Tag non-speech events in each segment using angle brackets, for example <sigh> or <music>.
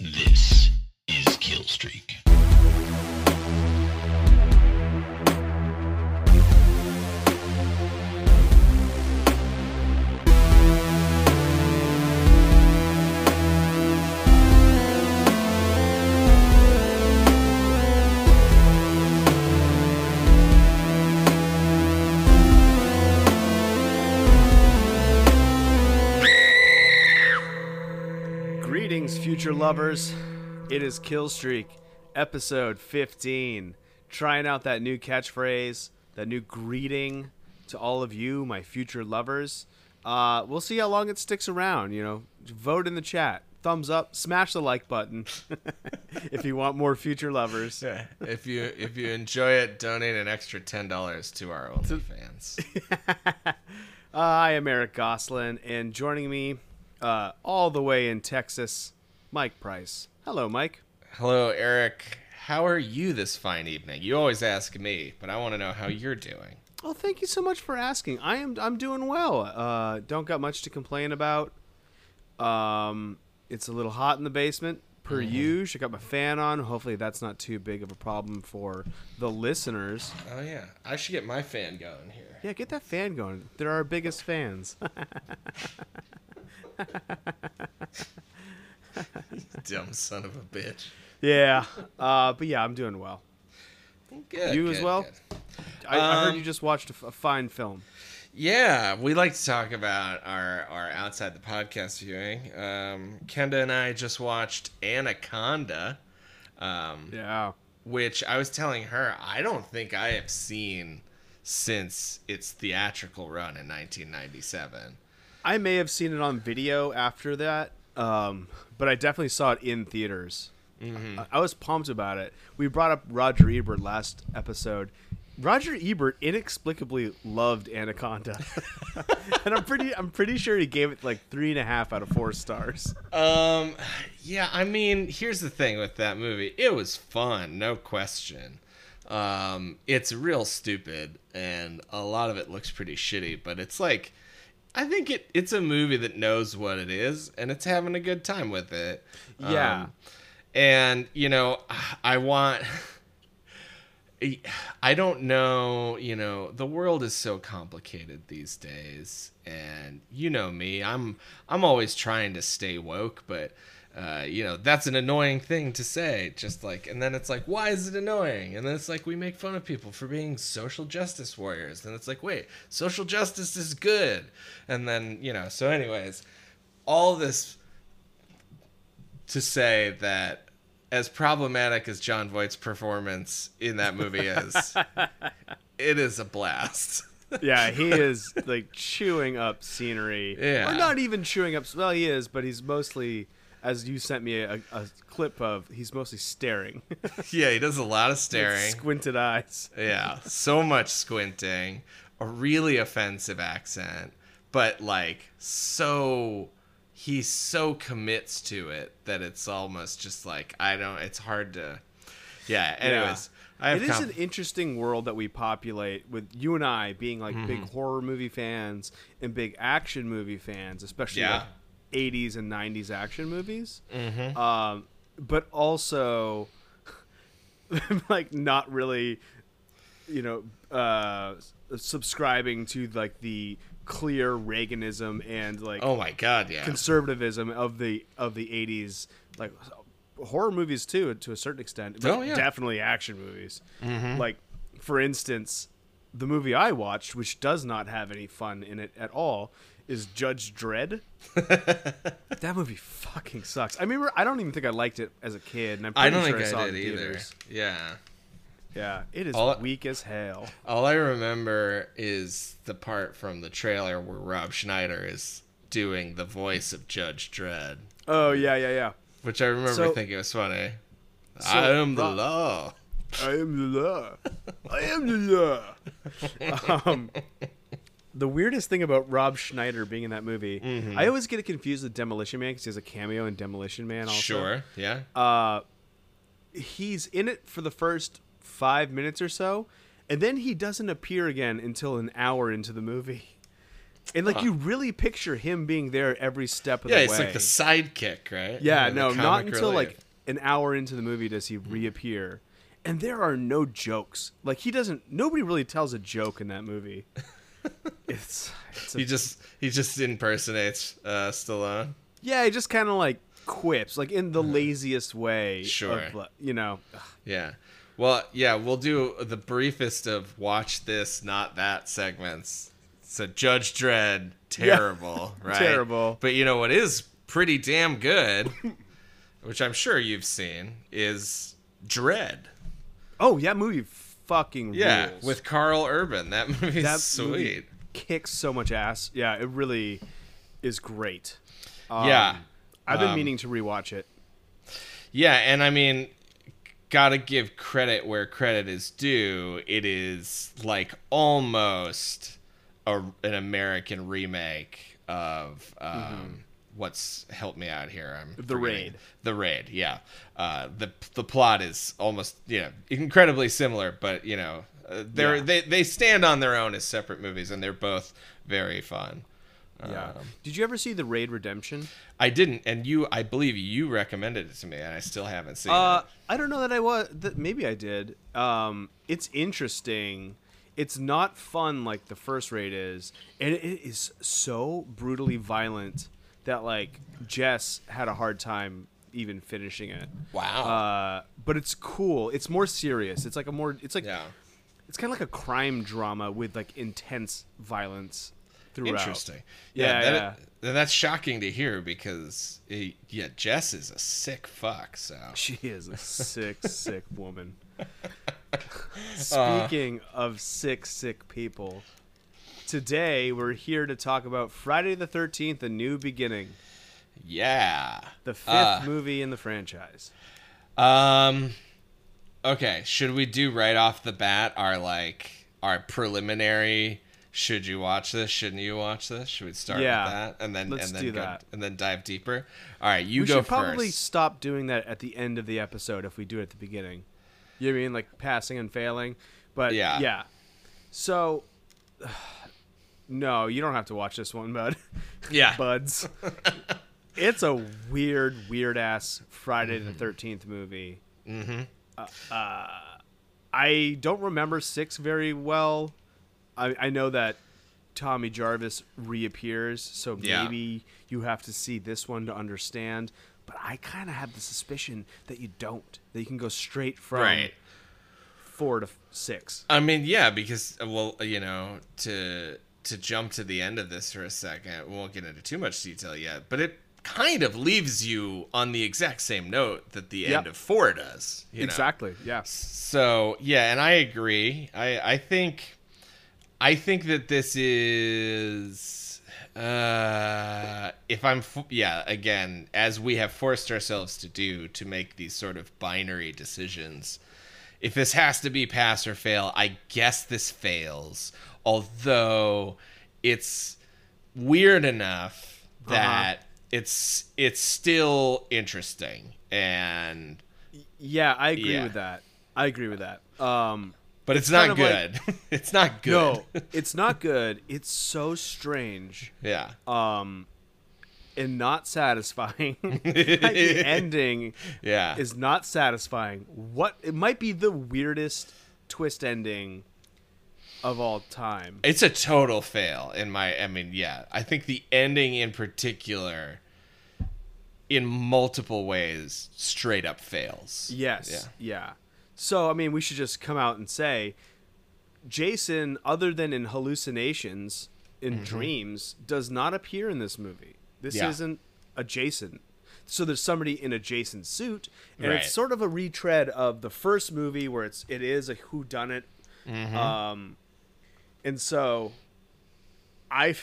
This future lovers. It is Killstreak, episode 15. Trying out that new catchphrase, that new greeting to all of you, my future lovers. Uh, we'll see how long it sticks around. You know, vote in the chat, thumbs up, smash the like button <laughs> if you want more future lovers. Yeah. If you if you enjoy it, donate an extra ten dollars to our OnlyFans. <laughs> Uh, I am Eric Goslin, and joining me uh, all the way in Texas, Mike Price. Hello, Mike. Hello, Eric. How are you this fine evening? You always ask me, but I want to know how you're doing. Well, thank you so much for asking. I am I'm doing well. Uh, don't got much to complain about. Um, it's a little hot in the basement per usual. I got my fan on. Hopefully, that's not too big of a problem for the listeners. Oh yeah, I should get my fan going here. Yeah, get that fan going. They're our biggest fans. <laughs> <laughs> Dumb son of a bitch. yeah, uh, but yeah, I'm doing well. Good. You as well? good. I, I heard Um, you just watched a, f- a fine film. Yeah, we like to talk about our, our outside the podcast viewing. Um, Kenda and I just watched Anaconda. Um, Yeah. which I was telling her I don't think I have seen since its theatrical run in 1997. I may have seen it on video after that, um, but I definitely saw it in theaters. I, I was pumped about it. We brought up Roger Ebert last episode. Roger Ebert inexplicably loved Anaconda, <laughs> and I'm pretty I'm pretty sure he gave it like three and a half out of four stars. Um, yeah, I mean, here's the thing with that movie. It was fun, no question. Um, it's real stupid, and a lot of it looks pretty shitty. But it's like, I think it it's a movie that knows what it is, and it's having a good time with it. Yeah. Um, and you know, I want. I don't know, you know, the world is so complicated these days and you know me, I'm I'm always trying to stay woke, but uh, you know, that's an annoying thing to say. Just like and then it's like, why is it annoying? And then it's like we make fun of people for being social justice warriors. And it's like, wait, social justice is good. And then, you know, so anyways, all this to say that as problematic as Jon Voight's performance in that movie is, <laughs> it is a blast. <laughs> Yeah, he is like chewing up scenery. Yeah. Or not even chewing up. Well, he is, but he's mostly, as you sent me a, a clip of, he's mostly staring. <laughs> yeah, he does a lot of staring. Squinted eyes. Yeah, so much squinting, a really offensive accent, but like so he so commits to it that it's almost just like I don't it's hard to Yeah, anyways. Have It is an interesting world that we populate with you and I being like big Mm-hmm. horror movie fans and big action movie fans, especially Yeah. like 80s and 90s action movies. Mhm. Um, but also <laughs> like not really, you know, uh, subscribing to like the clear Reaganism and like Oh my god, yeah. conservatism of the of the 80s like horror movies too to a certain extent but Oh, yeah. definitely action movies like for instance the movie i watched which does not have any fun in it at all is judge dredd <laughs> that movie fucking sucks i remember i don't even think i liked it as a kid and i'm I pretty don't sure think I, saw I it did in either. theaters. Yeah. yeah it is All- weak as hell All I remember is the part from the trailer where Rob Schneider is doing the voice of Judge Dredd, oh yeah yeah yeah which I remember So- thinking was funny. So, I am the Rob- law. I am the law. I am the law. <laughs> um, the weirdest thing about Rob Schneider being in that movie, Mm-hmm. I always get it confused with Demolition Man because he has a cameo in Demolition Man. Also, Sure. Yeah. Uh, he's in it for the first five minutes or so, and then he doesn't appear again until an hour into the movie. and like you really picture him being there every step of Yeah, the way. Yeah, it's like the sidekick, right? Yeah, no, not until relief. like an hour into the movie does he reappear. And there are no jokes. Like he doesn't nobody really tells a joke in that movie. <laughs> <laughs> it's, it's a, he just he just impersonates uh, Stallone. yeah, he just kind of like quips like in the laziest way. Sure. of, you know. Yeah. Well, yeah, we'll do the briefest of watch this, not that segments. So Judge Dredd, <laughs> terrible, <laughs> right? Terrible. But you know what is pretty damn good, which I'm sure you've seen, is Dread. Oh, yeah, movie fucking Yeah, rules. with Karl Urban. That movie's that sweet. movie kicks so much ass. Yeah, it really is great. Um, yeah. I've been Um, meaning to rewatch it. Yeah, and I mean, gotta give credit where credit is due. It is like almost a, an American remake of um, what's helped me out here. I'm. The. Raid. The raid, yeah. Uh, the the plot is almost you know incredibly similar, but you know uh, they're Yeah. they they stand on their own as separate movies, and they're both very fun. Yeah. Um, Did you ever see the Raid Redemption? I didn't, and you, I believe you recommended it to me, and I still haven't seen Uh, it. I don't know that I was. That maybe I did. Um, it's interesting. It's not fun like the first raid is, and it is so brutally violent that like Jess had a hard time even finishing it. Wow. Uh, but it's cool. It's more serious. It's like a more. It's like yeah. it's kind of like a crime drama with like intense violence throughout. Interesting. Yeah, that, yeah. that's shocking to hear because eh, yeah, Jess is a sick fuck. So She is a sick, <laughs> sick woman. Uh. <laughs> Speaking of sick, sick people, today we're here to talk about Friday the 13th, A New Beginning, yeah. the fifth Uh. movie in the franchise. Um. Okay. Should we do right off the bat our like our preliminary? Should you watch this? Shouldn't you watch this? Should we start Yeah. with that and then Let's and then do go, that. and then dive deeper? All right, you we go should probably stop doing that at the end of the episode if we do it at the beginning. You know I mean? Like passing and failing. But Yeah. yeah. So, no, you don't have to watch this one, bud. <laughs> Yeah. buds. <laughs> it's a weird, weird ass Friday the Thirteenth movie. mm-hmm. Uh, I don't remember six very well. I, I know that Tommy Jarvis reappears, so Yeah. maybe you have to see this one to understand. But I kind of have the suspicion that you don't. That you can go straight from Right. four to six. I mean, yeah, because uh, well, you know, to to jump to the end of this for a second, we won't get into too much detail yet, but it kind of leaves you on the exact same note that the Yep. end of four does. you know? Exactly. Yeah. So yeah, and I agree. I I think I think that this is uh if I'm yeah again as we have forced ourselves to do to make these sort of binary decisions. If this has to be pass or fail, I guess this fails. Although it's weird enough Uh-huh. that it's it's still interesting and Yeah, I agree Yeah. with that. I agree with that. Um, but it's, kind not of like- good. <laughs> it's not good. no, it's not good. It's so strange. yeah. um, and not satisfying. <laughs> the <laughs> ending yeah. is not satisfying. What it might be the weirdest twist ending of all time. it's a total fail in my I mean, yeah. I think the ending in particular in multiple ways straight up fails. Yes, Yeah. yeah. So I mean, we should just come out and say, Jason, other than in hallucinations, in dreams, does not appear in this movie. This Mm-hmm. Yeah. isn't a Jason. So there's somebody in a Jason suit, and Right. it's sort of a retread of the first movie where it's it is a who done it. Mm-hmm. Um, and so I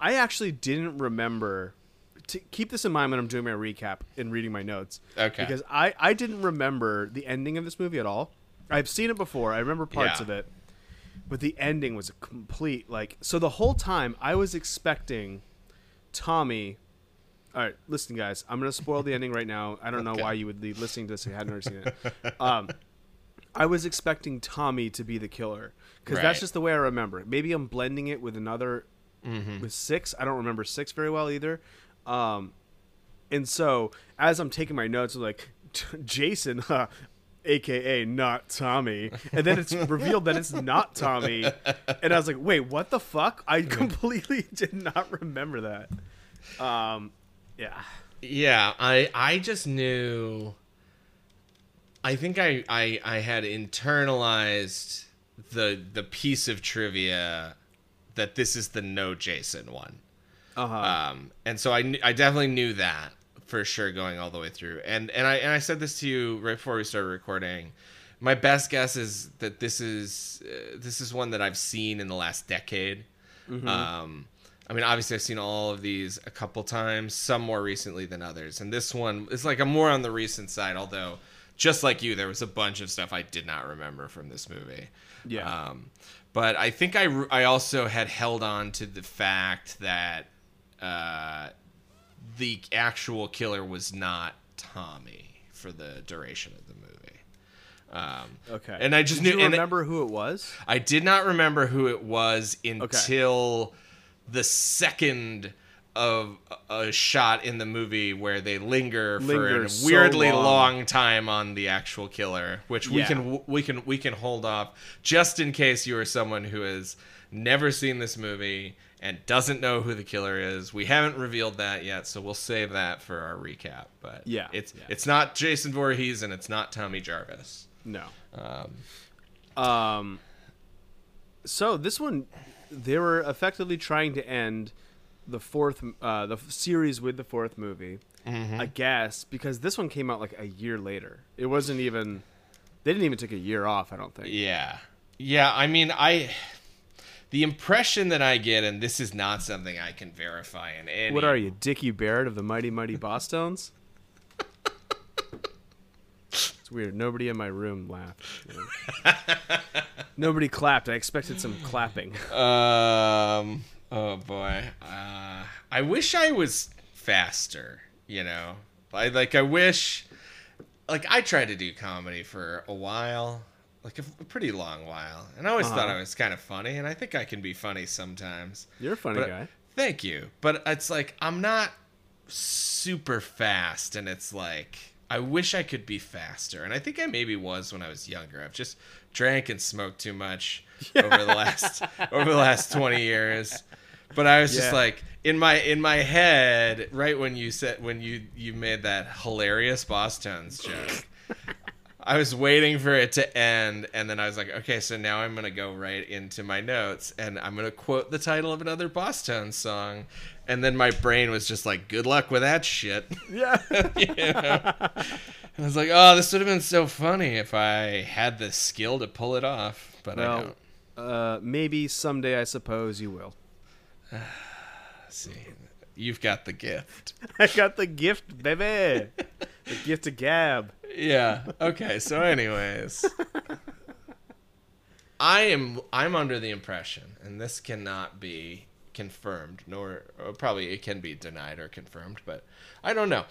I actually didn't remember to keep this in mind when I'm doing my recap and reading my notes. Okay. Because I I didn't remember the ending of this movie at all. I've seen it before. I remember parts Yeah. of it. But the ending was a complete like so the whole time I was expecting Tommy all right, listen, guys. I'm gonna spoil the ending right now. I don't know Okay. why you would be listening to this if you hadn't already seen it. Um, I was expecting Tommy to be the killer because that's just the way I remember. it. Maybe I'm blending it with another with six. I don't remember six very well either. Um, and so as I'm taking my notes, I'm like, <laughs> Jason, huh, aka not Tommy, and then it's <laughs> revealed that it's not Tommy, and I was like, wait, what the fuck? I completely <laughs> did not remember that. Um, yeah, Yeah, I I just knew. I think I I I had internalized the the piece of trivia that this is the no Jason one. uh huh, Um, and so I, kn- I definitely knew that for sure going all the way through. And and I and I said this to you right before we started recording. My best guess is that this is uh, this is one that I've seen in the last decade. Um, I mean, obviously I've seen all of these a couple times, some more recently than others, and this one is like I'm more on the recent side. Although, just like you, there was a bunch of stuff I did not remember from this movie. Yeah, Um, but I think I, I also had held on to the fact that uh, the actual killer was not Tommy for the duration of the movie. Um, okay. and I just Did knew- you it- remember who it was? I did not remember who it was until the second of a shot in the movie where they linger, for Linger a so weirdly long. long. time on the actual killer, which we Yeah. can we can we can hold off just in case you are someone who has never seen this movie and doesn't know who the killer is. We haven't revealed that yet, so we'll save that for our recap. But Yeah, it's yeah. it's not Jason Voorhees and it's not Tommy Jarvis. No. Um, Um. So this one, they were effectively trying to end the fourth, uh, the series with the fourth movie. I guess because this one came out like a year later. It wasn't even. They didn't even take a year off. I don't think. Yeah. Yeah, I mean, I the impression that I get and this is not something I can verify in any What are you, <laughs> Dickie Barrett of the Mighty Mighty Bosstones? it's weird. Nobody in my room laughed. <laughs> Nobody clapped. I expected some clapping. Um oh boy. Uh I wish I was faster, you know. I like I wish like I tried to do comedy for a while, like a, a pretty long while. And I always thought Uh-huh. I was kind of funny and I think I can be funny sometimes. You're a funny But- guy. Thank you. But it's like I'm not super fast and it's like I wish I could be faster. And I think I maybe was when I was younger. I've just drank and smoked too much <laughs> over the last over the last 20 years. But I was just like in my in my head right when you said when you you made that hilarious Bosstones joke. I was waiting for it to end, and then I was like, okay, so now I'm gonna go right into my notes, and I'm gonna quote the title of another Bosstones song, and then my brain was just like, good luck with that shit. <laughs> Yeah. <laughs> You know? I was like, oh, this would have been so funny if I had the skill to pull it off, but I don't. uh, maybe someday I suppose you will. <sighs> See, you've got the gift. <laughs> I got the gift, baby. the gift of gab. Yeah. Okay. So, anyways, I am I'm under the impression, and this cannot be confirmed, nor probably it can be denied or confirmed, but I don't know.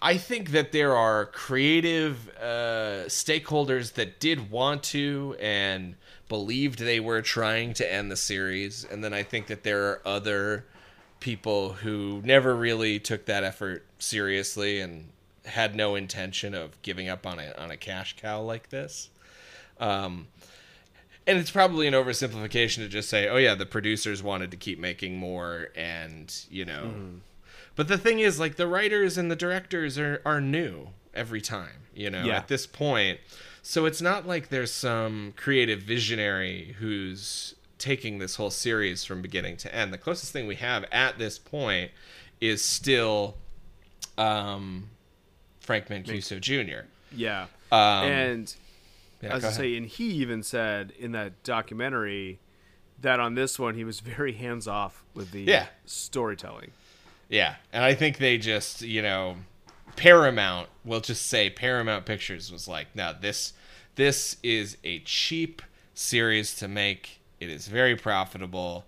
I think that there are creative uh, stakeholders that did want to and believed they were trying to end the series, and then I think that there are other people who never really took that effort seriously and had no intention of giving up on a on a cash cow like this. Um, and it's probably an oversimplification to just say, "Oh yeah, the producers wanted to keep making more," and you know. But the thing is, like the writers and the directors are are new every time. You know, Yeah. at this point, so it's not like there's some creative visionary who's taking this whole series from beginning to end. The closest thing we have at this point is still um, Frank Mancuso Jr. Yeah. Um, and yeah, I was gonna ahead. say, and he even said in that documentary that on this one he was very hands off with the Yeah. storytelling. Yeah, and I think they just, you know, Paramount, we'll just say Paramount Pictures was like, "No, this this is a cheap series to make. It is very profitable.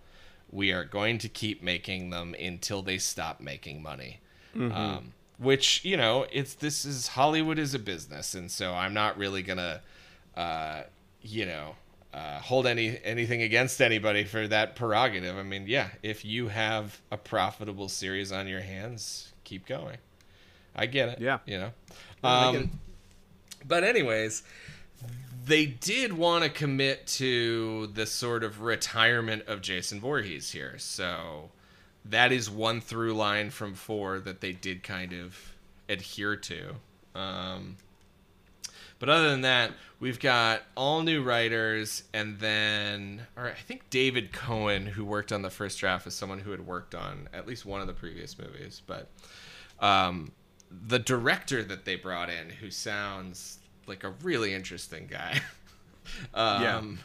We are going to keep making them until they stop making money." Um, which, you know, it's this is Hollywood is a business, and so I'm not really going to uh, you know, uh, hold any anything against anybody for that prerogative. I mean, yeah, if you have a profitable series on your hands, keep going. I get it. Yeah. you know. Um, but anyways, they did want to commit to the sort of retirement of Jason Voorhees here. So that is one through line from four that they did kind of adhere to. Um, but other than that, we've got all new writers, and then, or I think David Cohen, who worked on the first draft, is someone who had worked on at least one of the previous movies. But um, the director that they brought in, who sounds like a really interesting guy. <laughs> um,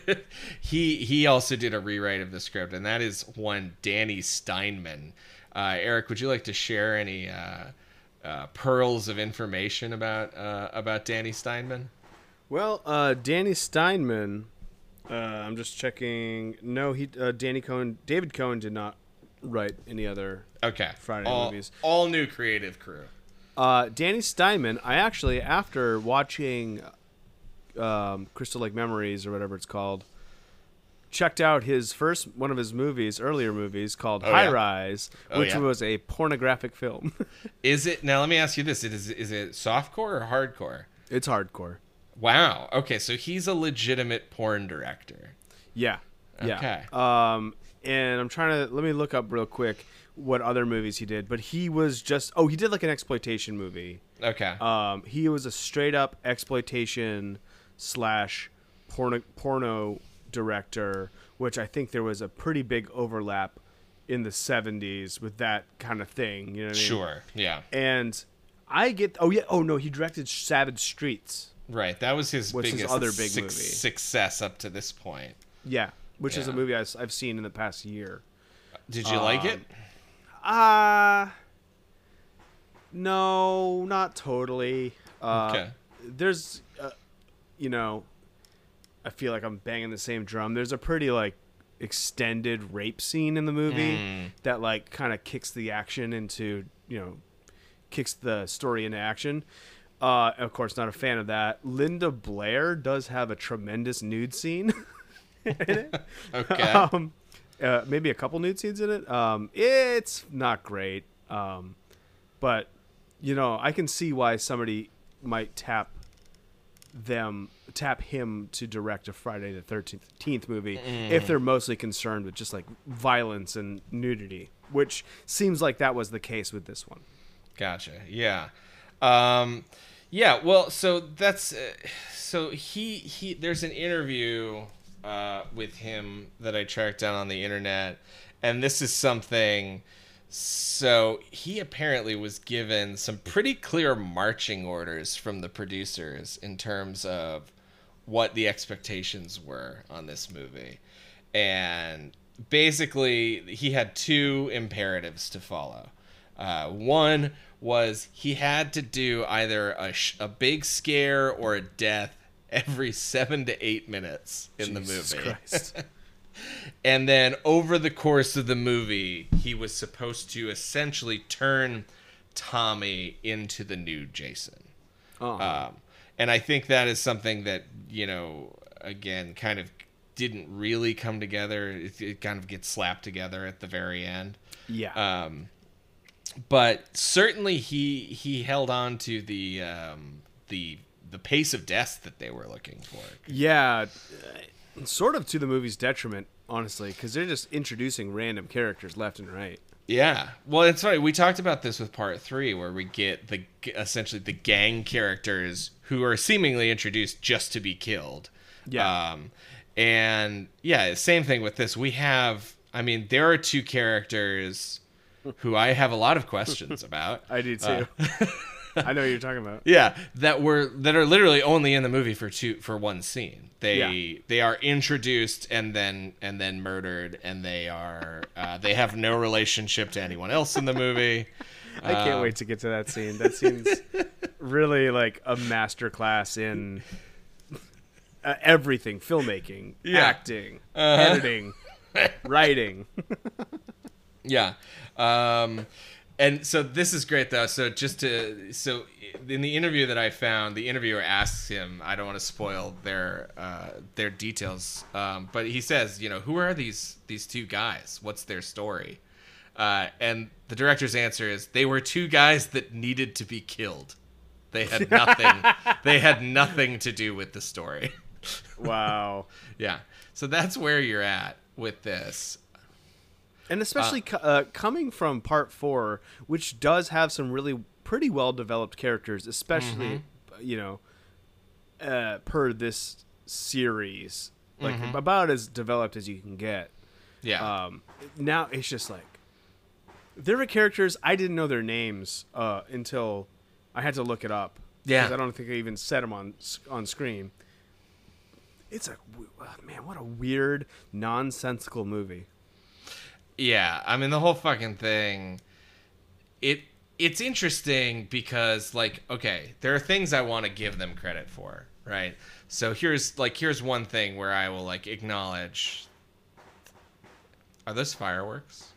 <laughs> he he also did a rewrite of the script, and that is one Danny Steinmann. Uh, Eric, would you like to share any uh, uh, pearls of information about uh, about Danny Steinmann? Well, uh, Danny Steinmann. Uh, I'm just checking. No, he uh, Danny Cohen, David Cohen did not write any other. Okay, Friday all, movies. all new creative crew. Uh, Danny Steinmann. I actually, after watching um, Crystal Lake Memories or whatever it's called, checked out his first one of his movies, earlier movies called Oh, High yeah? Rise, Oh, which yeah? was a pornographic film. <laughs> Is it now? Let me ask you this: It is is it softcore or hardcore? it's hardcore. Wow. Okay, so he's a legitimate porn director. Yeah. Yeah. Okay. Um, and I'm trying to let me look up real quick what other movies he did, but he was just oh he did like an exploitation movie. Okay. Um, he was a straight up exploitation slash porno porno director, which I think there was a pretty big overlap in the 70s with that kind of thing. You know what I mean? sure. Yeah. And I get oh yeah oh no he directed Savage Streets. Right. That was his his biggest other big movie? success up to this point. Yeah, which is a movie I've, I've seen in the past year. Did you like it? Uh no, not totally. Uh, Okay. There's, uh, you know, I feel like I'm banging the same drum. There's a pretty like extended rape scene in the movie Hmm. that like kind of kicks the action into you know, kicks the story into action. Uh, of course, not a fan of that. Linda Blair does have a tremendous nude scene <laughs> in it. <laughs> Okay. um, uh, maybe a couple nude scenes in it. Um, it's not great, um, but you know I can see why somebody might tap them tap him to direct a Friday the Thirteenth movie Mm. if they're mostly concerned with just like violence and nudity, which seems like that was the case with this one. Gotcha. Yeah. Um, yeah. Well, so that's uh, so he he. There's an interview uh, with him that I tracked down on the internet, and this is something. So he apparently was given some pretty clear marching orders from the producers in terms of what the expectations were on this movie. And basically, he had two imperatives to follow. Uh, one was he had to do either a, sh- a big scare or a death every <laughs> seven to eight minutes in Jesus the movie. <laughs> And then over the course of the movie, he was supposed to essentially turn Tommy into the new Jason. Uh-uh. Um, and I think that is something that, you know, again, kind of didn't really come together. It, it kind of gets slapped together at the very end. yeah. Um, but certainly he he held on to the um, the the pace of death that they were looking for. Yeah, sort of to the movie's detriment, honestly, because they're just introducing random characters left and right. Yeah. Well, it's funny. We talked about this with part three, where we get the essentially the gang characters who are seemingly introduced just to be killed. Yeah. Um, and yeah, same thing with this. We have, I mean, there are two characters who I have a lot of questions about. <laughs> I do too. <laughs> <laughs> I know what you're talking about. Yeah, that were that are literally only in the movie for two for one scene. They Yeah. they are introduced and then and then murdered, and they are uh, they have no relationship to anyone else in the movie. <laughs> I can't Um, wait to get to that scene. That seems <laughs> really like a master class in uh, everything: filmmaking, Yeah. acting, Uh-huh. editing, writing. Yeah. Um, and so this is great though. So just to so in the interview that I found, the interviewer asks him. I don't want to spoil their uh, their details, um, but he says, you know, who are these these two guys? What's their story? Uh, and the director's answer is they were two guys that needed to be killed. They had <laughs> nothing. they had nothing to do with the story. Wow. <laughs> yeah. So that's where you're at with this. And especially co- uh, coming from part four, which does have some really pretty well developed characters, especially you know, uh, per this series, like about as developed as you can get. Yeah. Um, now it's just like there were characters I didn't know their names uh, until I had to look it up. Yeah. I don't think I even said them on on screen. It's a uh, man, what a weird, nonsensical movie. Yeah, I mean the whole fucking thing. It it's interesting because like okay, there are things I want to give them credit for, right? So here's like here's one thing where I will like acknowledge. Are those fireworks?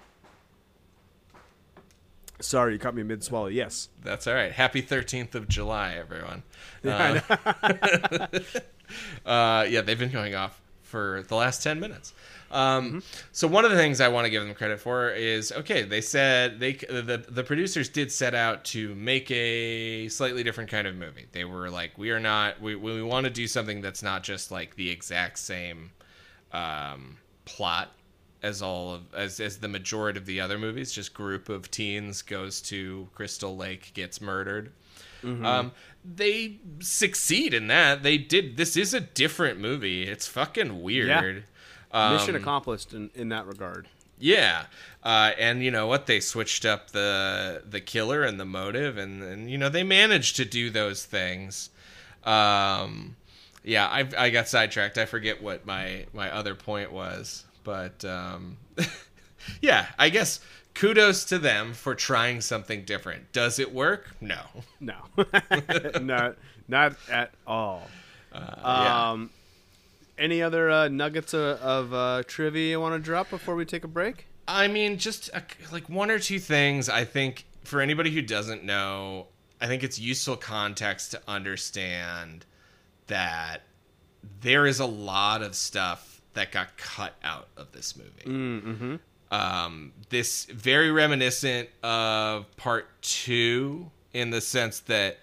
Sorry, you caught me mid swallow. Yes. That's all right. Happy 13th of July, everyone. <laughs> Yeah, Uh, <laughs> uh, yeah, they've been going off for the last 10 minutes. Um, So one of the things I want to give them credit for is okay. They said they the the producers did set out to make a slightly different kind of movie. They were like, we are not we we want to do something that's not just like the exact same um, plot as all of as as the majority of the other movies. Just group of teens goes to Crystal Lake, gets murdered. Um, they succeed in that. They did. This is a different movie. It's fucking weird. Mission Um, accomplished in, in that regard. Yeah, uh, and you know what? They switched up the the killer and the motive, and, and you know they managed to do those things. Um, yeah, I I got sidetracked. I forget what my my other point was, but um, <laughs> yeah, I guess kudos to them for trying something different. Does it work? No. No, <laughs> not not at all. yeah. Um, any other uh, nuggets of, of uh, trivia you want to drop before we take a break? I mean, just a, like one or two things. I think for anybody who doesn't know, I think it's useful context to understand that there is a lot of stuff that got cut out of this movie. Mm-hmm. Um, this very reminiscent of part two in the sense that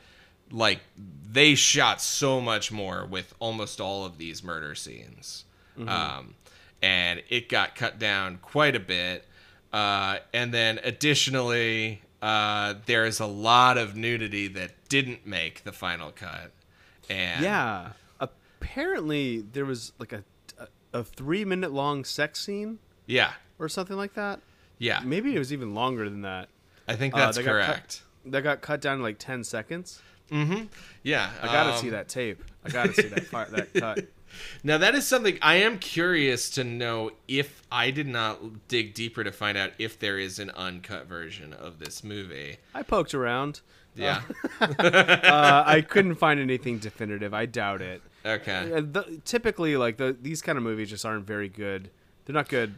like they shot so much more with almost all of these murder scenes um, and it got cut down quite a bit uh, and then additionally uh, there's a lot of nudity that didn't make the final cut and Yeah. Apparently, there was like a a, a three minute long sex scene yeah or something like that. yeah Maybe it was even longer than that. i think Uh, that's they got cut- correct That got cut down to like ten seconds. Mm-hmm yeah I gotta um, see that tape. I gotta see that fi- that cut. <laughs> Now that is something I am curious to know if I did not dig deeper to find out if there is an uncut version of this movie. I poked around. Yeah. Uh, <laughs> I couldn't find anything definitive. I doubt it. okay. Uh, the, typically, like the, these kind of movies just aren't very good. They're not good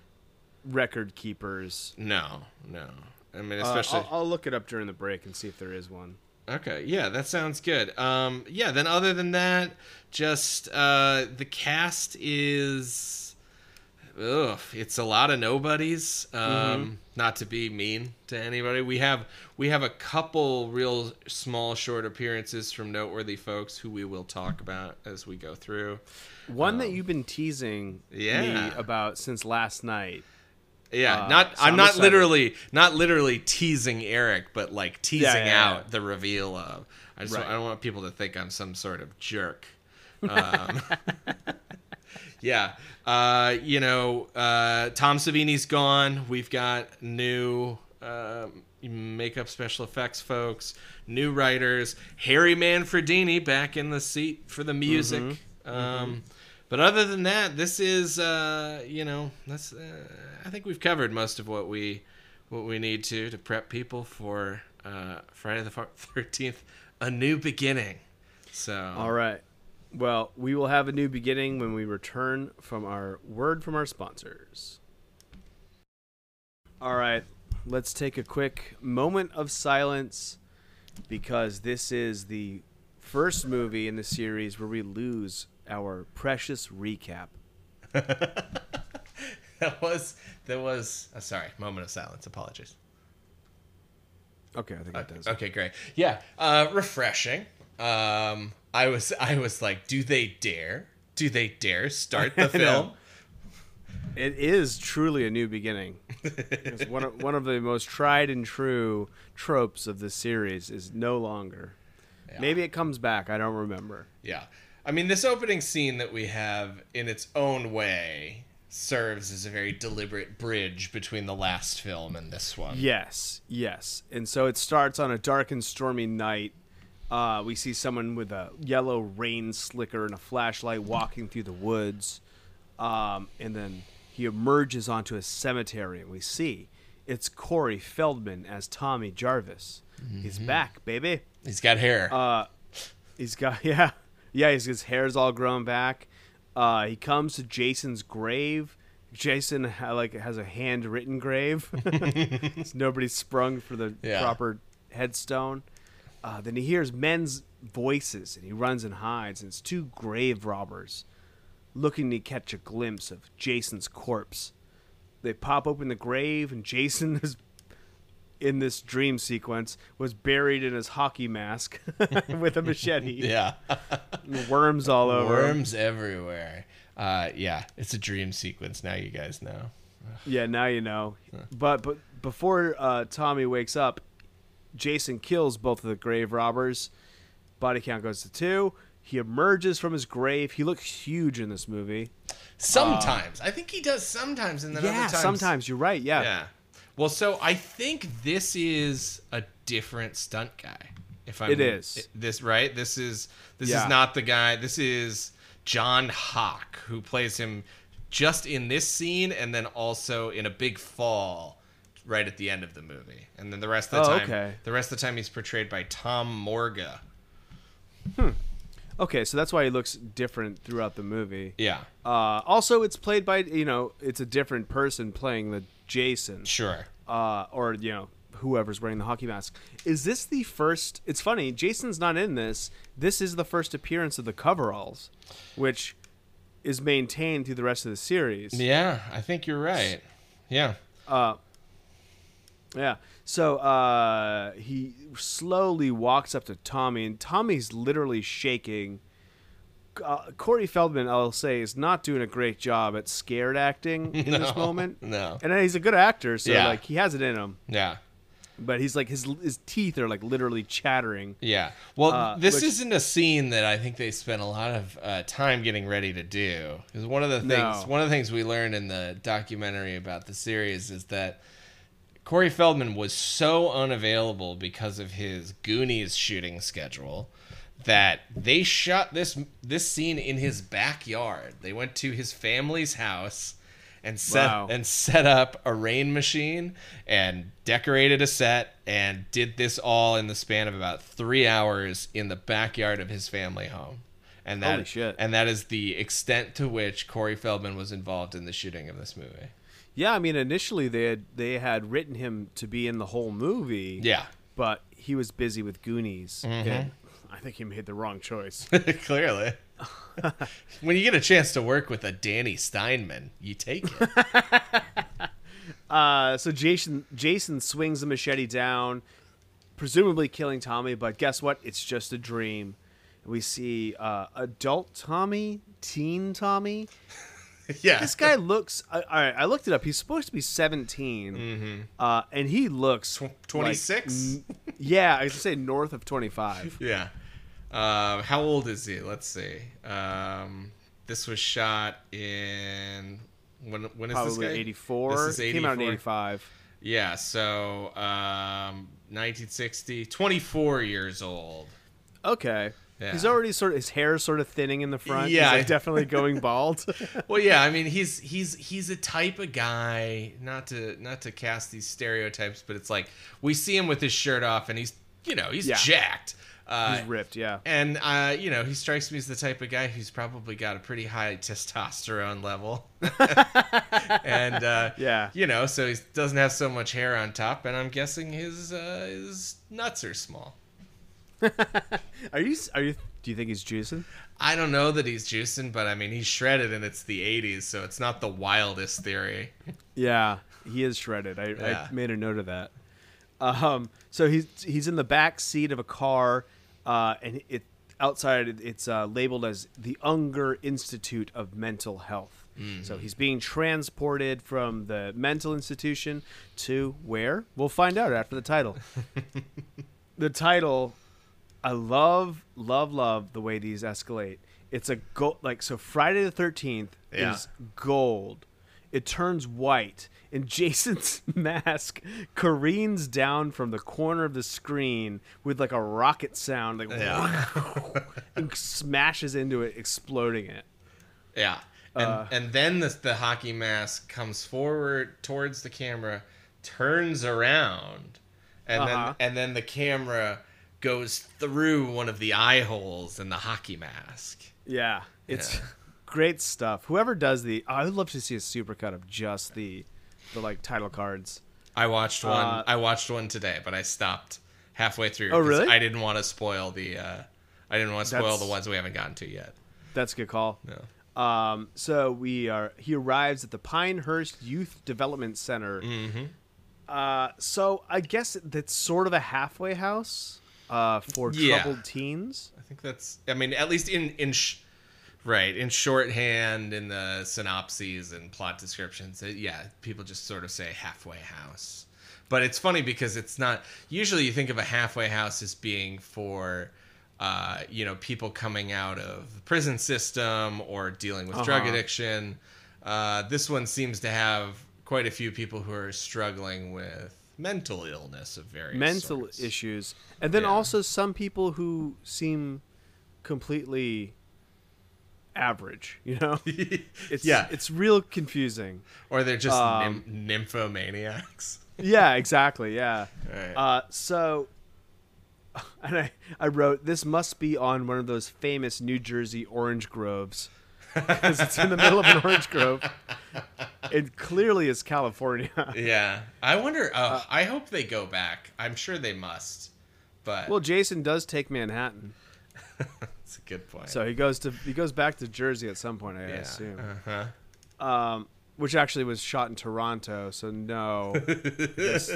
record keepers. No, no. I mean, Uh, especially I'll, I'll look it up during the break and see if there is one. Okay, yeah, that sounds good. Um, yeah, then other than that, just uh, the cast is, ugh, it's a lot of nobodies. Um, Not to be mean to anybody, we have we have a couple real small short appearances from noteworthy folks who we will talk about as we go through. One that you've been teasing me about since last night. Yeah, Uh, not I'm not excited. literally not literally teasing Eric, but like teasing yeah, out yeah. the reveal of. I just Right. I don't want people to think I'm some sort of jerk. <laughs> Um, <laughs> yeah, uh, you know, uh, Tom Savini's gone. We've got new uh, makeup special effects folks, new writers. Harry Manfredini back in the seat for the music. Mm-hmm. Um, But other than that, this is uh, you know that's uh, I think we've covered most of what we what we need to to prep people for uh, Friday the <laughs> Thirteenth, a new beginning. So All right. Well, we will have a new beginning when we return from our word from our sponsors. All right. let's take a quick moment of silence because this is the first movie in the series where we lose our precious recap. <laughs> that was that was uh, sorry moment of silence apologies Okay, I think that does. okay great yeah uh refreshing um i was <laughs> i was like do they dare do they dare start <laughs> the film It is truly a new beginning. It's one of, one of the most tried and true tropes of the series is no longer. Maybe it comes back. I don't remember. yeah i mean this opening scene that we have in its own way serves as a very deliberate bridge between the last film and this one Yes, yes. And so it starts on a dark and stormy night. Uh, we see someone with a yellow rain slicker and a flashlight walking through the woods. Um, and then he emerges onto a cemetery, and we see it's Corey Feldman as Tommy Jarvis. He's back, baby. he's got hair Uh, he's got <laughs> yeah, yeah. He's, his hair's all grown back. Uh, he comes to Jason's grave. Jason ha- like has a handwritten grave. <laughs> Nobody sprung for the Yeah. proper headstone. Uh, then he hears men's voices and he runs and hides. And it's two grave robbers looking to catch a glimpse of Jason's corpse. They pop open the grave and Jason <laughs> is in this dream sequence was buried in his hockey mask <laughs> with a machete. <laughs> yeah <laughs> Worms all over. worms everywhere uh yeah it's a dream sequence now you guys know Yeah, now you know. But but before uh, Tommy wakes up, Jason kills both of the grave robbers. Body count goes to two. He emerges from his grave. He looks huge in this movie. Sometimes. I think he does sometimes and then yeah, other times. sometimes you're right. Yeah. Yeah. Well, so I think this is a different stunt guy. If I'm It is. this right, this is this Yeah. is not the guy. This is John Hawk who plays him just in this scene and then also in a big fall right at the end of the movie. And then the rest of the Oh, time okay. the rest of the time he's portrayed by Tom Morga. Okay, so that's why he looks different throughout the movie. Yeah. Uh, also, it's played by you know it's a different person playing the Jason. Sure. uh, or you know whoever's wearing the hockey mask. Is this the first? It's funny. Jason's not in this. This is the first appearance of the coveralls, which is maintained through the rest of the series. Yeah, I think you're right. Yeah. Uh, yeah. So uh, he slowly walks up to Tommy, and Tommy's literally shaking. Uh, Corey Feldman, I'll say, is not doing a great job at scared acting in this moment. <laughs> no. and he's a good actor, so Yeah. like he has it in him. Yeah. But he's like his his teeth are like literally chattering. Yeah. Well, Uh, this which- isn't a scene that I think they spent a lot of uh, time getting ready to do. Because one of the things, No. one of the things we learned in the documentary about the series is that Corey Feldman was so unavailable because of his Goonies shooting schedule that they shot this this scene in his backyard. They went to his family's house and set Wow. and set up a rain machine and decorated a set and did this all in the span of about three hours in the backyard of his family home. And that Holy shit. and that is the extent to which Corey Feldman was involved in the shooting of this movie. Yeah, I mean initially they had they had written him to be in the whole movie. Yeah. but he was busy with Goonies. Mm-hmm. And I think he made the wrong choice. <laughs> Clearly. <laughs> when you get a chance to work with a Danny Steinmann, you take it. <laughs> uh, so Jason Jason swings the machete down, presumably killing Tommy. But guess what? It's just a dream. We see uh, adult Tommy, teen Tommy. yeah. This guy looks. I, all right, I looked it up. He's supposed to be 17, Mm-hmm. uh, and he looks 26? like- n- yeah, I should say north of 25. Yeah. Um, how old is he? Let's see. Um, this was shot in when when is Probably this guy? 84. This is out in 84. 85. Yeah, so um, 1960, 24 years old. Okay. Yeah. He's already sort of his hair's sort of thinning in the front. Yeah. He's like <laughs> definitely going bald. <laughs> Well, yeah, I mean he's he's he's a type of guy. Not to not to cast these stereotypes, but it's like we see him with his shirt off, and he's you know he's Yeah. jacked. Uh, He's ripped, yeah. and uh, you know, he strikes me as the type of guy who's probably got a pretty high testosterone level. <laughs> and uh, Yeah. you know, so he doesn't have so much hair on top, and I'm guessing his uh, his nuts are small. <laughs> Are you? Are you? Do you think he's juicing? I don't know that he's juicing, but I mean, he's shredded, and it's the '80s, so it's not the wildest theory. Yeah, he is shredded. I, Yeah. I made a note of that. Um, so he's he's in the back seat of a car, uh, and it outside it's uh, labeled as the Unger Institute of Mental Health. So he's being transported from the mental institution to where? We'll find out after the title. <laughs> the title I love, love, love the way these escalate. It's a gold, like so. Friday the Thirteenth Yeah. is gold. It turns white, and Jason's <laughs> mask careens down from the corner of the screen with like a rocket sound, like Yeah. <laughs> and smashes into it, exploding it. Yeah. And Uh, and then the the hockey mask comes forward towards the camera, turns around, and Uh-huh. then and then the camera goes through one of the eye holes in the hockey mask. Yeah, it's Yeah. great stuff. Whoever does the, I would love to see a supercut of just the, the like title cards. I watched one. Uh, I watched one today, but I stopped halfway through. Oh, really? I didn't want to spoil the. Uh, I didn't want to spoil That's- the ones we haven't gotten to yet. That's a good call. No. Um, so we are. He arrives at the Pinehurst Youth Development Center. Mm-hmm. Uh, so I guess that's sort of a halfway house uh, for Yeah. troubled teens. I think that's. I mean, at least in in. Sh- Right, in shorthand, in the synopses and plot descriptions, it, yeah, people just sort of say halfway house. But it's funny because it's not. Usually, you think of a halfway house as being for, uh, you know, people coming out of the prison system or dealing with drug Uh-huh. addiction. Uh, this one seems to have quite a few people who are struggling with mental illness of various mental sorts. issues, and then Yeah. also some people who seem completely average. You know, <laughs> it's Yeah. it's real confusing. or they're just Um, nym- nymphomaniacs. <laughs> Yeah, exactly. Yeah. Right. Uh, so, <laughs> and I, I wrote this must be on one of those famous New Jersey orange groves because it's in the middle of an orange grove. It clearly is California. Yeah, I wonder. Uh, I hope they go back. I'm sure they must, but well, Jason does take Manhattan, it's a good point. so he goes to he goes back to Jersey at some point. I yeah, assume, uh-huh. um, which actually was shot in Toronto. So no, this-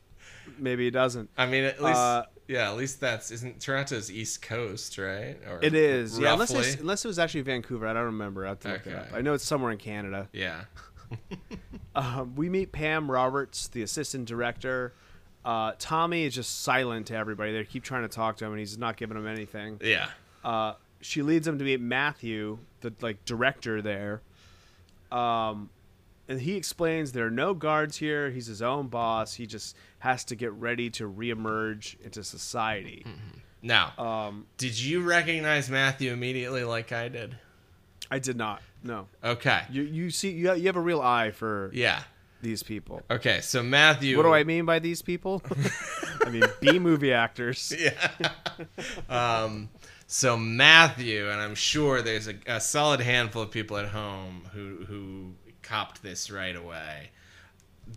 <laughs> maybe he doesn't. I mean, at least Uh, yeah, at least that's isn't Toronto's East Coast, right? Or It is, yeah. Unless, roughly? Unless it was actually Vancouver, I don't remember. I have to look it up. I know it's somewhere in Canada. yeah, <laughs> Um, we meet Pam Roberts, the assistant director. Uh, Tommy is just silent to everybody. They keep trying to talk to him, and he's not giving them anything. yeah, Uh, she leads him to meet Matthew, the like director there. Um, and he explains there are no guards here. He's his own boss. He just has to get ready to reemerge into society. Now, Um, did you recognize Matthew immediately, like I did? I did not. No, Okay, you you see you have, you have a real eye for yeah. these people. Okay, so Matthew. What do I mean by these people? <laughs> I mean B movie actors. <laughs> Yeah. <laughs> um, so Matthew, and I'm sure there's a, a solid handful of people at home who who copped this right away.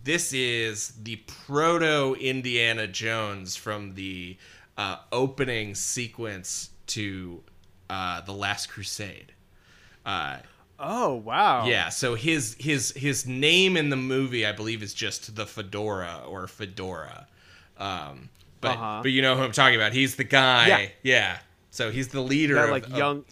This is the proto Indiana Jones from the uh, opening sequence to uh, the Last Crusade. Uh, Oh wow. yeah, so his his his name in the movie, I believe, is just the Fedora or Fedora. Um, but Uh-huh. but you know who I'm talking about. He's the guy. Yeah. Yeah. So he's the leader That of like of- Mm-hmm. young.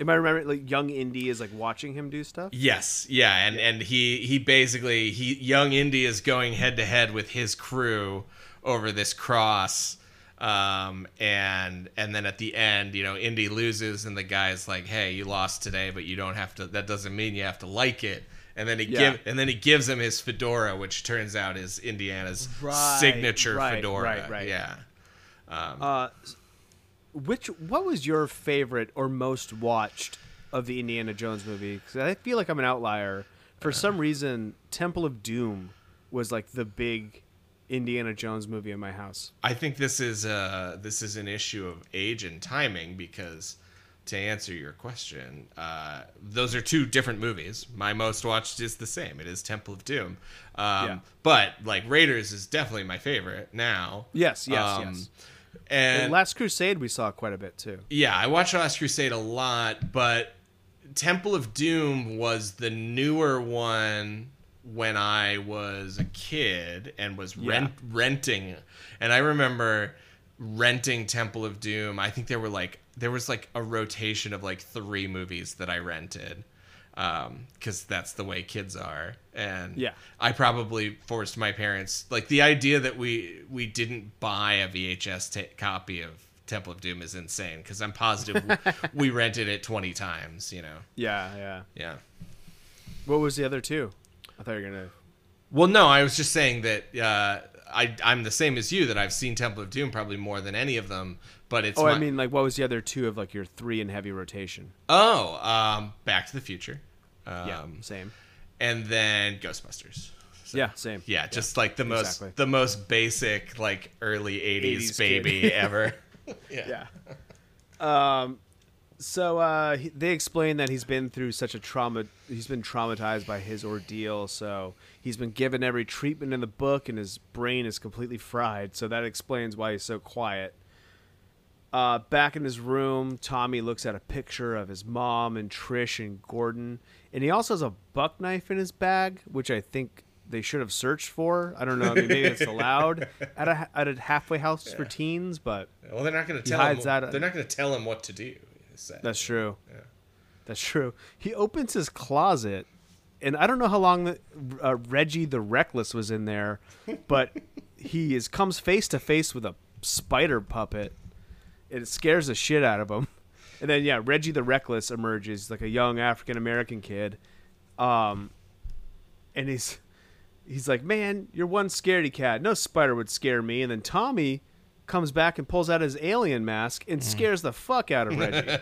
Am I remembering like young Indy is like watching him do stuff? Yes, yeah, and and he he basically he young Indy is going head to head with his crew over this cross, um, and and then at the end, you know, Indy loses, and the guy's like, "Hey, you lost today, but you don't have to. That doesn't mean you have to like it." And then he Yeah. give and then he gives him his fedora, which turns out is Indiana's Right, signature right, fedora. right, right. Yeah. Uh, s- which what was your favorite or most watched of the Indiana Jones movie? Because I feel like I'm an outlier. For Uh. some reason, Temple of Doom was like the big Indiana Jones movie in my house. I think this is uh this is an issue of age and timing because to answer your question, uh, those are two different movies. My most watched is the same. It is Temple of Doom. Um, Yeah. But like Raiders is definitely my favorite now. Yes, yes, Um, yes. And Last Crusade we saw quite a bit too. yeah, I watched Last Crusade a lot, but Temple of Doom was the newer one when I was a kid and was rent, renting. And I remember renting Temple of Doom. I think there were like there was like a rotation of like three movies that I rented. Um, cause that's the way kids are. And Yeah. I probably forced my parents like the idea that we we didn't buy a VHS ta- copy of Temple of Doom is insane because I'm positive <laughs> we rented it 20 times, you know. Yeah, yeah. Yeah. What was the other two? I thought you were gonna. Well, no, I was just saying that uh, I I'm the same as you that I've seen Temple of Doom probably more than any of them, but it's Oh, my- I mean, like, what was the other two of like your three in heavy rotation? oh, um, Back to the Future, um, yeah, same. and then Ghostbusters. So, Yeah, same. yeah, just like the most exactly. the most basic like early 80s, 80s baby kid. <laughs> ever. yeah. Yeah. Um, so uh, he, they explain that he's been through such a trauma. He's been traumatized by his ordeal. So he's been given every treatment in the book, and his brain is completely fried. So that explains why he's so quiet. Uh, back in his room, Tommy looks at a picture of his mom and Trish and Gordon, and he also has a buck knife in his bag, which I think they should have searched for. I don't know. I mean, maybe it's <laughs> allowed at a at a halfway house for teens, but Well, they're not going to tell him. that- They're not going to tell him what to do. That's true. Yeah. That's true. He opens his closet, and I don't know how long the, uh, Reggie the Reckless was in there, but he is comes face to face with a spider puppet. It scares the shit out of him. And then yeah, Reggie the Reckless emerges like a young African American kid, um, and he's he's like, "Man, you're one scaredy cat. No spider would scare me." And then Tommy comes back and pulls out his alien mask and scares the fuck out of Reggie.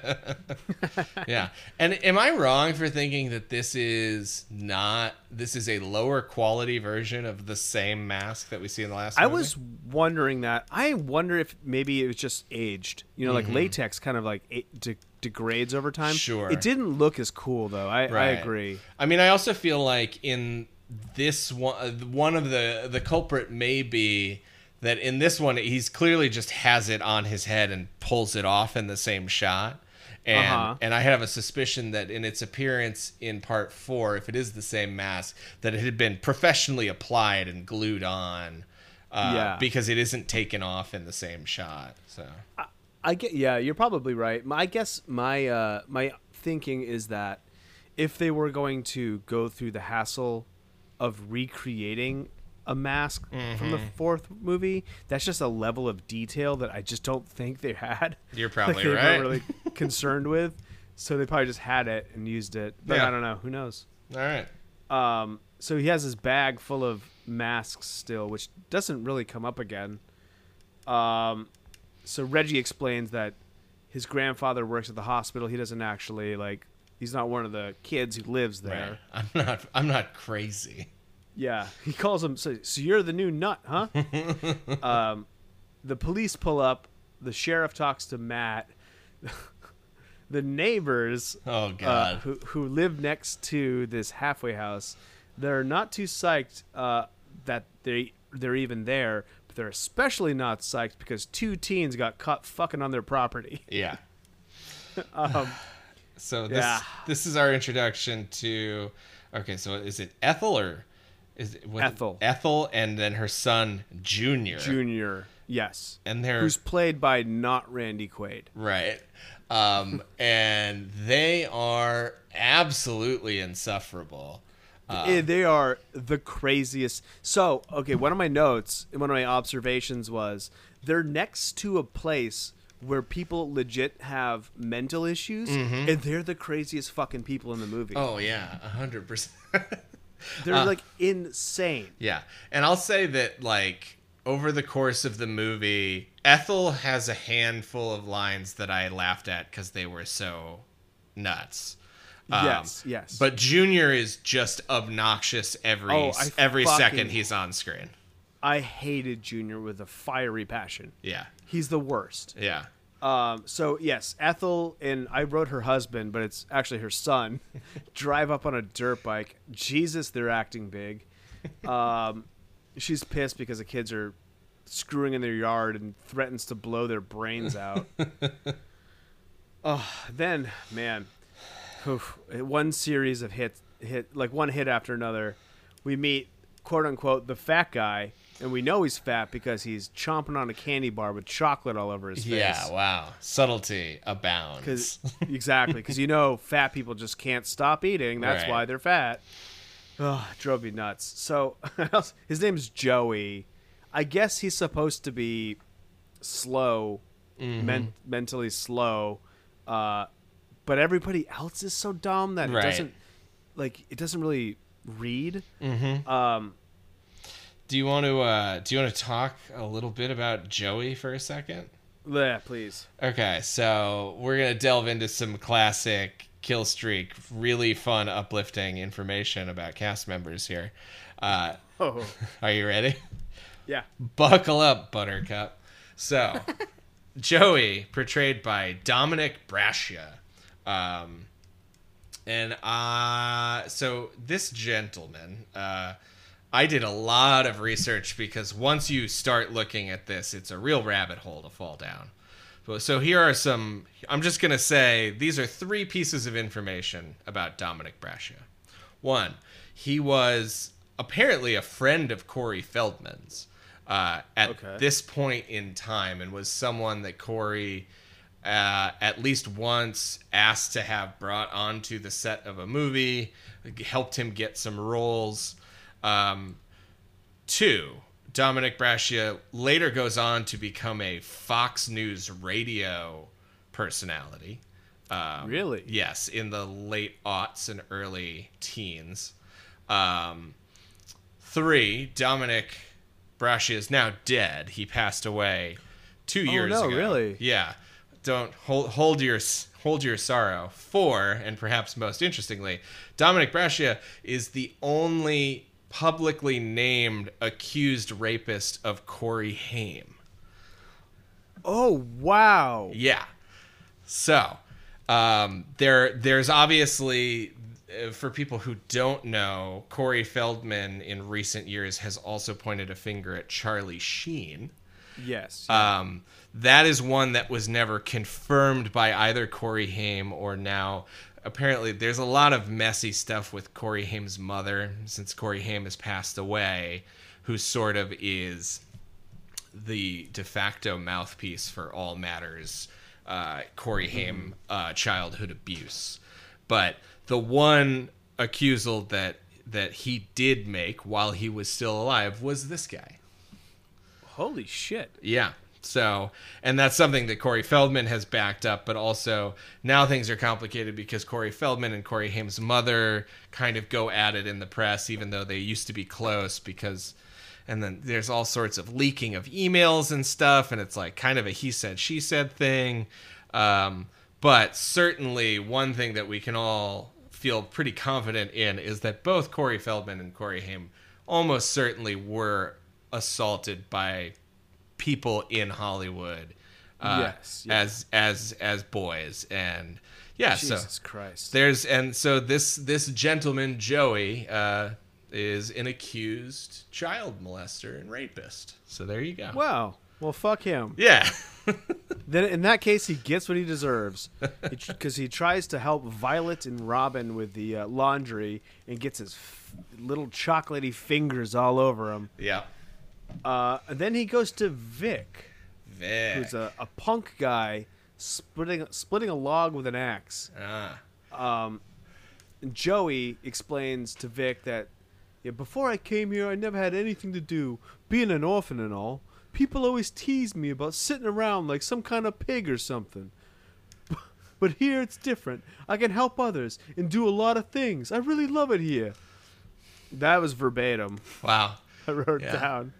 <laughs> yeah. And am I wrong for thinking that this is not this is a lower quality version of the same mask that we see in the last I movie? was wondering that. I wonder if maybe it was just aged. You know, like Mm-hmm. latex kind of like a- de- degrades over time. Sure. It didn't look as cool though. I, I agree. I mean, I also feel like in this one, uh, one of the the culprit may be that in this one he's clearly just has it on his head and pulls it off in the same shot. And Uh-huh. and I have a suspicion that in its appearance in part four, if it is the same mask, that it had been professionally applied and glued on. Uh, Yeah. because it isn't taken off in the same shot. So I get. Yeah, you're probably right. My I guess my uh, my thinking is that if they were going to go through the hassle of recreating a mask from Mm-hmm. the fourth movie, that's just a level of detail that I just don't think they had. You're <laughs> Like, probably weren't right. really <laughs> concerned with, so they probably just had it and used it. But Yeah. I don't know. Who knows? all right. Um, so he has his bag full of masks still, which doesn't really come up again. Um, so Reggie explains that his grandfather works at the hospital. He doesn't actually like. He's not one of the kids who lives there. Right. I'm not. I'm not crazy. Yeah, he calls him. So, so you're the new nut, huh? <laughs> um, the police pull up. The sheriff talks to Matt. <laughs> the neighbors Oh uh, God. who who live next to this halfway house, they're not too psyched uh, that they they're even there, but they're especially not psyched because two teens got caught fucking on their property. <laughs> Yeah. Um, so this yeah. this is our introduction to. Okay, so is it Ethel or is it Ethel. Ethel, and then her son Junior. Junior, yes, And they're who's played by not Randy Quaid. right, um, <laughs> and they are absolutely insufferable. Uh, they are the craziest. So, okay, one of my notes, and one of my observations was they're next to a place where people legit have mental issues, and they're the craziest fucking people in the movie. Mm-hmm. oh yeah, a hundred percent. <laughs> they're uh, like insane. Yeah. And I'll say that like over the course of the movie, Ethel has a handful of lines that I laughed at cuz they were so nuts. Um, Yes, yes. But Junior is just obnoxious every Oh, every fucking- second he's on screen. I hated Junior with a fiery passion. Yeah. He's the worst. Yeah. Um, so yes, Ethel and I wrote her husband, but it's actually her son. <laughs> drive up on a dirt bike. Jesus, they're acting big. Um, she's pissed because the kids are screwing in their yard and threatens to blow their brains out. <laughs> oh, then man, oof, one series of hits, hit like one hit after another. We meet quote unquote the fat guy, and we know he's fat because he's chomping on a candy bar with chocolate all over his face. Yeah. Wow. Subtlety abounds. Cause, exactly, because you know fat people just can't stop eating. That's Right. why they're fat. Oh, it drove me nuts. So <laughs> his name's Joey. I guess he's supposed to be slow, Mm-hmm. men- mentally slow, uh, but everybody else is so dumb that Right. it doesn't like it doesn't really read. Mm-hmm. Um, Do you want to uh, do you want to talk a little bit about Joey for a second? yeah, please. Okay, so we're gonna delve into some classic kill streak, really fun, uplifting information about cast members here. Uh, Oh, <laughs> are you ready? yeah. Buckle up, Buttercup. So, <laughs> Joey, portrayed by Dominick Brascia. Um, and uh, so this gentleman, uh, I did a lot of research because once you start looking at this, it's a real rabbit hole to fall down. So here are some. I'm just gonna say these are three pieces of information about Dominick Brascia. One, he was apparently a friend of Corey Feldman's uh, at Okay. this point in time, and was someone that Corey uh, at least once asked to have brought onto the set of a movie, helped him get some roles. Um, two, Dominick Brascia later goes on to become a Fox News radio personality. Um, Really? Yes, in the late aughts and early teens. Um, three, Dominick Brascia is now dead. He passed away two years ago. Oh, no, ago. really? Yeah. Don't hold hold your hold your sorrow. Four, and perhaps most interestingly, Dominic Brascia is the only publicly named accused rapist of Corey Haim. Oh wow. Yeah. So, um, there, there's obviously, uh, for people who don't know, Corey Feldman in recent years has also pointed a finger at Charlie Sheen. Yes. Um, that is one that was never confirmed by either Corey Haim or now. Apparently, there's a lot of messy stuff with Corey Haim's mother since Corey Haim has passed away, who sort of is the de facto mouthpiece for all matters uh, Corey Haim uh, childhood abuse. But the one accusal that that he did make while he was still alive was this guy. Holy shit. Yeah. So, and that's something that Corey Feldman has backed up, but also now things are complicated because Corey Feldman and Corey Haim's mother kind of go at it in the press, even though they used to be close. Because, and then there's all sorts of leaking of emails and stuff, and it's like kind of a he said, she said thing. Um, but certainly, one thing that we can all feel pretty confident in is that both Corey Feldman and Corey Haim almost certainly were assaulted by people in Hollywood uh, Yes, yeah. as as as boys and yeah so Jesus Christ. there's and so this this gentleman Joey uh, is an accused child molester and rapist so there you go Wow. Well, fuck him. yeah <laughs> Then in that case, he gets what he deserves because he tries to help Violet and Robin with the uh, laundry and gets his f- little chocolatey fingers all over him. yeah Uh, and then he goes to Vic, Vic. who's a, a punk guy splitting splitting a log with an axe. ah. And Joey explains to Vic that yeah, before I came here, I never had anything to do. Being an orphan and all, people always tease me about sitting around like some kind of pig or something. <laughs> But here it's different. I can help others and do a lot of things. I really love it here. That was verbatim. wow <laughs> I wrote Yeah. down.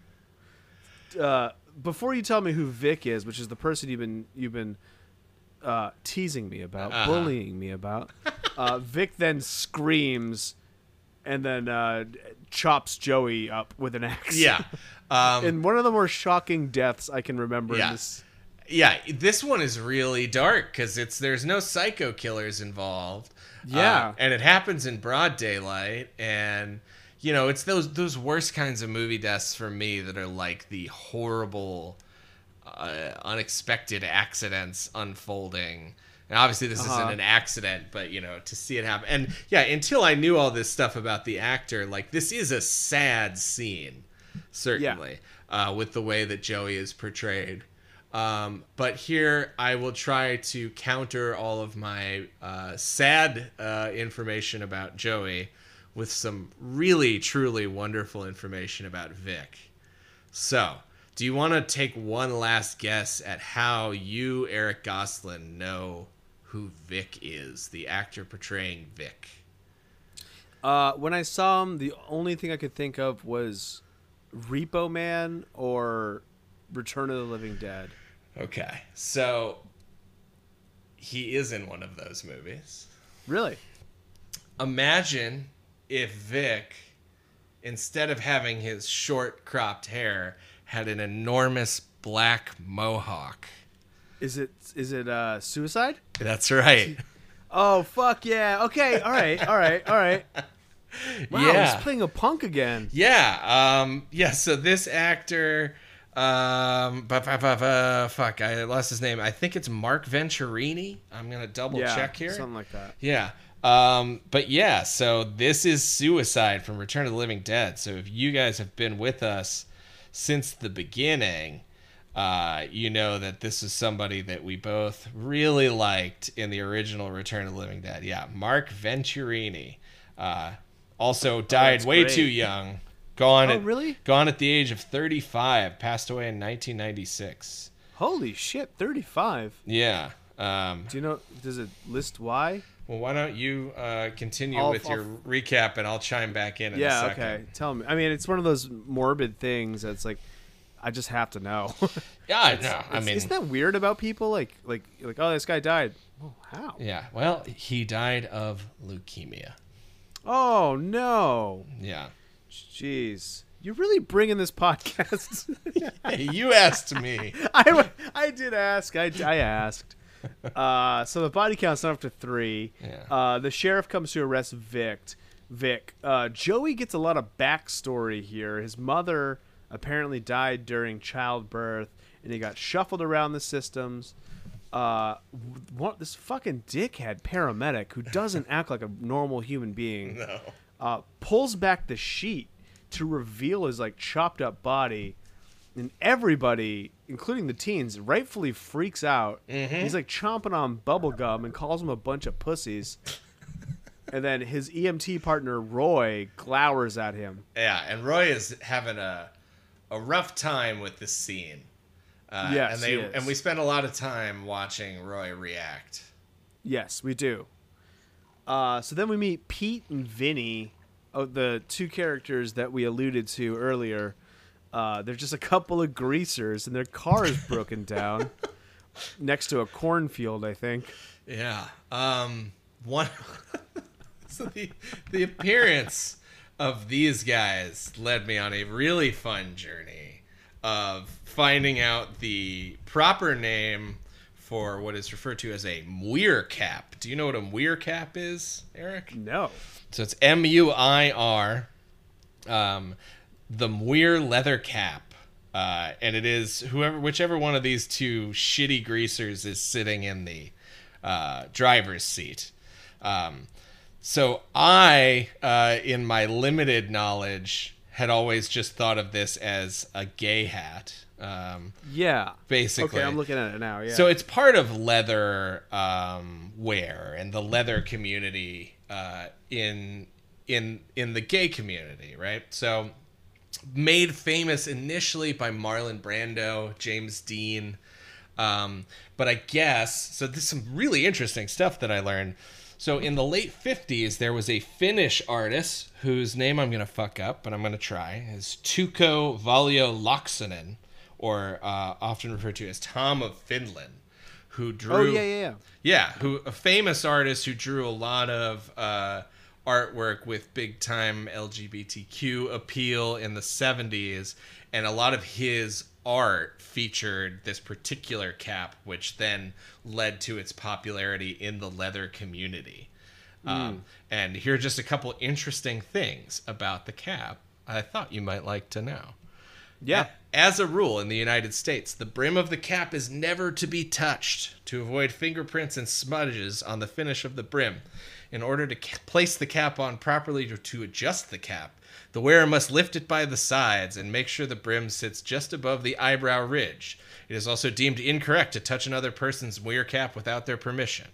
Uh, before you tell me who Vic is, which is the person you've been you've been uh, teasing me about, Uh-huh. bullying me about, <laughs> uh, Vic then screams and then uh, chops Joey up with an axe. Yeah. <laughs> Um, and one of the more shocking deaths I can remember. Yeah. Yeah, this one is really dark because it's there's no psycho killers involved. Yeah. Uh, and it happens in broad daylight, and you know it's those those worst kinds of movie deaths for me that are like the horrible, uh, unexpected accidents unfolding. And obviously, this Uh-huh. isn't an accident, but you know, to see it happen, and yeah, until I knew all this stuff about the actor, like this is a sad scene, certainly, uh, with the way that Joey is portrayed. Um, but here I will try to counter all of my uh, sad uh, information about Joey with some really, truly wonderful information about Vic. So, do you want to take one last guess at how you, Eric Goslin, know who Vic is, the actor portraying Vic? Uh, when I saw him, the only thing I could think of was Repo Man or Return of the Living Dead. Okay, so he is in one of those movies. Really? imagine if Vic, instead of having his short cropped hair, had an enormous black mohawk. Is it is it uh, suicide? That's right. <laughs> Oh fuck yeah! Okay, all right, all right, all right. <laughs> Wow, Yeah. he's playing a punk again. Yeah. Um. Yeah. So this actor, um, bu- bu- bu- bu- fuck, I lost his name. I think it's Mark Venturini. I'm gonna double yeah, check here. something like that. Yeah. Um, but yeah, so this is Suicide from Return of the Living Dead. So if you guys have been with us since the beginning, uh, you know that this is somebody that we both really liked in the original Return of the Living Dead. Yeah, Mark Venturini. Uh, also died Oh, way great. too young. Gone Oh, at, really? Gone at the age of 35. Passed away in 1996. Holy shit, thirty-five. Yeah. Um, Do you know? Does it list why? Well, why don't you uh, continue I'll- with I'll- your recap, and I'll chime back in in a yeah. second. Okay. Tell me. I mean, it's one of those morbid things that's like, I just have to know. <laughs> Yeah, I know. I mean, isn't that weird about people? Like, like, like, oh, this guy died. Well, how? yeah. Well, he died of leukemia. Oh no. Yeah. Jeez. You're really bringing this podcast. Hey, <laughs> <laughs> you asked me. I, I did ask. I, I asked. <laughs> Uh, so the body count's not up to three. Yeah. Uh, the sheriff comes to arrest Vic. Vic. Uh, Joey gets a lot of backstory here. His mother apparently died during childbirth, and he got shuffled around the systems. Uh, what, this fucking dickhead paramedic who doesn't act like a normal human being <laughs> No. uh, pulls back the sheet to reveal his like chopped up body, and everybody, including the teens, rightfully freaks out. He's like chomping on bubble gum and calls them a bunch of pussies. <laughs> and then his EMT partner Roy glowers at him. Yeah, and Roy is having a a rough time with this scene. Uh, Yes, and they he is. and we spend a lot of time watching Roy react. Yes, we do. Uh, so then we meet Pete and Vinny, oh, the two characters that we alluded to earlier. Uh, they're just a couple of greasers, and their car is broken down <laughs> next to a cornfield, I think. Yeah. Um. One. <laughs> so the the appearance of these guys led me on a really fun journey of finding out the proper name for what is referred to as a muir cap. Do you know what a muir cap is, Eric? No. So it's M U I R, um, the Muir leather cap, uh, and it is whoever, whichever one of these two shitty greasers is sitting in the uh, driver's seat. Um, so I, uh, in my limited knowledge, had always just thought of this as a gay hat. Um, Yeah. basically, Okay, I'm looking at it now. Yeah. so it's part of leather um, wear and the leather community uh, in in in the gay community, right? So made famous initially by Marlon Brando, James Dean, um, but I guess so. There's some really interesting stuff that I learned. So in the late 50s, there was a Finnish artist whose name I'm going to fuck up, but I'm going to try. Is Touko Valio Laaksonen, or uh, often referred to as Tom of Finland, who drew. oh yeah, yeah, yeah. Yeah, who a famous artist who drew a lot of uh, artwork with big time LGBTQ appeal in the 70s, and a lot of his art featured this particular cap, which then led to its popularity in the leather community. Um, and here are just a couple interesting things about the cap I thought you might like to know. Yeah. As a rule in the United States, the brim of the cap is never to be touched to avoid fingerprints and smudges on the finish of the brim. In order to place the cap on properly or to adjust the cap, the wearer must lift it by the sides and make sure the brim sits just above the eyebrow ridge. It is also deemed incorrect to touch another person's Muir cap without their permission.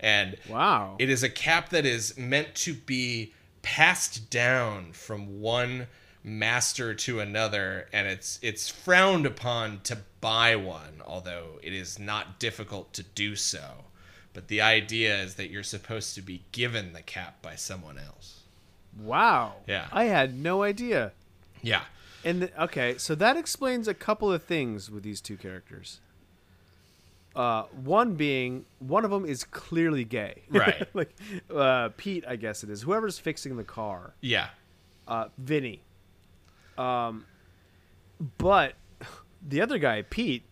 And Wow. it is a cap that is meant to be passed down from one master to another and it's it's frowned upon to buy one although it is not difficult to do so but the idea is that you're supposed to be given the cap by someone else wow. Yeah. I had no idea. yeah And th- okay, so that explains a couple of things with these two characters. Uh, one being one of them is clearly gay, <laughs> Right. like uh, Pete, I guess it is. Whoever's fixing the car, yeah uh, Vinny. Um, but the other guy, Pete,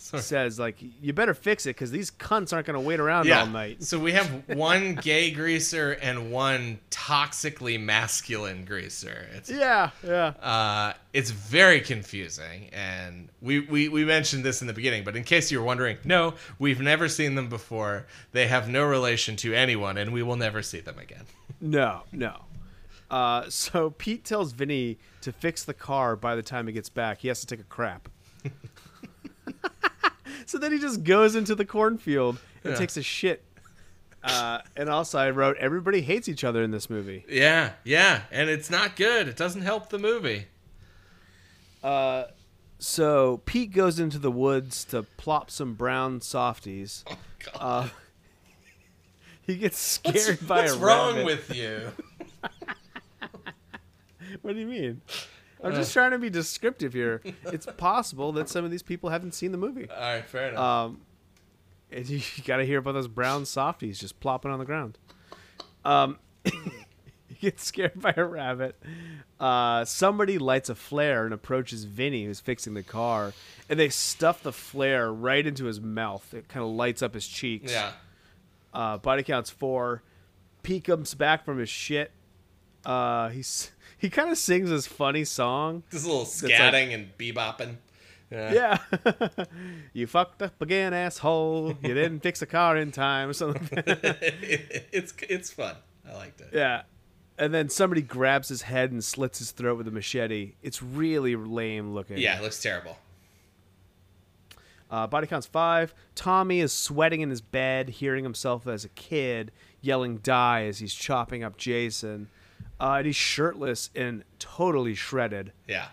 Sorry. says like, "You better fix it because these cunts aren't going to wait around yeah all night." so we have one gay greaser and one toxically masculine greaser it's Yeah, yeah. Uh, it's very confusing, and we, we we mentioned this in the beginning. But in case you were wondering, no, we've never seen them before. They have no relation to anyone, and we will never see them again. No, no. Uh, so Pete tells Vinny to fix the car by the time he gets back. He has to take a crap. <laughs> so then he just goes into the cornfield and Yeah. takes a shit. Uh, and also, I wrote, everybody hates each other in this movie. Yeah, yeah, and it's not good. It doesn't help the movie. So Pete goes into the woods to plop some brown softies. Oh God, Uh, <laughs> he gets scared what's, by what's a What's wrong rabbit. with you? <laughs> What do you mean? I'm just trying to be descriptive here. <laughs> It's possible that some of these people haven't seen the movie. All right, fair enough. Um, and <laughs> you, got to hear about those brown softies just plopping on the ground. Um, <coughs> he gets scared by a rabbit. Uh, somebody lights a flare and approaches Vinny, who's fixing the car, and they stuff the flare right into his mouth. It kind of lights up his cheeks. yeah, Uh, body counts four. Pete comes back from his shit. Uh, he's he kind of sings this funny song. this little like- scatting and bebopping. Yeah. Yeah. <laughs> you fucked up again, asshole. You didn't fix the car in time or something. like <laughs> it's it's fun. I liked it. yeah. And then somebody grabs his head and slits his throat with a machete. It's really lame looking. Yeah, it looks terrible. Uh, body counts five. Tommy is sweating in his bed, hearing himself as a kid yelling "die" as he's chopping up Jason. Uh, and he's shirtless and totally shredded. Yeah.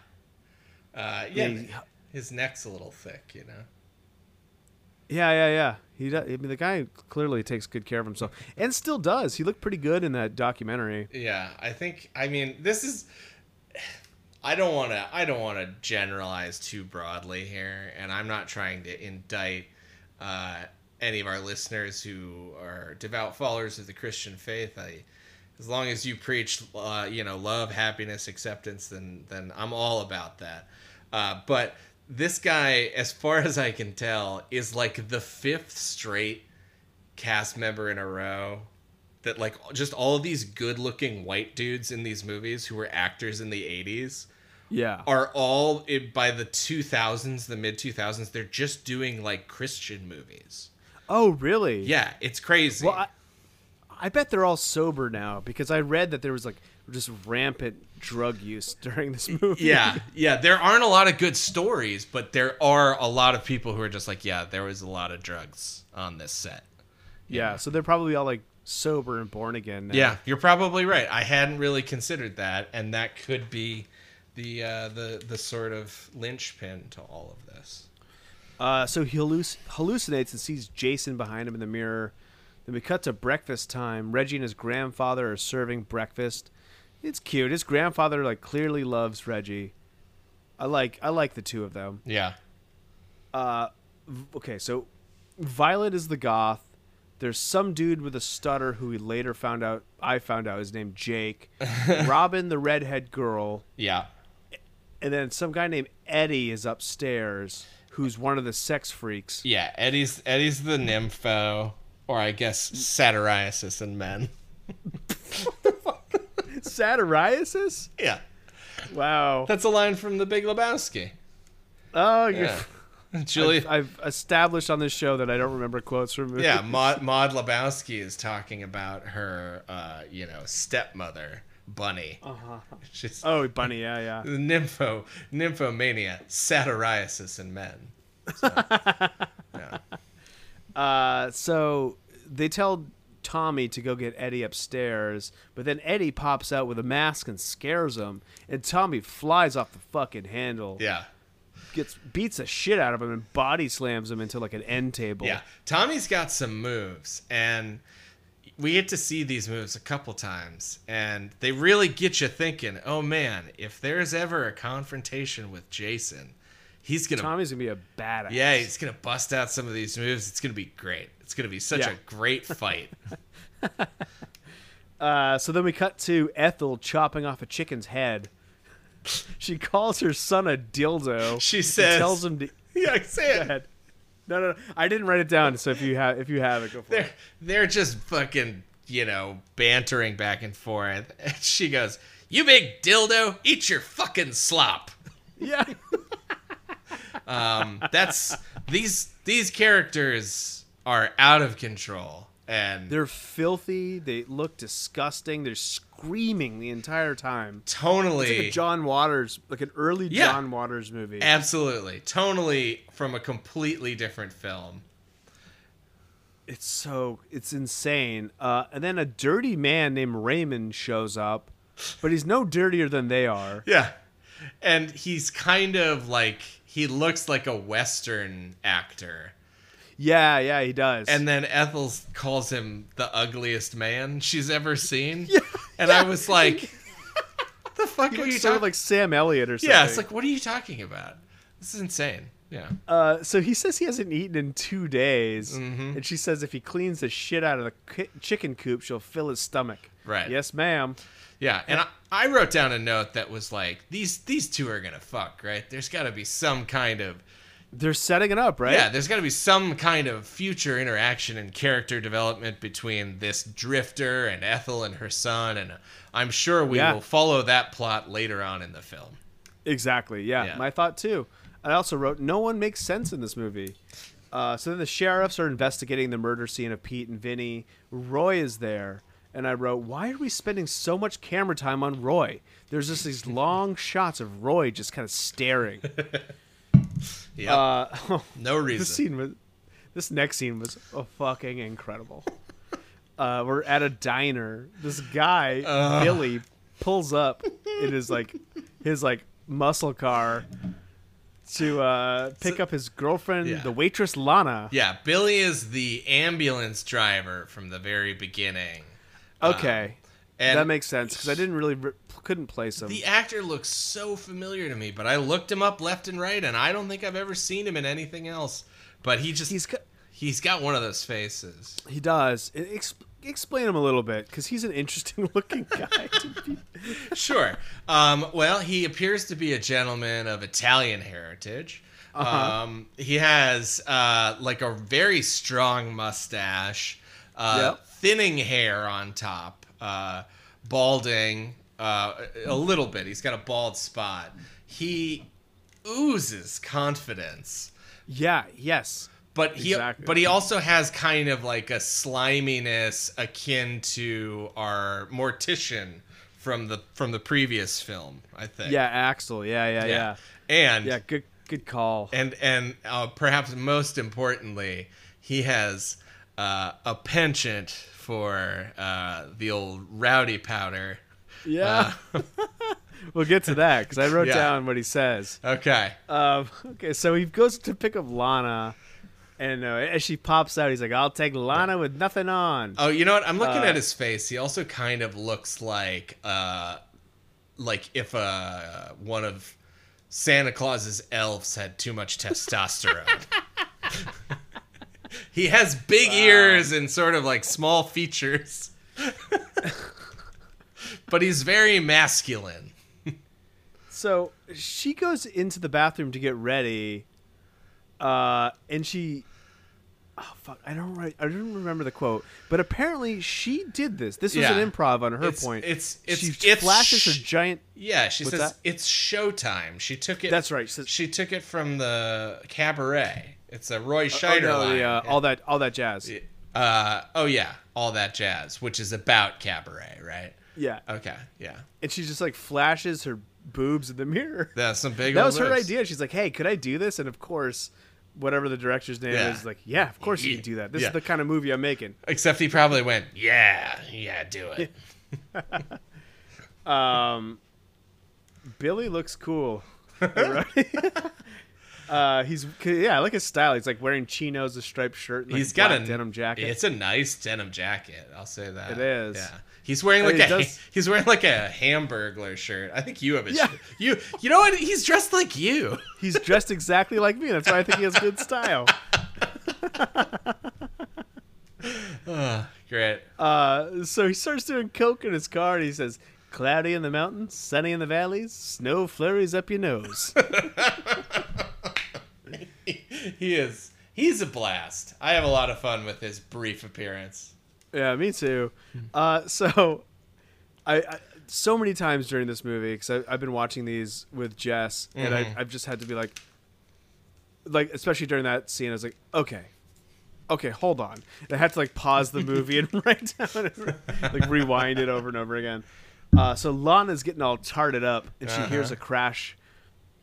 Uh, yeah. He- his neck's a little thick, you know. Yeah, yeah, yeah. He does, I mean, the guy clearly takes good care of himself, and still does. He looked pretty good in that documentary. Yeah, I think. I mean, this is. I don't want to. I don't want to generalize too broadly here, and I'm not trying to indict uh, any of our listeners who are devout followers of the Christian faith. I, as long as you preach, uh, you know, love, happiness, acceptance, then then I'm all about that. Uh, but this guy, as far as I can tell, is like the fifth straight cast member in a row that like just all of these good looking white dudes in these movies who were actors in the 80s Yeah. are all by the 2000s the mid 2000s they're just doing like christian movies Oh, really? yeah it's crazy Well, I, I bet they're all sober now because I read that there was like just rampant drug use <laughs> during this movie. yeah yeah there aren't a lot of good stories but there are a lot of people who are just like yeah there was a lot of drugs on this set yeah. So they're probably all like sober and born again. Now. yeah you're probably right i hadn't really considered that and that could be the uh the the sort of linchpin to all of this Uh, so he halluc- hallucinates and sees Jason behind him in the mirror. Then we cut to breakfast time. Reggie and his grandfather are serving breakfast. It's cute. His grandfather like clearly loves Reggie. I like I like the two of them. yeah Uh, okay, so Violet is the goth. There's some dude with a stutter who we later found out. I found out his name Jake. <laughs> Robin, the redhead girl, Yeah. and then some guy named Eddie is upstairs, who's one of the sex freaks. Yeah, Eddie's Eddie's the nympho, or I guess Satyriasis in men. Satyriasis? Yeah. Wow. That's a line from The Big Lebowski. Oh. Yeah. <laughs> Julie, I've established on this show that I don't remember quotes from movies. yeah, Maud, Maud Lebowski is talking about her, uh, you know, stepmother, Bunny. Uh-huh. She's Oh, bunny. Yeah, yeah. the <laughs> nympho, nymphomania, Satyriasis in men. Yeah. <laughs> Uh, so they tell Tommy to go get Eddie upstairs, but then Eddie pops out with a mask and scares him, and Tommy flies off the fucking handle. yeah. Gets beats the shit out of him and body slams him into like an end table. Yeah, Tommy's got some moves, and we get to see these moves a couple times, and they really get you thinking. Oh man, if there's ever a confrontation with Jason, he's gonna. Tommy's gonna be a badass. yeah, he's gonna bust out some of these moves. It's gonna be great. It's gonna be such Yeah. a great fight. <laughs> Uh, so then we cut to Ethel chopping off a chicken's head. She calls her son a dildo. She says- tells him to. <laughs> yeah, say it. No, no, no. I didn't write it down. So if you have, if you have it, go for They're it. they're just fucking you know bantering back and forth. <laughs> And she goes, "You big dildo, eat your fucking slop." Yeah. Um, that's these these characters are out of control, and They're filthy. They look disgusting. They're screaming the entire time. tonally It's like a John Waters, like an early Yeah. John Waters movie. absolutely tonally from a completely different film. it's so it's insane. Uh, and then a dirty man named Raymond shows up, but he's no dirtier than they are. Yeah, and he's kind of like he looks like a western actor. Yeah, yeah, he does. And then Ethel calls him the ugliest man she's ever seen. <laughs> yeah, and I was like, the fuck he are you talking like Sam Elliott or something. Yeah, it's like, what are you talking about? This is insane. Yeah. Uh, so he says he hasn't eaten in two days, Mm-hmm. and she says if he cleans the shit out of the chicken coop, she'll fill his stomach. Right. Yes, ma'am. Yeah, and I, I wrote down a note that was like, these these two are gonna fuck, right? There's got to be some kind of They're setting it up, right? yeah, there's got to be some kind of future interaction and character development between this drifter and Ethel and her son, and I'm sure we Yeah. will follow that plot later on in the film. Exactly. Yeah, Yeah. my thought too. I also wrote, no one makes sense in this movie. Uh, so then the sheriffs are investigating the murder scene of Pete and Vinny. Roy is there, and I wrote, why are we spending so much camera time on Roy? There's just these long <laughs> shots of Roy just kind of staring. <laughs> Yeah, Uh, <laughs> no reason. this scene was, this next scene was oh, fucking incredible. Uh, we're at a diner. This guy Billy pulls up in his like his like muscle car to uh, pick up his girlfriend, Yeah. the waitress Lana. Yeah, Billy is the ambulance driver from the very beginning. Okay, And that makes sense because I didn't really re- couldn't place him. the actor looks so familiar to me, but I looked him up left and right, and I don't think I've ever seen him in anything else. But he just He's got, he's got one of those faces. he does. Ex- explain him a little bit because he's an interesting <laughs> looking guy. to be- <laughs> Sure. Um, well, he appears to be a gentleman of Italian heritage. Uh-huh. Um, he has uh, like a very strong mustache, uh, Yep. Thinning hair on top, uh, balding uh, a little bit. He's got a bald spot. He oozes confidence. yeah. Yes. But he Exactly. but he also has kind of like a sliminess akin to our mortician from the from the previous film, I think. Yeah. Axel. Yeah. Yeah. Yeah. And Yeah. Good. Good call. and and uh, perhaps most importantly, he has uh, a penchant for uh, the old rowdy powder. Yeah. <laughs> we'll get to that because I wrote Yeah. down what he says. Okay. Um, okay, so he goes to pick up Lana, and uh, as she pops out, he's like, "I'll take Lana with nothing on." Oh, you know what? I'm looking Uh, at his face. He also kind of looks like uh like if uh one of Santa Claus's elves had too much testosterone. <laughs> He has big ears and sort of like small features. <laughs> but he's very masculine. So she goes into the bathroom to get ready, uh, and she, oh fuck, I don't right, I don't remember the quote, but apparently she did this. This was Yeah. an improv on her It's- point. it's- it's- she it's flashes her giant. Yeah, she says that? it's showtime. She took it. That's right. She says- She took it from the cabaret. It's a Roy Oh, Scheider no, line. the, uh, all that, all that jazz. Uh, oh yeah, all that jazz, which is about cabaret, right? Yeah, Okay, yeah. and she just like flashes her boobs in the mirror. That's some big. that was her moves. idea. She's like, "Hey, could I do this?" And of course, whatever the director's name Yeah. is, like, "Yeah, of course you can do that. This Yeah. is the kind of movie I'm making." Except he probably went, yeah, yeah, do it. <laughs> Um, Billy looks cool. <laughs> <laughs> Uh, he's yeah, I like his style. He's like wearing chinos, a striped shirt, like He's got a denim jacket. It's a nice denim jacket. I'll say that. It is. Yeah. He's wearing like a does- <laughs> he's wearing like a Hamburglar shirt. I think you have a Yeah. shirt. You you know what? He's dressed like you. <laughs> He's dressed exactly like me. That's why I think he has good style. <laughs> Great. Uh, so he starts doing coke in his car, and he says, "Cloudy in the mountains, sunny in the valleys, snow flurries up your nose." He is he's a blast. I have a lot of fun with his brief appearance. Yeah, me too. Uh, <laughs> so, I, I so many times during this movie because I've been watching these with Jess, and I, I've just had to be like, like especially during that scene, I was like, okay, okay, hold on. And I had to like pause the movie and <laughs> write down like rewind it over and over again. Uh, so Lana's getting all tarted up, and she hears a crash,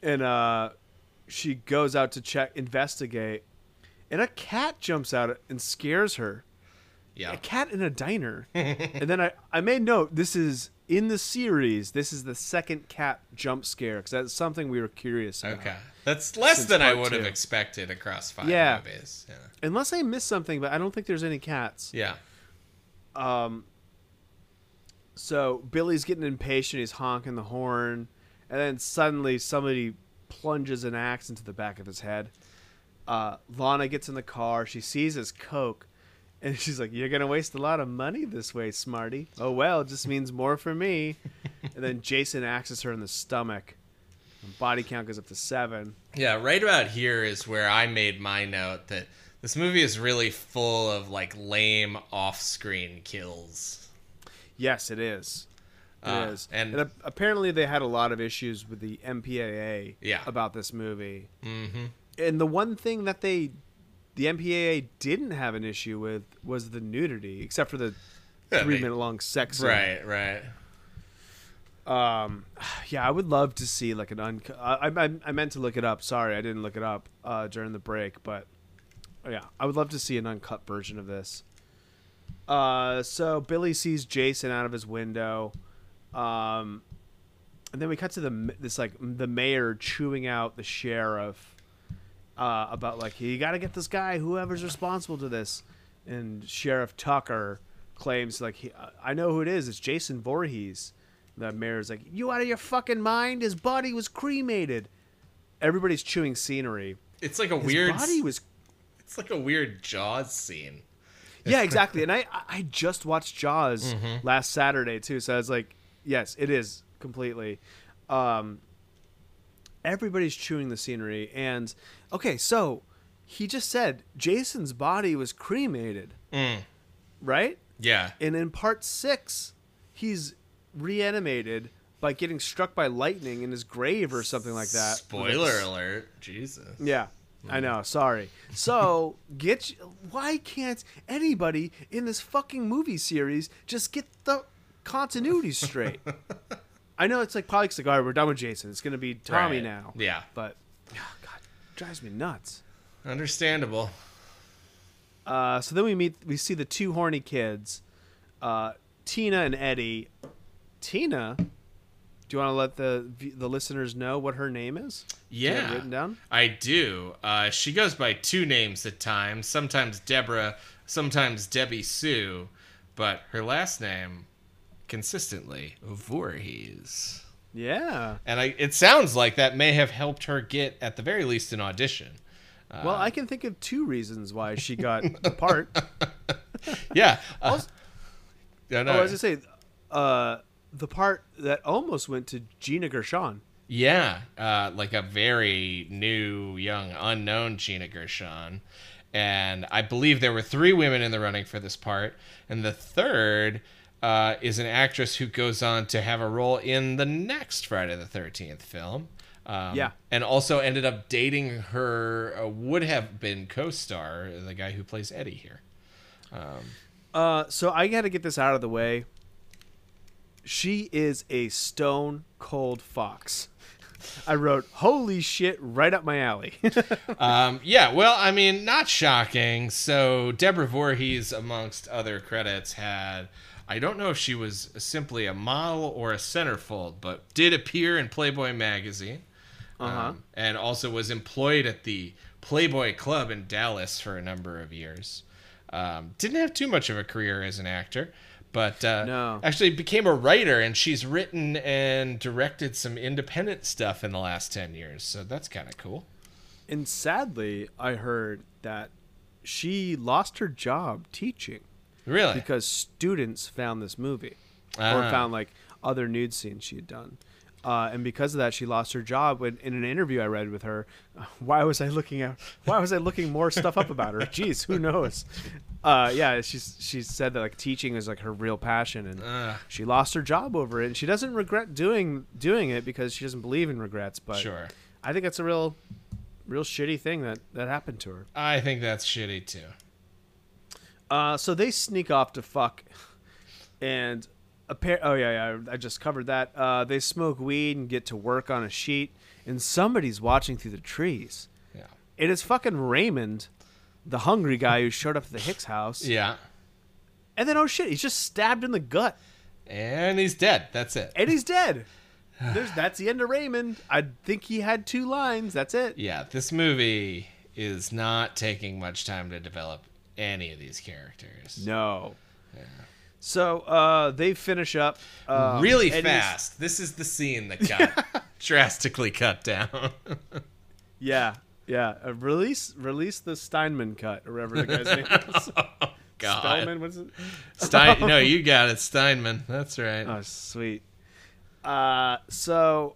and uh, she goes out to check, investigate, and a cat jumps out and scares her Yeah. a cat in a diner. <laughs> and then I, I made note this is in the series, this is the second cat jump scare because that's something we were curious about. Okay. That's less than I would have expected across five Yeah. movies. Yeah. Unless I missed something, but I don't think there's any cats. Yeah. Um. So Billy's getting impatient, he's honking the horn, and then suddenly somebody plunges an axe into the back of his head. Uh, Lana gets in the car, she sees his Coke, and <laughs> she's like, You're gonna waste a lot of money this way, Smarty. Oh well, it just means more for me. and then <laughs> Jason axes her in the stomach. And body count goes up to seven. Yeah, right about here is where I made my note that this movie is really full of like lame off-screen kills. Yes, it is. It is. Uh, and- and, a- apparently they had a lot of issues with the MPAA Yeah. about this movie. Mm-hmm. And the one thing that they, the MPAA didn't have an issue with was the nudity, except for the Yeah, three they- minute long sex scene. Right, right. Um, <sighs> yeah, I would love to see like an uncut. I, I I meant to look it up. Sorry, I didn't look it up uh, during the break, but yeah, I would love to see an uncut version of this. Uh, so Billy sees Jason out of his window, um, and then we cut to the this like the mayor chewing out the sheriff uh, about like you got to get this guy, whoever's responsible to this, and Sheriff Tucker claims like he, I know who it is. It's Jason Voorhees. The mayor's like, "You out of your fucking mind? His body was cremated." Everybody's chewing scenery. It's like a His weird body was it's like a weird Jaws scene. yeah, exactly. And I I just watched Jaws Mm-hmm. last Saturday too, so I was like, yes, it is completely. Um, everybody's chewing the scenery, and okay, so he just said Jason's body was cremated, Mm. right? Yeah. And in part six, he's reanimated by getting struck by lightning in his grave or something like that. Spoiler alert. Jesus. Yeah, I know. Sorry. So get you- why can't anybody in this fucking movie series just get the continuity straight? <laughs> I know it's like probably 'cause, like, all right, we're done with Jason. It's gonna be Tommy Right. now. Yeah. But oh, God, drives me nuts. Understandable. Uh, so then we meet, we see the two horny kids, uh, Tina and Eddie. Tina, do you want to let the the listeners know what her name is? Do you have Yeah. written down. I do. Uh, she goes by two names at times, sometimes Deborah, sometimes Debbie Sue, but her last name consistently Voorhees. Yeah. And I, it sounds like that may have helped her get, at the very least, an audition. well, I can think of two reasons why she got the part. <laughs> Yeah. Uh, no, no. Oh, I was gonna say, uh, the part that almost went to Gina Gershon. Yeah, uh, like a very new, young, unknown Gina Gershon. And I believe there were three women in the running for this part. And the third uh, is an actress who goes on to have a role in the next Friday the 13th film. Um, Yeah. And also ended up dating her, uh, would have been co star, the guy who plays Eddie here. Uh, so I got to get this out of the way. She is a stone cold fox. <laughs> I wrote, "Holy shit!" right up my alley. <laughs> Um, yeah, well, I mean, not shocking. So Deborah Voorhees, amongst other credits, had I don't know if she was simply a model or a centerfold, but did appear in Playboy magazine, Uh-huh. um, and also was employed at the Playboy Club in Dallas for a number of years. Um, didn't have too much of a career as an actor, but uh, No. actually became a writer, and she's written and directed some independent stuff in the last ten years. So that's kind of cool. and sadly, I heard that she lost her job teaching Really? because students found this movie or Ah. found like other nude scenes she had done. Uh, and because of that, she lost her job. When, in an interview I read with her, <laughs> why was I looking at? Why was I looking more stuff up about her? Jeez, who knows? Uh, yeah, she's she said that like teaching is like her real passion, and Ah. she lost her job over it. And she doesn't regret doing doing it because she doesn't believe in regrets. But Sure. I think that's a real, real shitty thing that that happened to her. I think that's shitty too. Uh, so they sneak off to fuck, and a pair. Oh yeah, yeah. I just covered that. Uh, they smoke weed and get to work on a sheet, and somebody's watching through the trees. Yeah. It is fucking Raymond, the hungry guy who showed up at the Hicks house. Yeah. And then oh shit, he's just stabbed in the gut, And he's dead. That's it. and he's dead. <sighs> There's that's the end of Raymond. I think he had two lines. That's it. Yeah, this movie is not taking much time to develop any of these characters. No. So uh, they finish up uh, really fast. This is the scene that got <laughs> <laughs> drastically cut down. <laughs> Yeah, yeah. Uh, release, release the Steinmann cut, or whatever the guy's name is. God. Spellman, what's it? Stein- no, you got it, Steinmann. That's right. Oh, sweet. Uh, so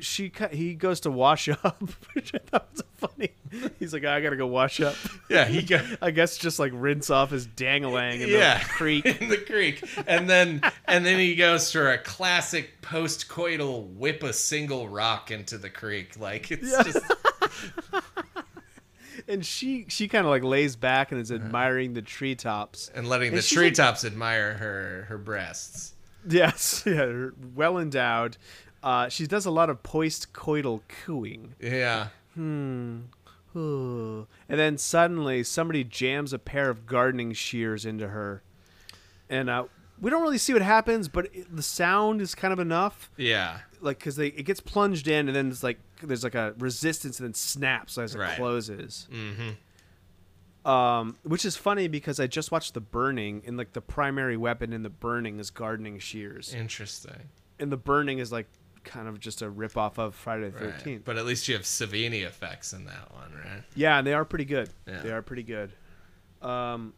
she he goes to wash <laughs> up, which I thought was funny. He's like, I gotta go wash up. yeah, he got <laughs> I guess just like rinse off his dangalang in yeah the <laughs> creek. in the creek, and then and then he goes for a classic post-coital whip a single rock into the creek. Like it's Yeah. just And she she kind of like lays back and is admiring the treetops. and letting And the she's like- treetops admire her her breasts. Yes, yeah, well endowed. Uh, she does a lot of post-coital cooing. Yeah. Ooh. And then suddenly somebody jams a pair of gardening shears into her. And uh, we don't really see what happens, but it, the sound is kind of enough. Yeah. Like, because they it gets plunged in, and then it's like there's like a resistance, and then snaps as it Right. closes. Mm-hmm. Um, which is funny because I just watched The Burning, and like the primary weapon in The Burning is gardening shears, Interesting. and The Burning is like kind of just a rip off of Friday the Right. Thirteenth. But at least you have Savini effects in that one, right? Yeah, and they are pretty good. Yeah. They are pretty good. Um,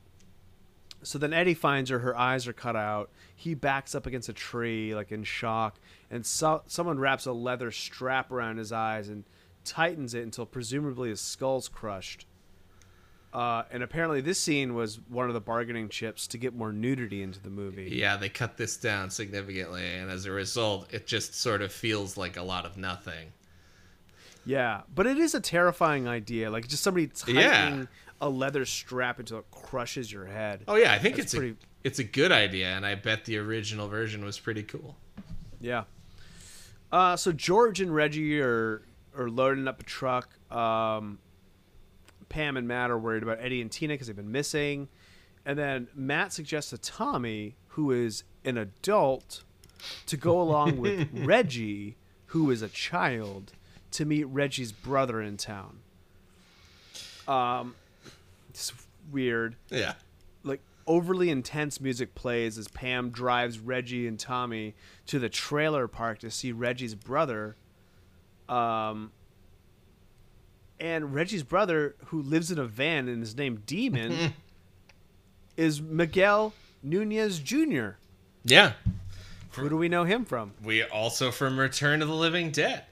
so then Eddie finds her. Her eyes are cut out. He backs up against a tree, like in shock, and so- someone wraps a leather strap around his eyes and tightens it until presumably his skull's crushed. Uh, and apparently, this scene was one of the bargaining chips to get more nudity into the movie. Yeah, they cut this down significantly, and as a result, it just sort of feels like a lot of nothing. Yeah, but it is a terrifying idea. Like just somebody tightening Yeah. a leather strap until it crushes your head. Oh yeah, I think That's it's pretty- a it's a good idea, and I bet the original version was pretty cool. Yeah. Uh, so George and Reggie are are loading up a truck. Um, Pam and Matt are worried about Eddie and Tina because they've been missing, and then Matt suggests to Tommy, who is an adult, to go along <laughs> with Reggie, who is a child, to meet Reggie's brother in town. Um, it's weird Yeah. like overly intense music plays as Pam drives Reggie and Tommy to the trailer park to see Reggie's brother. Um and Reggie's brother, who lives in a van and is named Demon, is Miguel Nunez Jr. Yeah. Who do we know him from? We also from Return of the Living Dead.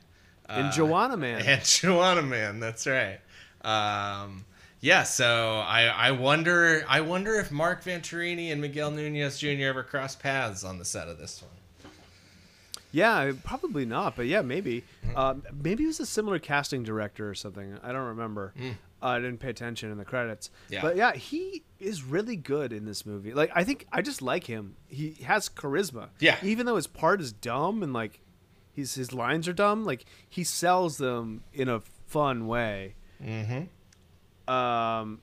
In Juwanna Mann. <laughs> And Juwanna Mann, that's right. Um, yeah, so I, I wonder I wonder if Mark Venturini and Miguel Nunez Jr. ever crossed paths on the set of this one. Yeah, probably not, but yeah, maybe. Um, maybe it was a similar casting director or something. I don't remember. Uh, I didn't pay attention in the credits. Yeah. But yeah, he is really good in this movie. Like, I think I just like him. He has charisma. Yeah. Even though his part is dumb and like, his his lines are dumb. Like he sells them in a fun way. Mm-hmm. Um,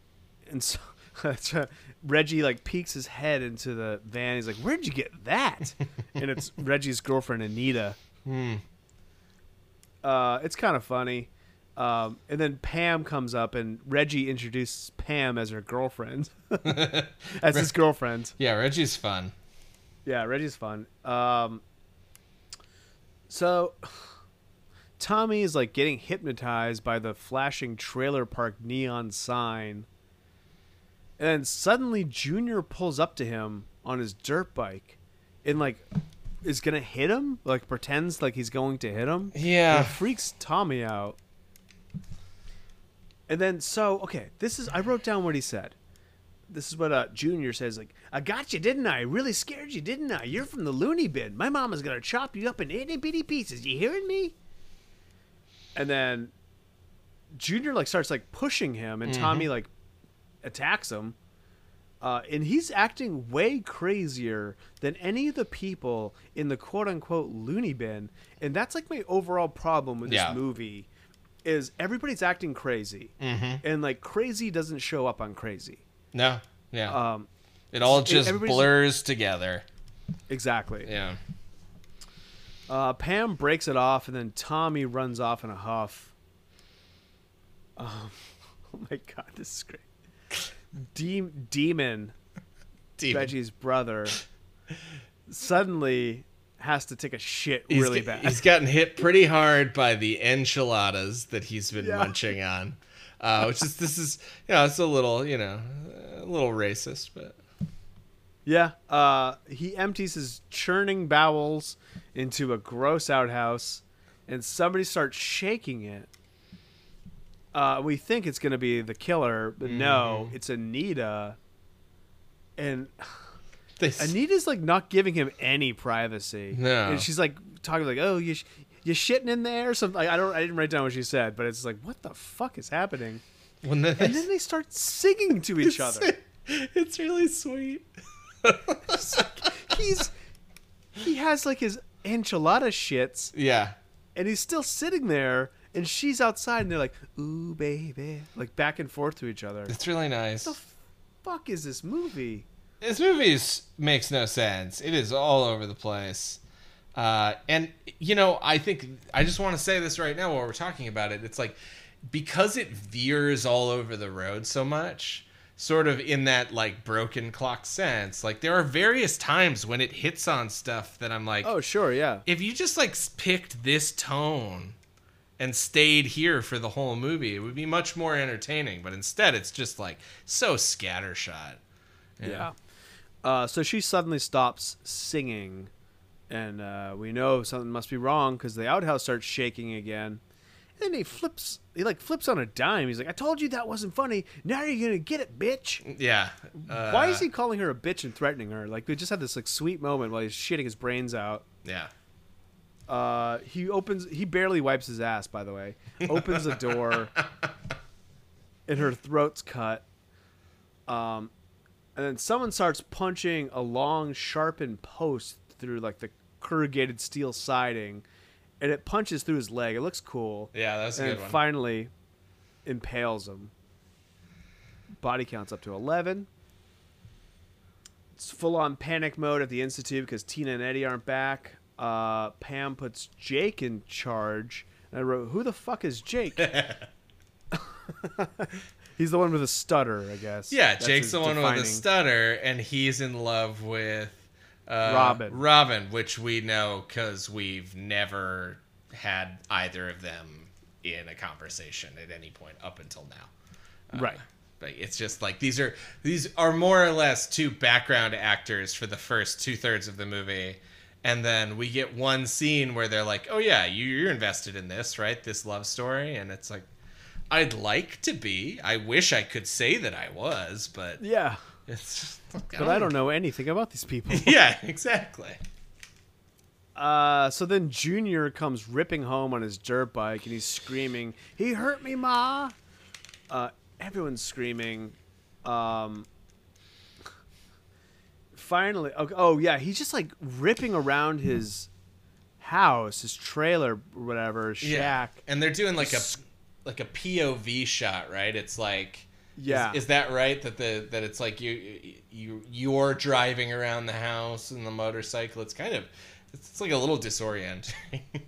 and so. <laughs> Reggie like peeks his head into the van. He's like, "Where'd you get that?" <laughs> and it's Reggie's girlfriend Anita. Uh, it's kind of funny. Um, and then Pam comes up, and Reggie introduces Pam as her girlfriend, <laughs> as his girlfriend. Yeah, Reggie's fun. Yeah, Reggie's fun. Um, so <sighs> Tommy is like getting hypnotized by the flashing trailer park neon sign. And then suddenly Junior pulls up to him on his dirt bike and like is gonna hit him, like pretends like he's going to hit him. Yeah. And freaks Tommy out. And then so okay, this is I wrote down what he said. This is what uh, Junior says. Like, I got you, didn't I? Really scared you, didn't I? You're from the loony bin. My mama's gonna chop you up in itty bitty pieces. You hearing me? And then Junior like starts like pushing him, and Tommy like attacks him. Uh, and he's acting way crazier than any of the people in the quote unquote loony bin. And that's like my overall problem with this Yeah. movie is everybody's acting crazy. And like crazy doesn't show up on crazy. No, yeah. Um, it all just blurs together. exactly. Yeah. Uh, Pam breaks it off, and then Tommy runs off in a huff. Um, <laughs> oh my god, this is great. De- Demon, Demon. Reggie's brother, suddenly has to take a shit He's really get- bad. He's gotten hit pretty hard by the enchiladas that he's been Yeah. munching on. Uh, which is this is you know it's a little you know a little racist, but Yeah, uh, he empties his churning bowels into a gross outhouse, and somebody starts shaking it. Uh, we think it's gonna be the killer, but no, it's Anita. And <laughs> they, Anita's like not giving him any privacy. No. and she's like talking like, "Oh, you sh- you shitting in there?" or Something. Like, I don't. I didn't write down what she said, but it's like, what the fuck is happening? when the, And then they start singing to <laughs> each other. it's really sweet. <laughs> He's he has like his enchilada shits, Yeah, and he's still sitting there, and she's outside, and they're like, "Ooh, baby," like back and forth to each other. it's really nice. What the fuck is this movie? this movie is, makes no sense. It is all over the place. Uh, and you know, I think I just want to say this right now while we're talking about it. It's like because it veers all over the road so much, sort of in that like broken clock sense. Like there are various times when it hits on stuff that I'm like, Oh, sure, yeah. if you just like picked this tone and stayed here for the whole movie, it would be much more entertaining. But instead, it's just like so scattershot. Yeah. Uh, so she suddenly stops singing, and uh, we know something must be wrong because the outhouse starts shaking again. And then he flips. He like flips on a dime. He's like, "I told you that wasn't funny. Now you're gonna get it, bitch." Yeah. Uh, Why is he calling her a bitch and threatening her? Like we just had this like sweet moment while he's shitting his brains out. Yeah. Uh, he opens. He barely wipes his ass. By the way, opens the door, <laughs> and her throat's cut. Um, and then someone starts punching a long, sharpened post through like the corrugated steel siding, and it punches through his leg. It looks cool. Yeah, that's a and good one. finally impales him. Body counts up to eleven. It's full on panic mode at the institute because Tina and Eddie aren't back. Uh, Pam puts Jake in charge. And I wrote, "Who the fuck is Jake?" <laughs> He's the one with a stutter, I guess. Yeah, That's Jake's the one with a stutter, and he's in love with uh, Robin. Robin, which we know because we've never had either of them in a conversation at any point up until now. right. But it's just like these are these are more or less two background actors for the first two thirds of the movie, and then we get one scene where they're like, "Oh yeah, you, you're invested in this, right? This love story," and it's like, I'd like to be. I wish I could say that I was, but Yeah. it's. <laughs> But I don't know anything about these people. <laughs> Yeah, exactly. Uh, so then Junior comes ripping home on his dirt bike and he's screaming, "He hurt me, ma!" Uh, everyone's screaming. Um, finally, oh, oh yeah, he's just like ripping around his house, his trailer, whatever, shack. Yeah. And they're doing like a like a POV shot, right? It's like Yeah. Is, is that right? That the that it's like you you you're driving around the house in the motorcycle. It's kind of it's, it's like a little disorienting. <laughs>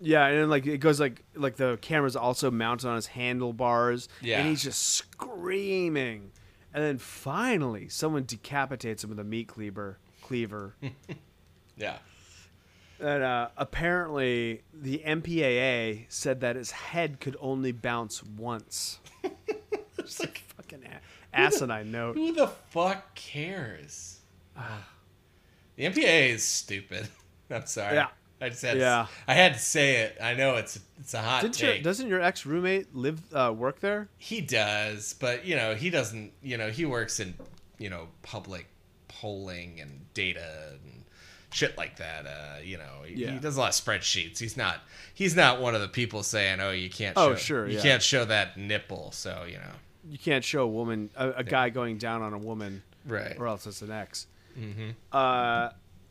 Yeah, and then like it goes like like the camera's also mounted on his handlebars. Yeah. And he's just screaming. And then finally someone decapitates him with a meat cleaver cleaver. <laughs> yeah. and uh, apparently the MPAA said that his head could only bounce once. <laughs> It's like, <laughs> Fucking a- asinine note. who the fuck cares? the MPA is stupid. I'm sorry. Yeah. I just had Yeah. to, I had to say it. I know it's it's a hot Didn't your, take. doesn't your ex roommate live uh, work there? He does, but you know, he doesn't. You know, he works in you know public polling and data and shit like that. Uh, you know, he, Yeah. he does a lot of spreadsheets. He's not. He's not one of the people saying, "Oh, you can't." Oh, show, sure, You yeah. can't show that nipple. So you know. You can't show a woman, a, a guy going down on a woman, Right. or else it's an ex. Mm-hmm. Uh,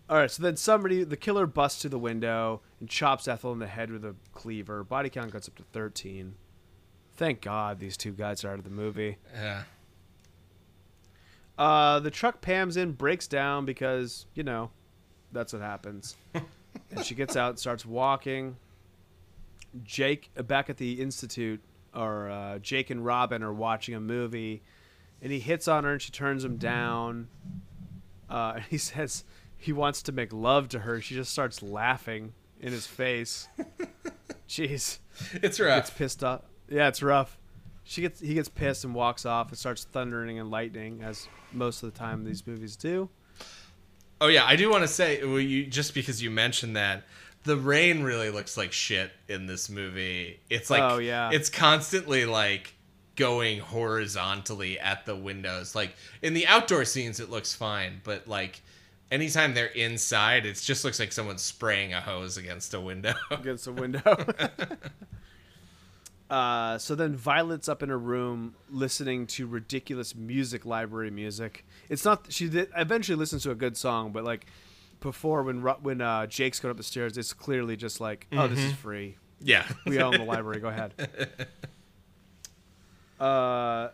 all right, so then somebody, the killer busts through the window and chops Ethel in the head with a cleaver. Body count goes up to 13. Thank God these two guys are out of the movie. Yeah. Uh, the truck Pam's in breaks down because, you know, that's what happens. <laughs> and she gets out and starts walking. Jake, back at the Institute, or uh, Jake and Robin are watching a movie, and he hits on her and she turns him down. Uh, and <laughs> he says he wants to make love to her. She just starts laughing in his face. <laughs> Jeez It's gets rough. pissed off. Yeah, it's rough. She gets he gets pissed and walks off and starts thundering and lightning as most of the time these movies do. Oh yeah, I do want to say well, you just because you mentioned that the rain really looks like shit in this movie. It's like Oh, yeah. it's constantly like going horizontally at the windows. Like in the outdoor scenes it looks fine, but like anytime they're inside it just looks like someone's spraying a hose against a window. <laughs> against a window. <laughs> uh, so then Violet's up in her room listening to ridiculous music library music. It's not she did, eventually listens to a good song, but like before when when uh, Jake's going up the stairs, it's clearly just like, oh, this is free. yeah. We own the library. Go ahead. <laughs> Uh,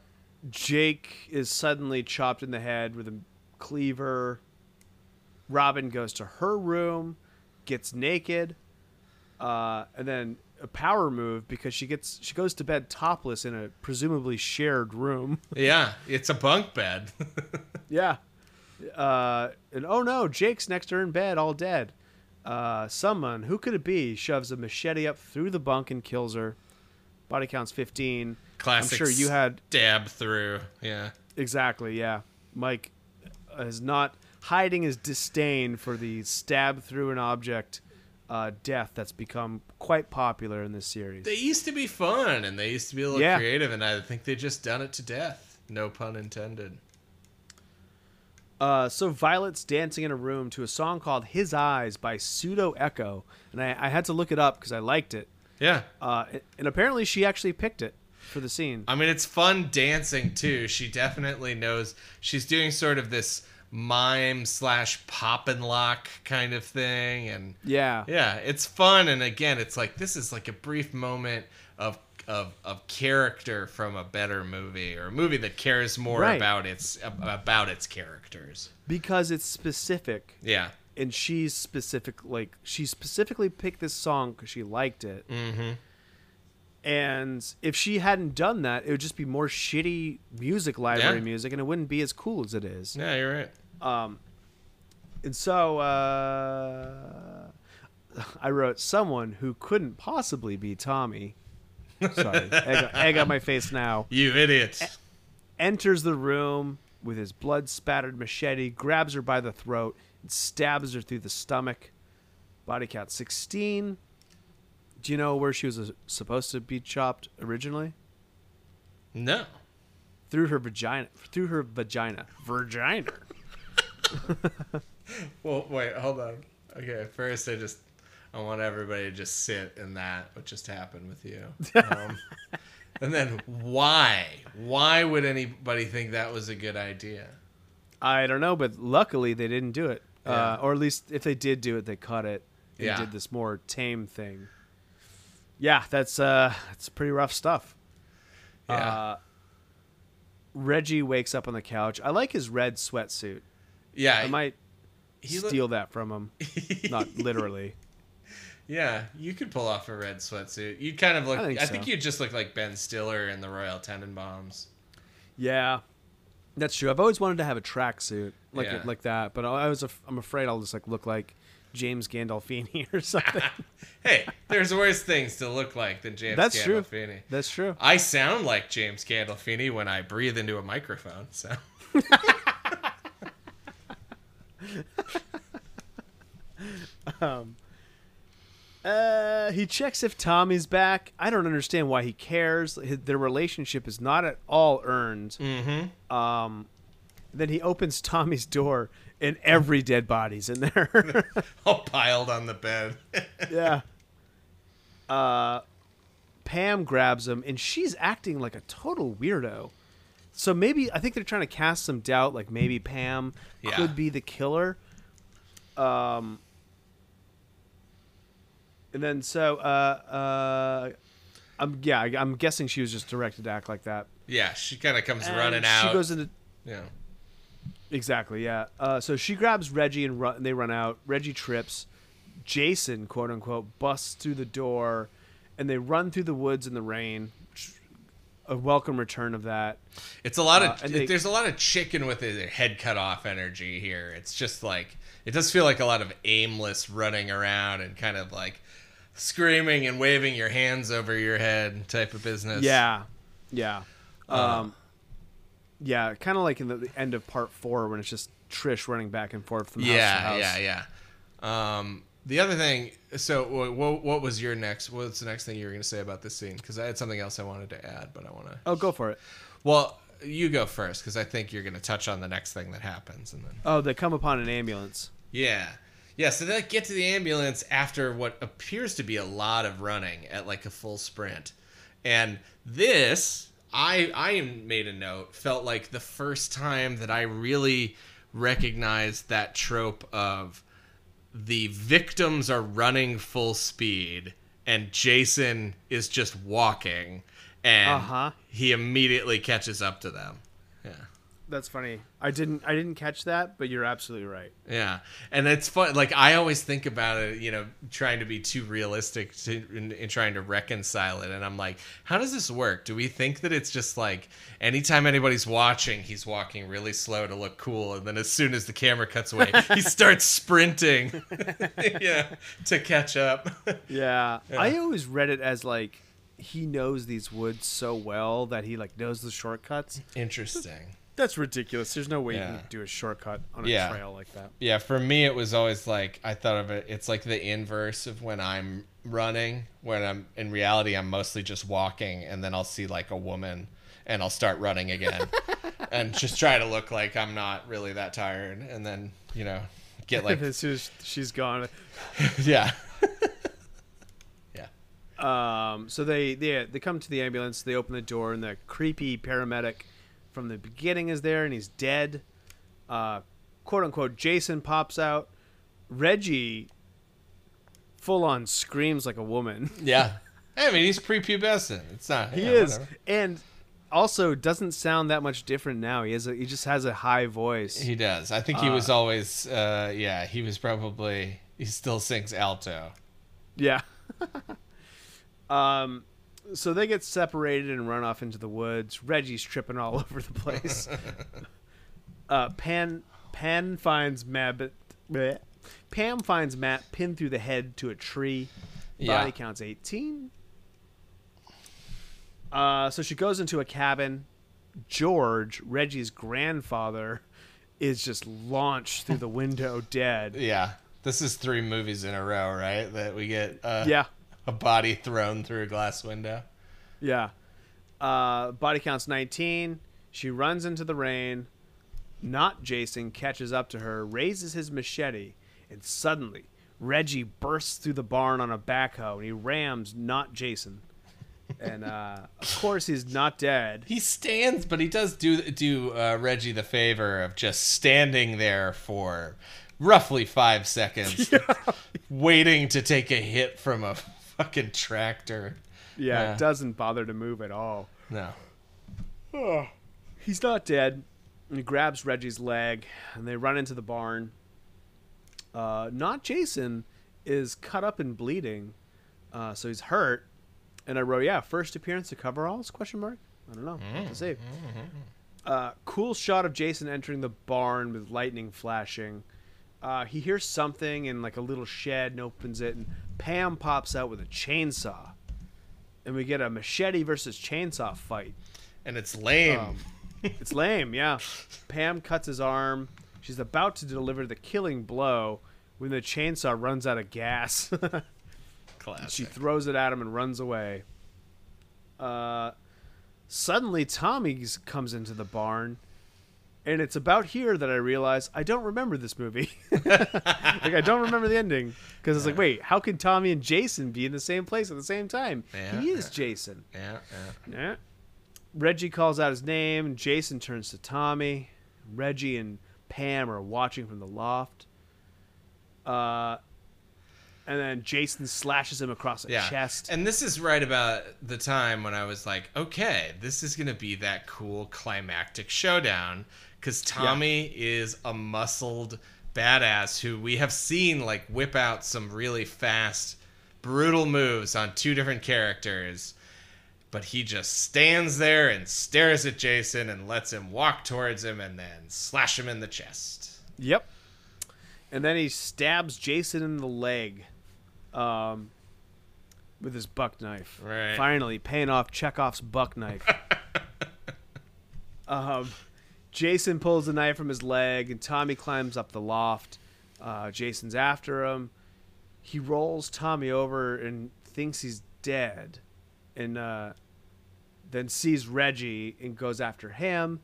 Jake is suddenly chopped in the head with a cleaver. Robin goes to her room, gets naked, uh, and then a power move because she gets she goes to bed topless in a presumably shared room. <laughs> yeah, it's a bunk bed. <laughs> yeah. Uh, and oh no, Jake's next to her in bed, all dead. Uh, someone, who could it be, shoves a machete up through the bunk and kills her. Body count's 15. Classic I'm sure you had Dab through. Yeah. exactly, yeah. Mike is not hiding his disdain for the stab through an object uh, death that's become quite popular in this series. They used to be fun and they used to be a little Yeah. creative, and I think they just done it to death. No pun intended. Uh, so Violet's dancing in a room to a song called "His Eyes" by Pseudo Echo, and I, I had to look it up because I liked it. Yeah. Uh, and apparently, she actually picked it for the scene. I mean, it's fun dancing too. She definitely knows. She's doing sort of this mime slash pop and lock kind of thing, and Yeah, yeah, it's fun. And again, it's like this is like a brief moment of of of character from a better movie or a movie that cares more Right. about its about its characters. because it's specific, Yeah. and she's specific. Like she specifically picked this song because she liked it. Mm-hmm. And if she hadn't done that, it would just be more shitty music library Yeah. music, and it wouldn't be as cool as it is. Yeah, you're right. Um, and so uh, <laughs> I wrote someone who couldn't possibly be Tommy. Sorry, <laughs> egg, egg on my face now. You idiot. Enters the room with his blood spattered machete, grabs her by the throat, and stabs her through the stomach. Body count 16. Do you know where she was uh, supposed to be chopped originally? No. Through her vagina. Through her vagina. Vagina. <laughs> Well, wait, hold on. Okay, first I just I want everybody to just sit in that what just happened with you. Um, <laughs> and then why? Why would anybody think that was a good idea? I don't know, but luckily they didn't do it. Yeah. Uh, or at least if they did do it, they cut it and Yeah. did this more tame thing. Yeah, that's uh, that's pretty rough stuff. Yeah. Uh, Reggie wakes up on the couch. I like his red sweatsuit. Yeah. I might look- steal that from him. <laughs> Not literally. yeah, you could pull off a red sweatsuit. You kind of look I I think think, so. you just look like Ben Stiller in the Royal Tenenbaums. Yeah, that's true. I've always wanted to have a tracksuit like Yeah. like that, but I was af- I'm afraid I'll just like look like James Gandolfini <laughs> or something. <laughs> Hey, there's worse things to look like than James That's true. Gandolfini. that's true. I sound like James Gandolfini when I breathe into a microphone. So Uh, he checks if Tommy's back. I don't understand why he cares. His, their relationship is not at all earned. mm-hmm. Um, then he opens Tommy's door, and every dead body's in there. <laughs> all piled on the bed. <laughs> yeah. Uh, Pam grabs him, and she's acting like a total weirdo. So maybe I think they're trying to cast some doubt, like maybe Pam Yeah. could be the killer. Um, and then so uh, uh, I'm yeah, I- I'm guessing she was just directed to act like that. yeah, she kind of comes And running out. She goes into yeah. Exactly, yeah. Uh, so she grabs Reggie and, run, and they run out. Reggie trips. Jason, quote unquote, busts through the door, and they run through the woods in the rain. A welcome return of that. It's a lot Uh, of and they- there's a lot of chicken with their head cut off energy here. It's just like it does feel like a lot of aimless running around and kind of like screaming and waving your hands over your head type of business. Yeah, yeah, Uh. um, yeah. Kind of like in the, the end of part four when it's just Trish running back and forth from house to Yeah, house. yeah, yeah. Um, the other thing, so what, what was your next? What's the next thing you were going to say about this scene? Because I had something else I wanted to add, but I want to. Oh, go for it. Well, you go first because I think you're going to touch on the next thing that happens, and then. Oh, they come upon an ambulance. Yeah. Yeah, so they get to the ambulance after what appears to be a lot of running at like a full sprint. And this, I I made a note, felt like the first time that I really recognized that trope of the victims are running full speed and Jason is just walking and Uh-huh. he immediately catches up to them. Yeah. That's funny. I didn't. I didn't catch that, but you're absolutely right. Yeah, and it's fun. Like I always think about it, you know, trying to be too realistic to, in, in trying to reconcile it. And I'm like, how does this work? Do we think that it's just like anytime anybody's watching, he's walking really slow to look cool, and then as soon as the camera cuts away, he <laughs> starts sprinting, <laughs> yeah, to catch up. Yeah. I always read it as like he knows these woods so well that he like knows the shortcuts. Interesting. That's ridiculous. There's no way you Yeah. can do a shortcut on a Yeah. trail like that. Yeah, for me it was always like I thought of it it's like the inverse of when I'm running, when I'm in reality I'm mostly just walking and then I'll see like a woman and I'll start running again <laughs> and just try to look like I'm not really that tired and then, you know, get like <laughs> as soon as she's gone. <laughs> yeah. yeah. Um, so they they they come to the ambulance. They open the door, and the creepy paramedic from the beginning is there, and he's dead. Uh, quote unquote. Jason pops out. Reggie full on screams like a woman. <laughs> Yeah. I mean, he's prepubescent. It's not He yeah, is, whatever. and also doesn't sound that much different now. He has a, he just has a high voice. He does. I think he was always uh yeah, he was probably he still sings alto. Yeah. <laughs> um, so they get separated and run off into the woods. Reggie's tripping all <laughs> over the place. <laughs> uh, Pan Pan finds Matt. bleh. Pam finds Matt pinned through the head to a tree. Yeah. Body counts eighteen. Uh, so she goes into a cabin. George, Reggie's grandfather, is just launched through the window dead. <laughs> Yeah. This is three movies in a row, right? That we get uh, Yeah, a body thrown through a glass window. yeah. Uh, body count's 19. She runs into the rain. Not Jason catches up to her, raises his machete, and suddenly Reggie bursts through the barn on a backhoe and he rams not Jason. And uh, of course, he's not dead. He stands, but he does do do uh, Reggie the favor of just standing there for roughly five seconds, <laughs> waiting to take a hit from a fucking tractor. Yeah, Yeah. it doesn't bother to move at all. No. He's not dead. And he grabs Reggie's leg, and they run into the barn. Uh, not Jason is cut up and bleeding, uh, so he's hurt. And I wrote, yeah, first appearance of coveralls? Question mark. I don't know. What to say. Uh, cool shot of Jason entering the barn with lightning flashing. Uh, he hears something in like a little shed and opens it, and Pam pops out with a chainsaw, and we get a machete versus chainsaw fight. And it's lame. Um, it's lame, yeah. Pam cuts his arm. She's about to deliver the killing blow when the chainsaw runs out of gas. <laughs> Classic. she throws it at him and runs away. Uh, suddenly, Tommy comes into the barn, and it's about here that I realize I don't remember this movie. <laughs> like I don't remember the ending because it's like, wait, how can Tommy and Jason be in the same place at the same time? Yeah, he is yeah. Jason. yeah, yeah. Yeah. Reggie calls out his name. and Jason turns to Tommy. Reggie and Pam are watching from the loft. Uh, and then Jason slashes him across the yeah. chest. And this is right about the time when I was like, okay, this is going to be that cool climactic showdown because Tommy is a muscled badass who we have seen like whip out some really fast, brutal moves on two different characters. But he just stands there and stares at Jason and lets him walk towards him and then slash him in the chest. Yep. And then he stabs Jason in the leg um, with his buck knife. Right. Finally, paying off Chekhov's buck knife. <laughs> um, Jason pulls the knife from his leg, and Tommy climbs up the loft. Uh, Jason's after him. He rolls Tommy over and thinks he's dead, and uh, then sees Reggie and goes after him.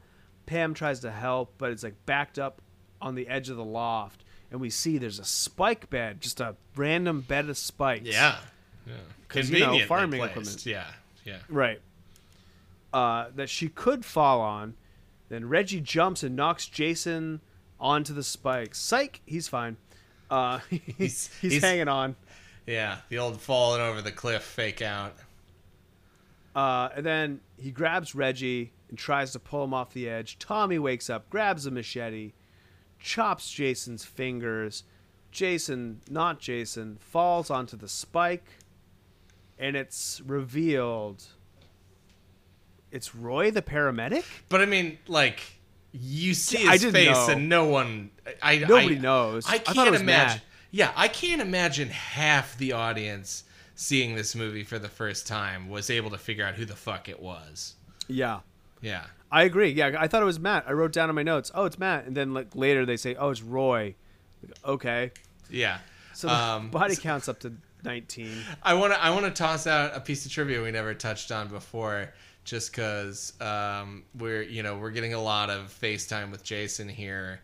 Pam tries to help, but it's like backed up on the edge of the loft, and we see there's a spike bed, just a random bed of spikes. Yeah. Yeah. 'Cause, you know, farming placed. implements. Yeah. Yeah. Right. Uh, that she could fall on. Then Reggie jumps and knocks Jason onto the spike. Psych, he's fine. Uh, <laughs> he's, He's- he's, he's- hanging on. Yeah, the old falling over the cliff fake out. Uh, and then he grabs Reggie and tries to pull him off the edge. Tommy wakes up, grabs a machete, chops Jason's fingers. Jason, not Jason, falls onto the spike, and it's revealed it's Roy the paramedic. But I mean, like, you see I his face, know. and no one. I Nobody I- knows. I I can't was imagine. Matt. Yeah, I can't imagine half the audience seeing this movie for the first time was able to figure out who the fuck it was. Yeah. Yeah. I agree. Yeah, I thought it was Matt. I wrote down in my notes, "Oh, it's Matt," and then like later they say, "Oh, it's Roy." Like, okay, Yeah. so Um, <laughs> body counts up to nineteen. I want to I want to toss out a piece of trivia we never touched on before, just because um, we're you know we're getting a lot of FaceTime with Jason here.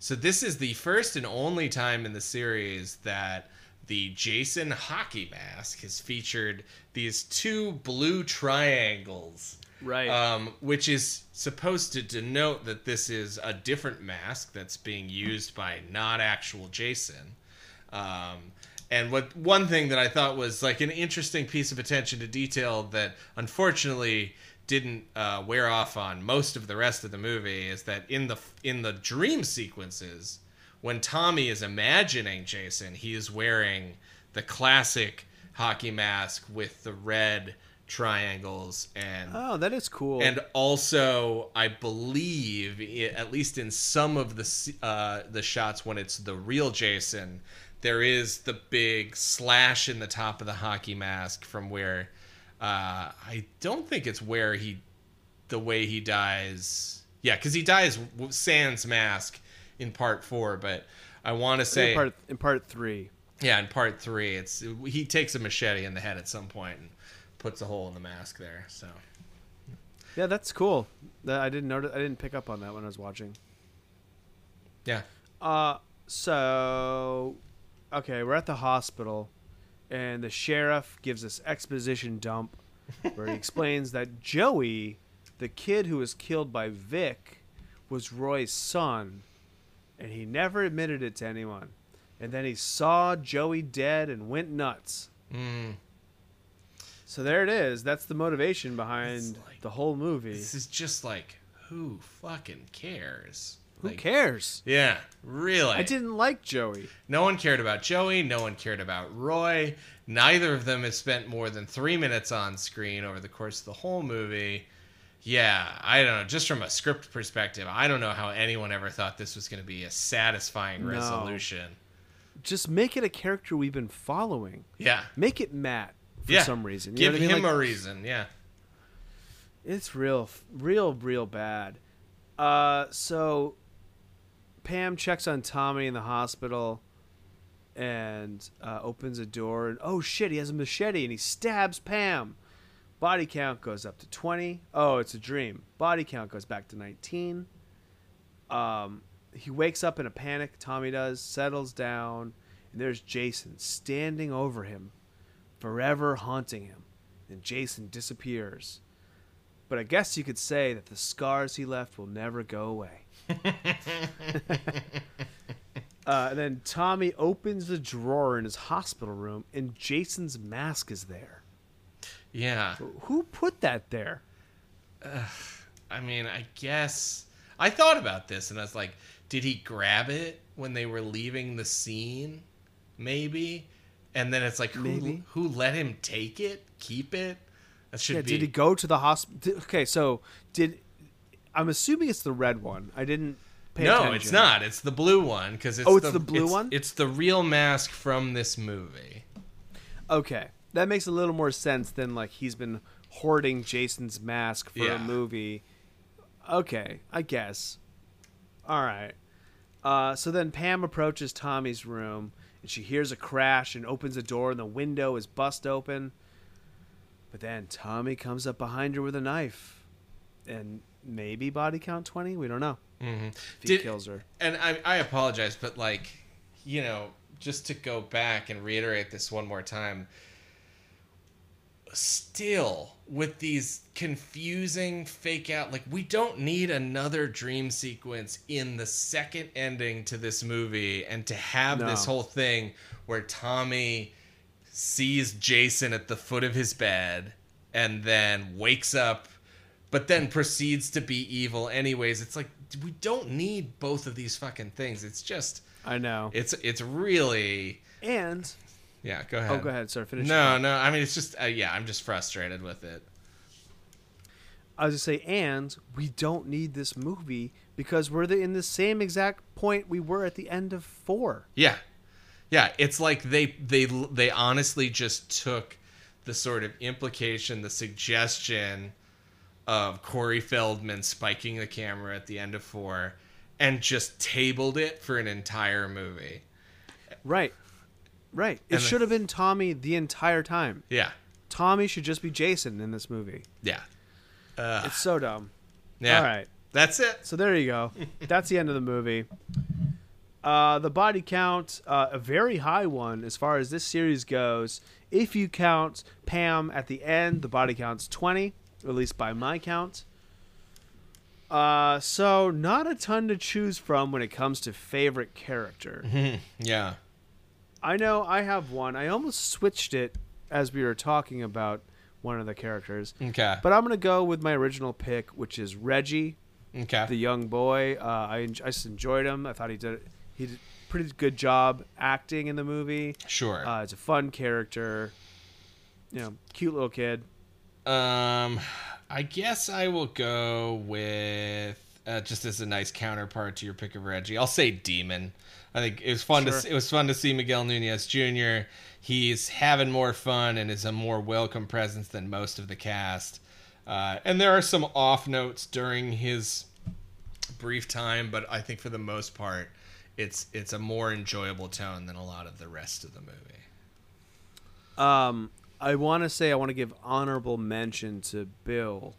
So this is the first and only time in the series that the Jason hockey mask has featured these two blue triangles. Right. Um, which is supposed to denote that this is a different mask that's being used by not actual Jason. Um, and what one thing that I thought was like an interesting piece of attention to detail that unfortunately didn't uh, wear off on most of the rest of the movie is that in the in the dream sequences when Tommy is imagining Jason, he is wearing the classic hockey mask with the red triangles and oh, that is cool. and also I believe at least in some of the uh, the shots when it's the real Jason, there is the big slash in the top of the hockey mask from where Uh, I don't think it's where he, the way he dies. Yeah, because he dies sans mask in part four, but I want to say in part in part three. yeah, in part three, it's he takes a machete in the head at some point and puts a hole in the mask there. So Yeah, that's cool. That I didn't notice. I didn't pick up on that when I was watching. yeah, Uh, so okay, we're at the hospital, and the sheriff gives this exposition dump where he <laughs> explains that Joey, the kid who was killed by Vic, was Roy's son, and he never admitted it to anyone. And then he saw Joey dead and went nuts. mm, So there it is. That's the motivation behind like- the whole movie. this is just like who fucking cares? Who Like, cares? Yeah, really. I didn't like Joey. No one cared about Joey. No one cared about Roy. Neither of them has spent more than three minutes on screen over the course of the whole movie. Yeah, I don't know. Just from a script perspective, I don't know how anyone ever thought this was going to be a satisfying No. resolution. Just make it a character we've been following. Yeah. Make it Matt for yeah. some reason. You Give know I mean? him Like, a reason. Yeah. It's real, real, real bad. Uh, so Pam checks on Tommy in the hospital and uh, opens a door. And oh shit, he has a machete and he stabs Pam. Body count goes up to 20. Oh, it's a dream. Body count goes back to 19. Um, he wakes up in a panic. Tommy does, settles down, and there's Jason standing over him, forever haunting him. And Jason disappears. But I guess you could say that the scars he left will never go away. <laughs> uh, and then Tommy opens the drawer in his hospital room, and Jason's mask is there. Yeah. Who put that there? I mean, I guess I thought about this and I was like, did he grab it when they were leaving the scene? Maybe. And then it's like, who Maybe. who let him take it, keep it? That should Yeah, be. did he go to the hospital? Okay, so did I'm assuming it's the red one. I didn't pay no, attention. it's not. It's the blue one because it's Oh, it's the blue it's- one? It's the real mask from this movie. Okay, that makes a little more sense than like he's been hoarding Jason's mask for Yeah. a movie. Okay, I guess. All right. Uh, so then Pam approaches Tommy's room and she hears a crash and opens the door and the window is bust open. But then Tommy comes up behind her with a knife, and maybe body count twenty. We don't know. Mm-hmm. If he Did- kills her. And I, I apologize, but like, you know, just to go back and reiterate this one more time. Still, with these confusing fake out, like, we don't need another dream sequence in the second ending to this movie and to have this whole thing where Tommy sees Jason at the foot of his bed and then wakes up but then proceeds to be evil anyways. It's like we don't need both of these fucking things. It's just I know. it's it's really And yeah, go ahead. oh, go ahead. Sorry, finish. No, no. I mean, it's just uh, yeah. I'm just frustrated with it. I was gonna say, and we don't need this movie because we're the, in the same exact point we were at the end of four. Yeah, yeah. It's like they they they honestly just took the sort of implication, the suggestion of Corey Feldman spiking the camera at the end of four, and just tabled it for an entire movie. Right, right. It And the- should have been Tommy the entire time. Yeah, Tommy should just be Jason in this movie. yeah, uh, It's so dumb. yeah. All right, That's it. so there you go. That's the end of the movie. Uh, the body count, uh, a very high one as far as this series goes. If you count Pam at the end, the body count's 20, at least by my count. Uh, so not a ton to choose from when it comes to favorite character. <laughs> Yeah. I know I have one. I almost switched it as we were talking about one of the characters, Okay. but I'm gonna go with my original pick, which is Reggie okay. the young boy. Uh, I, I just enjoyed him. I thought he did he did a pretty good job acting in the movie. sure. Uh, it's a fun character, you know, cute little kid. Um, I guess I will go with uh, just as a nice counterpart to your pick of Reggie. I'll say Demon. I think it was fun Sure. to it was fun to see Miguel Nunez Jr. He's having more fun and is a more welcome presence than most of the cast. Uh, and there are some off notes during his brief time, but I think for the most part, it's it's a more enjoyable tone than a lot of the rest of the movie. Um, I want to say I want to give honorable mention to Bill,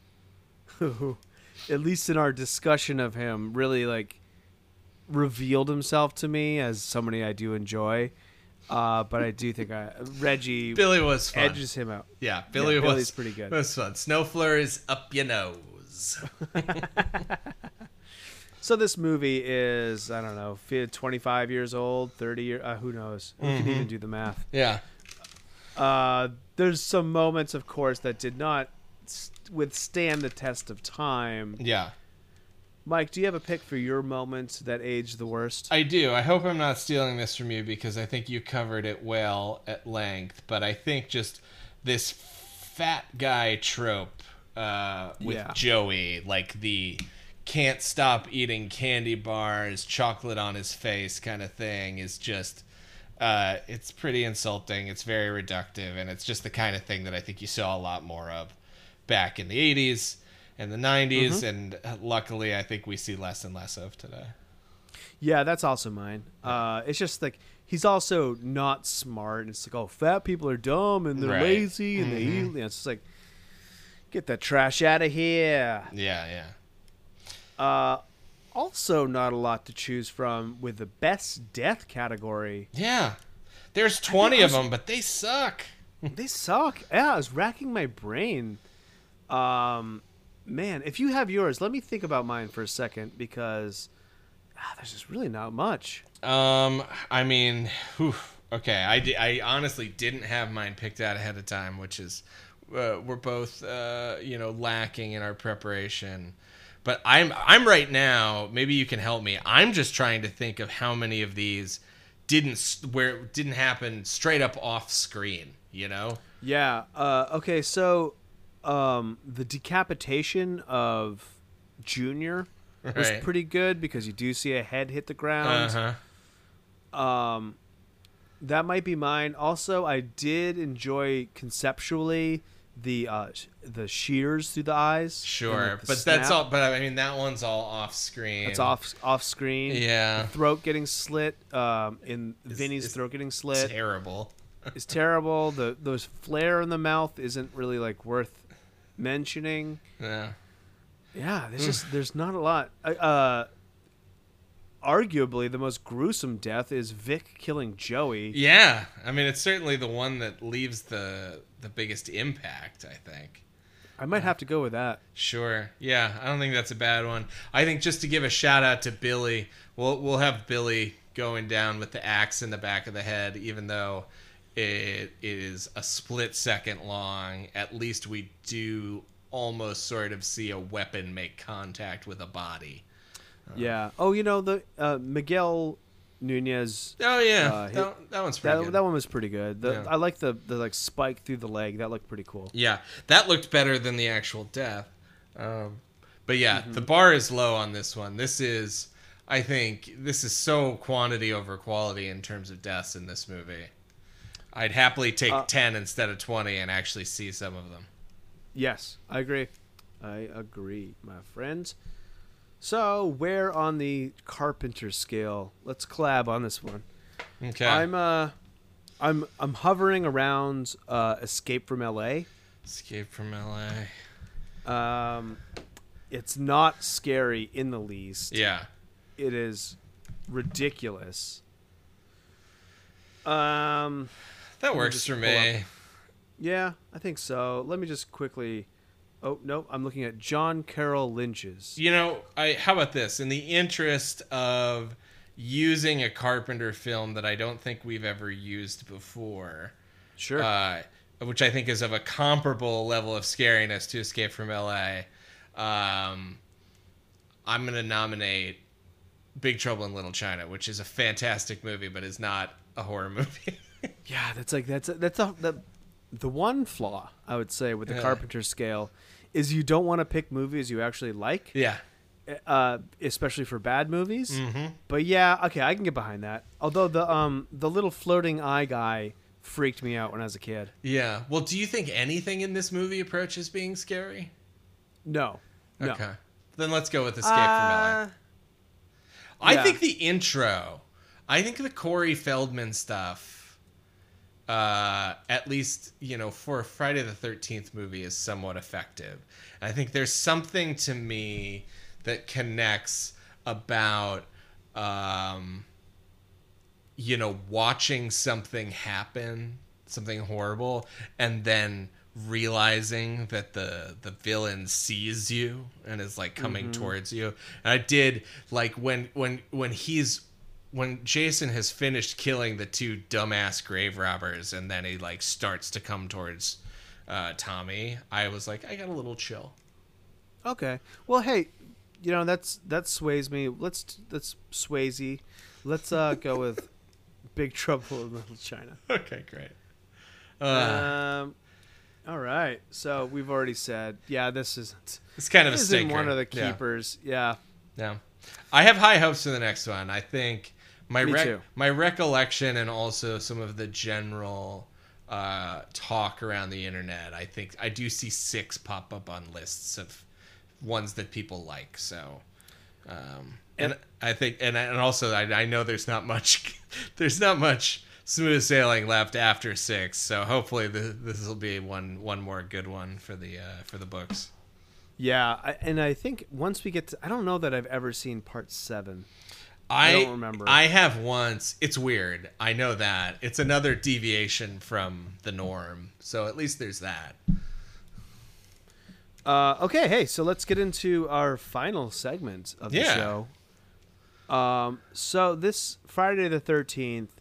who, at least in our discussion of him, really like revealed himself to me as somebody I do enjoy. Uh, but I do think I Reggie Billy was fun. edges him out. yeah, Billy Yeah, was Billy's pretty good. Was fun. Snow flurries up your nose. <laughs> So this movie is I don't know, 25 years old, 30 year, uh, who knows? Who can even do the math? yeah. Uh, there's some moments, of course, that did not withstand the test of time. Yeah. Mike, do you have a pick for your moment that aged the worst? I do. I hope I'm not stealing this from you because I think you covered it well at length. But I think just this fat guy trope uh, with Yeah. Joey, like the can't stop eating candy bars, chocolate on his face kind of thing, is just. Uh, it's pretty insulting. It's very reductive, and it's just the kind of thing that I think you saw a lot more of back in the '80s and the '90s, and uh, luckily, I think we see less and less of today. yeah, that's also mine. Uh, it's just like he's also not smart. And it's like, oh, fat people are dumb and they're Right. lazy and they eat. And it's just like, get that trash out of here. Yeah, yeah. Uh, also, not a lot to choose from with the best death category. Yeah. There's 20 of them, but they suck. they suck. Yeah, I was racking my brain. Um, man, if you have yours, let me think about mine for a second because ah, there's just really not much. Um, I mean, whew, okay. I, I honestly didn't have mine picked out ahead of time, which is uh, we're both uh, you know lacking in our preparation. But I'm I'm right now. Maybe you can help me. I'm just trying to think of how many of these didn't where didn't happen straight up off screen. You know? Yeah. Uh, okay, so um, the decapitation of Junior was pretty good because you do see a head hit the ground. Uh-huh. Um, that might be mine. Also, I did enjoy conceptually the uh, the shears through the eyes. and, Sure, like, the but that's all. But I mean, that one's all off screen. That's off off screen. Yeah. throat getting slit. Um, in Vinny's it's throat getting slit Terrible. <laughs> is terrible. The those flare in the mouth isn't really like worth mentioning. Yeah. Yeah, there's just there's not a lot. Uh, arguably, the most gruesome death is Vic killing Joey. Yeah, I mean it's certainly the one that leaves the the biggest impact. I think. I might have to go with that. Sure. Yeah, I don't think that's a bad one. I think just to give a shout out to Billy, we'll we'll have Billy going down with the axe in the back of the head, even though it is a split second long. At least we do almost sort of see a weapon make contact with a body. Yeah. Oh, you know the uh, Miguel Nunez. Oh yeah, Uh, he- that, that one's pretty That, good. that one was pretty good. The, Yeah. I like the the like spike through the leg. That looked pretty cool. Yeah, that looked better than the actual death. Um, but yeah, Mm-hmm. the bar is low on this one. This is, I think, this is so quantity over quality in terms of deaths in this movie. I'd happily take Uh, 10 instead of 20 and actually see some of them. Yes, I agree. I agree, my friends. So, where on the Carpenter scale? Let's collab on this one. Okay. I'm uh, I'm I'm hovering around uh, Escape from L.A. Escape from LA. Um, it's not scary in the least. Yeah. It is ridiculous. Um, That works for me. yeah, I think so. Let me just quickly. Oh no, I'm looking at John Carroll Lynch's. You know, I how about this? In the interest of using a Carpenter film that I don't think we've ever used before, Sure. uh, which I think is of a comparable level of scariness to Escape from LA. Um, I'm going to nominate Big Trouble in Little China, which is a fantastic movie, but is not a horror <laughs> movie. Yeah, that's like that's that's a, the the one flaw I would say with the Yeah. Carpenter scale is you don't want to pick movies you actually like, yeah. uh, especially for bad movies. Mm-hmm. But yeah, okay, I can get behind that. Although the um the little floating eye guy freaked me out when I was a kid. Yeah. Well, do you think anything in this movie approaches being scary? No, no. Okay. Then let's go with Escape from LA. Uh, I yeah. think the intro, I think the Corey Feldman stuff, uh, at least, you know, for a Friday the 13th movie is somewhat effective. I think there's something to me that connects about, um, you know, watching something happen, something horrible, and then realizing that the the villain sees you and is like coming towards you. And I did like when when when he's when Jason has finished killing the two dumbass grave robbers and then he like starts to come towards uh, Tommy, I was like, I got a little chill. Okay. Well, hey, you know that's that sways me. Let's let's Swayze. Let's uh go with <laughs> Big Trouble in Little China. Okay, great. Uh, Um. All right. So we've already said, yeah, this isn't. it's kind of a isn't stinker. one of the Yeah. keepers. Yeah. Yeah, I have high hopes for the next one. I think my Me rec- too. my recollection and also some of the general uh, talk around the internet. I think I do see six pop up on lists of ones that people like. So, um, and, I think and and also I, I know there's not much <laughs> there's not much smooth sailing left after six. So hopefully the, this will be one one more good one for the uh, for the books. Yeah, I, and I think once we get to, I don't know that I've ever seen part seven. I, don't remember. I have once. It's weird. I know that. It's another deviation from the norm. So at least there's that. Uh, okay, hey, so let's get into our final segment of the Yeah. show. Um, so this Friday the thirteenth,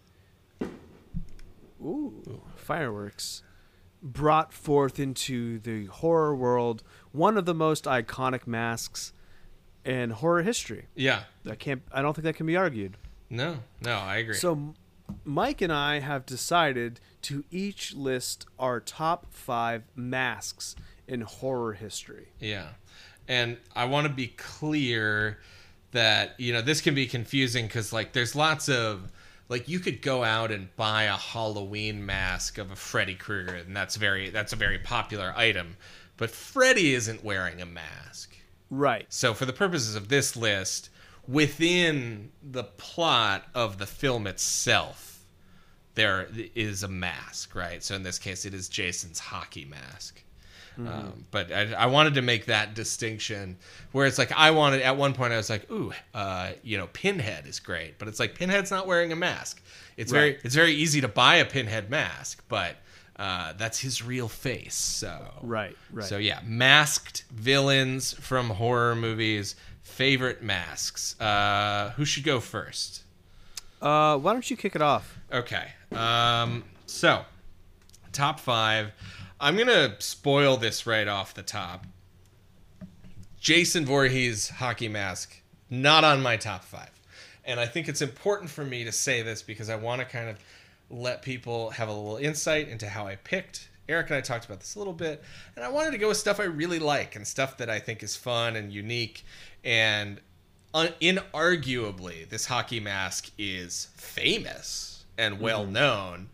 ooh, fireworks, brought forth into the horror world one of the most iconic masks in horror history. Yeah. I can't. I don't think that can be argued. No. No, I agree. So, Mike and I have decided to each list our top five masks in horror history. Yeah. And I want to be clear that, you know, this can be confusing because, like, there's lots of. Like you could go out and buy a Halloween mask of a Freddy Krueger, and that's very that's a very popular item. But Freddy isn't wearing a mask. Right. So, for the purposes of this list, within the plot of the film itself, there is a mask, right? So, in this case, it is Jason's hockey mask. Um, but I, I wanted to make that distinction where it's like I wanted at one point I was like, ooh, uh, you know, Pinhead is great, but it's like Pinhead's not wearing a mask. It's very it's very easy to buy a Pinhead mask, but uh, that's his real face. So Right. Right. so yeah, masked villains from horror movies. Favorite masks. Uh, who should go first? uh, why don't you kick it off? Okay. Um, so top five. I'm gonna spoil this right off the top. Jason Voorhees hockey mask not on my top five, and I think it's important for me to say this because I want to kind of let people have a little insight into how I picked. Eric and I talked about this a little bit, and I wanted to go with stuff I really like and stuff that I think is fun and unique. And un- inarguably, this hockey mask is famous and well known,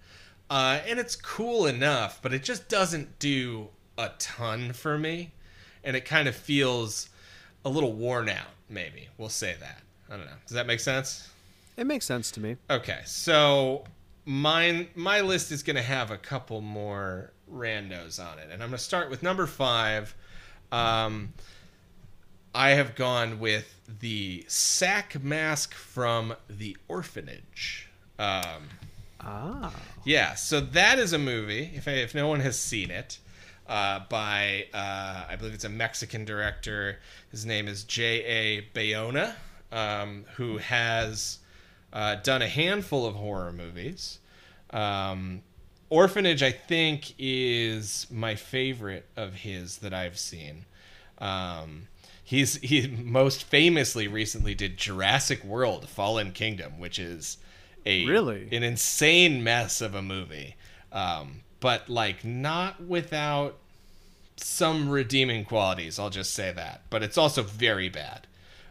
uh, and it's cool enough, but it just doesn't do a ton for me, and it kind of feels a little worn out. Maybe we'll say that. I don't know. Does that make sense? It makes sense to me. Okay, so mine my list is going to have a couple more randos on it, and I'm going to start with number five. Um, I have gone with the sack mask from the orphanage. Um, Ah. yeah, so that is a movie. If if no one has seen it, uh, by uh, I believe it's a Mexican director. His name is J. A. Bayona, um, who has uh, done a handful of horror movies. Um, Orphanage, I think, is my favorite of his that I've seen. Um, he's he most famously recently did Jurassic World: Fallen Kingdom, which is a Really? an insane mess of a movie, um, but like not without some redeeming qualities. I'll just say that, but it's also very bad.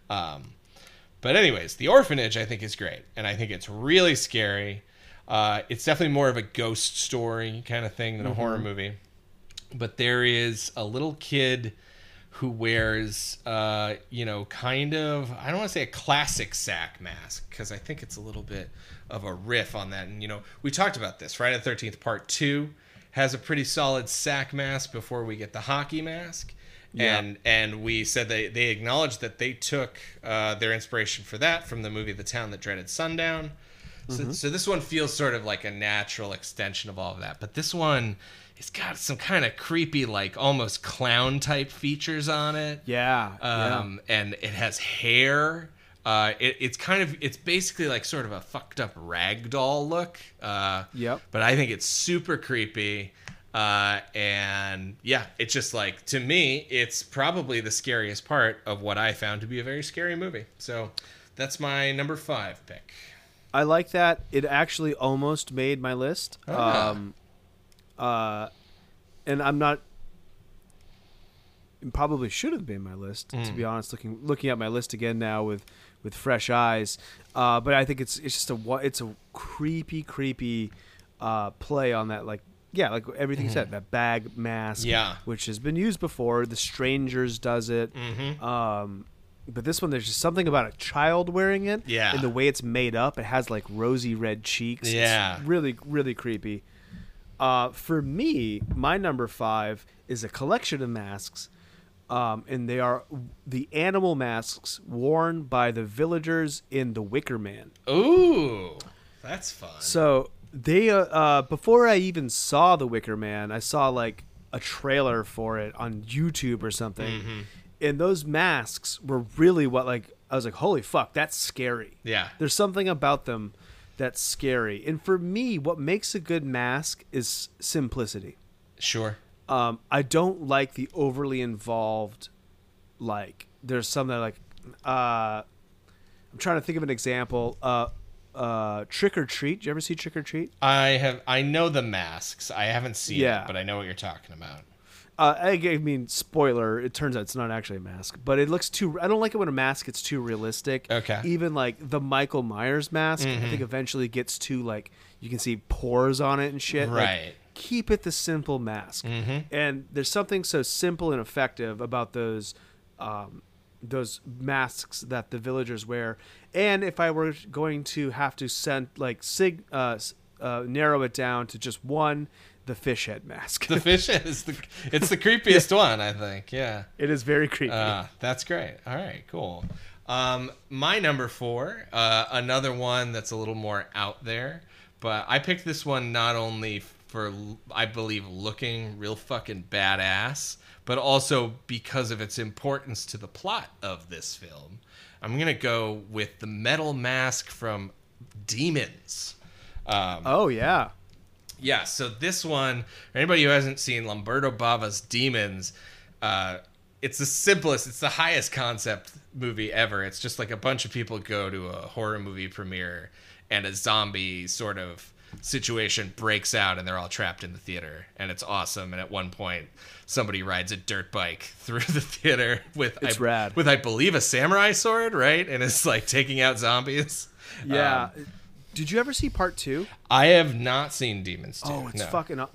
Um, but anyways, the orphanage I think is great, and I think it's really scary. Uh, it's definitely more of a ghost story kind of thing than a horror movie. But there is a little kid who wears, uh, you know, kind of I don't want to say a classic sack mask because I think it's a little bit of a riff on that. And you know, we talked about this. Friday the Thirteenth Part Two has a pretty solid sack mask before we get the hockey mask. Yeah. And and we said they they acknowledged that they took uh, their inspiration for that from the movie The Town That Dreaded Sundown. So, so this one feels sort of like a natural extension of all of that. But this one, it's got some kind of creepy, like almost clown type features on it. Yeah. Um, and it has hair. Uh, it, it's kind of it's basically like sort of a fucked up ragdoll look. Uh, Yep. But I think it's super creepy. Uh, and yeah, it's just like to me, it's probably the scariest part of what I found to be a very scary movie. So that's my number five pick. I like that. It actually almost made my list. Ah. Um, uh, and I'm not. It probably should have been my list, to Mm. be honest. Looking looking at my list again now with with fresh eyes, uh, but I think it's it's just a it's a creepy creepy uh, play on that like yeah like everything you said that bag mask Mm-hmm. Yeah. which has been used before. The Strangers does it. Mm-hmm. Um, but this one, there's just something about a child wearing it. Yeah. And the way it's made up, it has like rosy red cheeks. It's Yeah. really, really creepy. Uh, for me, my number five is a collection of masks. Um, and they are the animal masks worn by the villagers in The Wicker Man. Ooh, that's fun. So they uh, uh before I even saw The Wicker Man, I saw like a trailer for it on YouTube or something. Mm-hmm. And those masks were really what like I was like, "Holy fuck, that's scary." Yeah. There's something about them that's scary. And for me, what makes a good mask is simplicity. Sure. Um, I don't like the overly involved. Like, there's some that like, uh, I'm trying to think of an example. Uh, uh, Trick or Treat. Did you ever see Trick or Treat? I have. I know the masks. I haven't seen Yeah. it, but I know what you're talking about. Uh, I, I mean, spoiler. It turns out it's not actually a mask, but it looks too. I don't like it when a mask gets too realistic. Okay. Mm-hmm. Even like the Michael Myers mask, I think eventually gets too like you can see pores on it and shit. Right. Mm-hmm. keep it the simple mask. And there's something so simple and effective about those. Um, those masks that the villagers wear, and if I were going to have to send like sig uh, uh, narrow it down to just one, the fish head mask. The <laughs> fish head is the. It's the creepiest one, I think. Yeah. it is very creepy. Uh, that's great. All right, cool. Um, my number four, uh, another one that's a little more out there, but I picked this one not only for I believe looking real fucking badass, but also because of its importance to the plot of this film. I'm gonna go with the metal mask from Demons. Um, oh yeah. yeah, so this one, anybody who hasn't seen Lamberto Bava's Demons, uh, it's the simplest, it's the highest concept movie ever. It's just like a bunch of people go to a horror movie premiere and a zombie sort of situation breaks out and they're all trapped in the theater and it's awesome and at one point somebody rides a dirt bike <laughs> through the theater with It's I, rad. with I believe a samurai sword, right? And it's like taking out zombies. Yeah. Um, Did you ever see part two? I have not seen Demons 2. Oh, it's no. fucking. Up.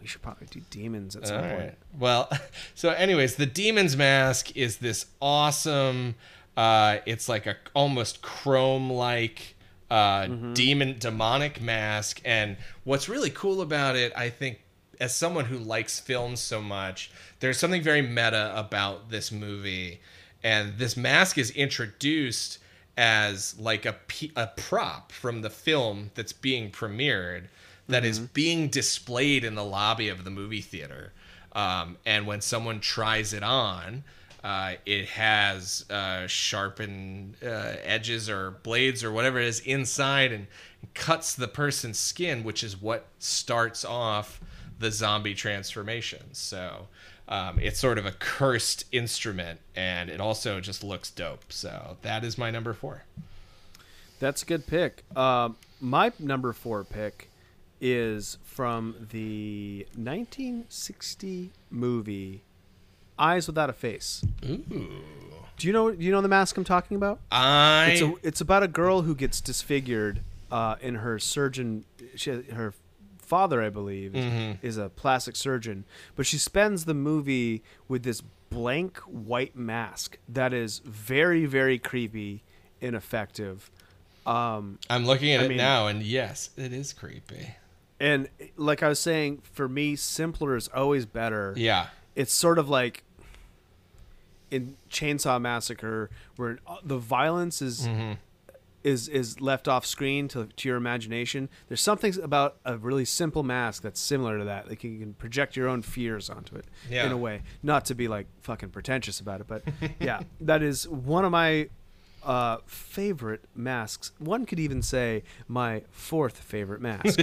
We should probably do demons at some All point. right. Well, <laughs> so anyways, the demon's mask is this awesome. Uh, it's like a almost chrome-like uh, demon demonic mask, and what's really cool about it, I think, as someone who likes films so much, there's something very meta about this movie, and this mask is introduced as like a, a prop from the film that's being premiered that is being displayed in the lobby of the movie theater. Um, and when someone tries it on, uh, it has uh, sharpened uh, edges or blades or whatever it is inside and cuts the person's skin, which is what starts off the zombie transformation. So um, it's sort of a cursed instrument, and it also just looks dope. So that is my number four. That's a good pick. Um, my number four pick is from the 1960 movie Eyes Without a Face. Ooh. Do you know? Do you know the mask I'm talking about? I It's a, it's about a girl who gets disfigured, uh, and her surgeon, she, her father, I believe, is, Mm-hmm. is a plastic surgeon. But she spends the movie with this blank white mask that is very, very creepy and effective. Um, I'm looking at I it mean- now, and yes, it is creepy. and like I was saying, for me, simpler is always better. Yeah. it's sort of like in Chainsaw Massacre, where uh, the violence is Mm-hmm. is is left off screen to to your imagination. There's something about a really simple mask that's similar to that. Like you can project your own fears onto it Yeah. in a way. Not to be like fucking pretentious about it, but <laughs> yeah, that is one of my uh, favorite masks. One could even say my fourth favorite mask. <laughs>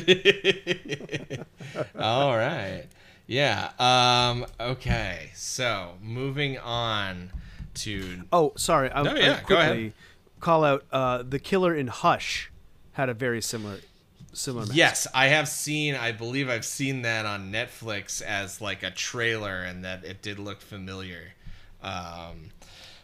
All right. Yeah. Um. Okay. So moving on to Oh, sorry. I, No, I yeah, go ahead. quickly call out uh, the killer in Hush had a very similar similar. mask. Yes, I have seen. I believe I've seen that on Netflix as like a trailer, and that it did look familiar. Um,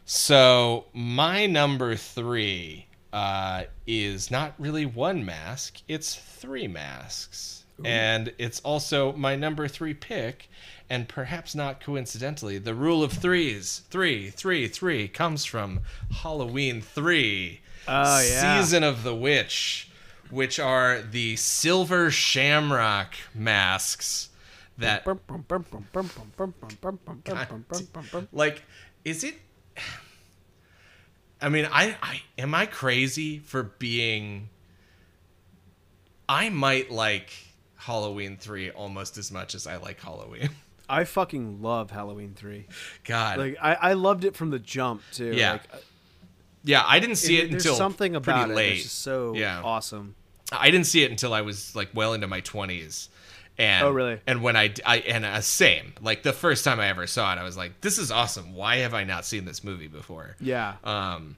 so my number three uh, is not really one mask; it's three masks, and it's also my number three pick. And perhaps not coincidentally, the rule of threes, three, three, three, comes from Halloween three, Oh, yeah. season of the witch which are the silver shamrock masks that like is it I mean I, I am I crazy for being I might like Halloween 3 almost as much as I like Halloween. <laughs> I fucking love Halloween three. God. Like I, I loved it from the jump too. Yeah. Like, yeah, I didn't see it, there's until something pretty about it late. that's so Yeah. awesome. I didn't see it until I was like well into my twenties. And, Oh, really? And when I, I and uh, same like the first time I ever saw it, I was like, "This is awesome! Why have I not seen this movie before?" Yeah. Um,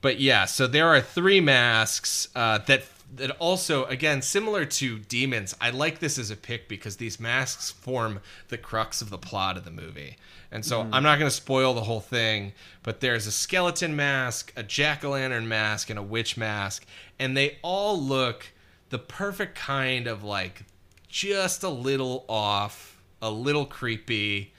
but yeah, so there are three masks uh, that that also again similar to demons. I like this as a pick because these masks form the crux of the plot of the movie. And so I'm not going to spoil the whole thing, but there's a skeleton mask, a jack o' lantern mask, and a witch mask, and they all look the perfect kind of like just a little off, a little creepy.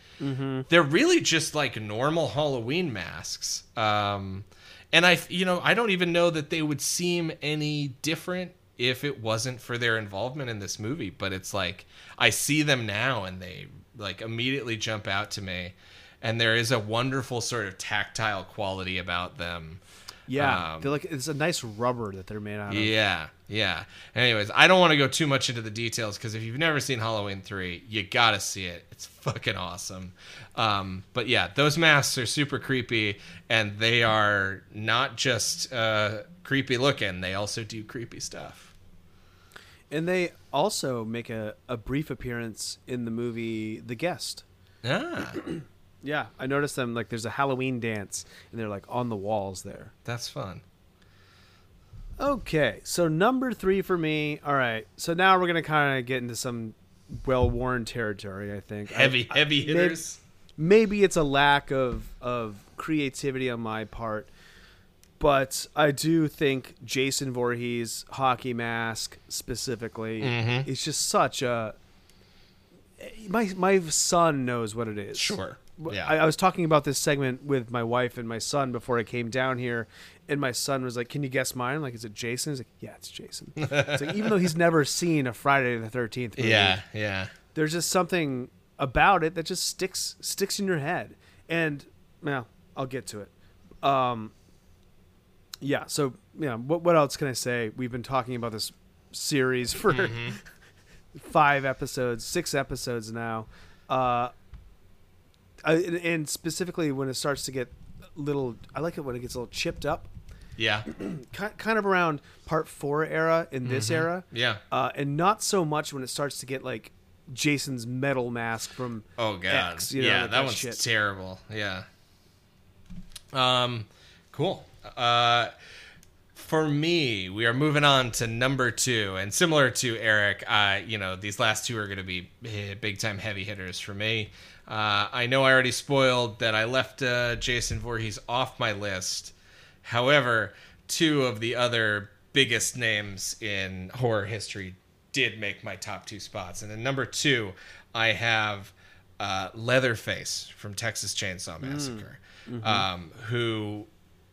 They're really just like normal Halloween masks. Um, and I, you know, I don't even know that they would seem any different if it wasn't for their involvement in this movie. But it's like I see them now and they like immediately jump out to me. And there is a wonderful sort of tactile quality about them. Yeah. Um, They're like it's a nice rubber that they're made out of. Yeah, yeah. Anyways, I don't want to go too much into the details because if you've never seen Halloween 3, you got to see it. It's fucking awesome. Um, but yeah, those masks are super creepy and they are not just uh, creepy looking, they also do creepy stuff. And they also make a, a brief appearance in the movie The Guest. Ah, Yeah, I noticed them like there's a Halloween dance and they're like on the walls there. that's fun. Okay, so number three for me. All right, so now we're gonna kind of get into some well-worn territory. I think Heavy, I- heavy I- hitters. Maybe, maybe it's a lack of of creativity on my part, but I do think Jason Voorhees hockey mask specifically Mhm. is just such a. My my son knows what it is. Sure. Yeah. I, I was talking about this segment with my wife and my son before I came down here, and my son was like, "Can you guess mine?" I'm like, "Is it Jason?" He's like, "Yeah, it's Jason." <laughs> It's like, even though he's never seen a Friday the Thirteenth movie, yeah, yeah. there's just something about it that just sticks sticks in your head. And well, I'll get to it. Um, yeah. So yeah, what what else can I say? We've been talking about this series <laughs> for <laughs> five episodes, six episodes now. Uh, And- and specifically when it starts to get little, I like it when it gets a little chipped up, Yeah. <clears throat> kind of around part four era in this era, Yeah. uh, and not so much when it starts to get like Jason's metal mask from Oh god. X, you know, yeah, like that, that one's shit. terrible. Yeah. Um cool. Uh for me, we are moving on to number 2 and similar to Eric, uh you know, these last two are going to be eh, big time heavy hitters for me. Uh, I know I already spoiled that I left uh, Jason Voorhees off my list. However, two of the other biggest names in horror history did make my top two spots. And then number two, I have uh, Leatherface from Texas Chainsaw Massacre, um, who,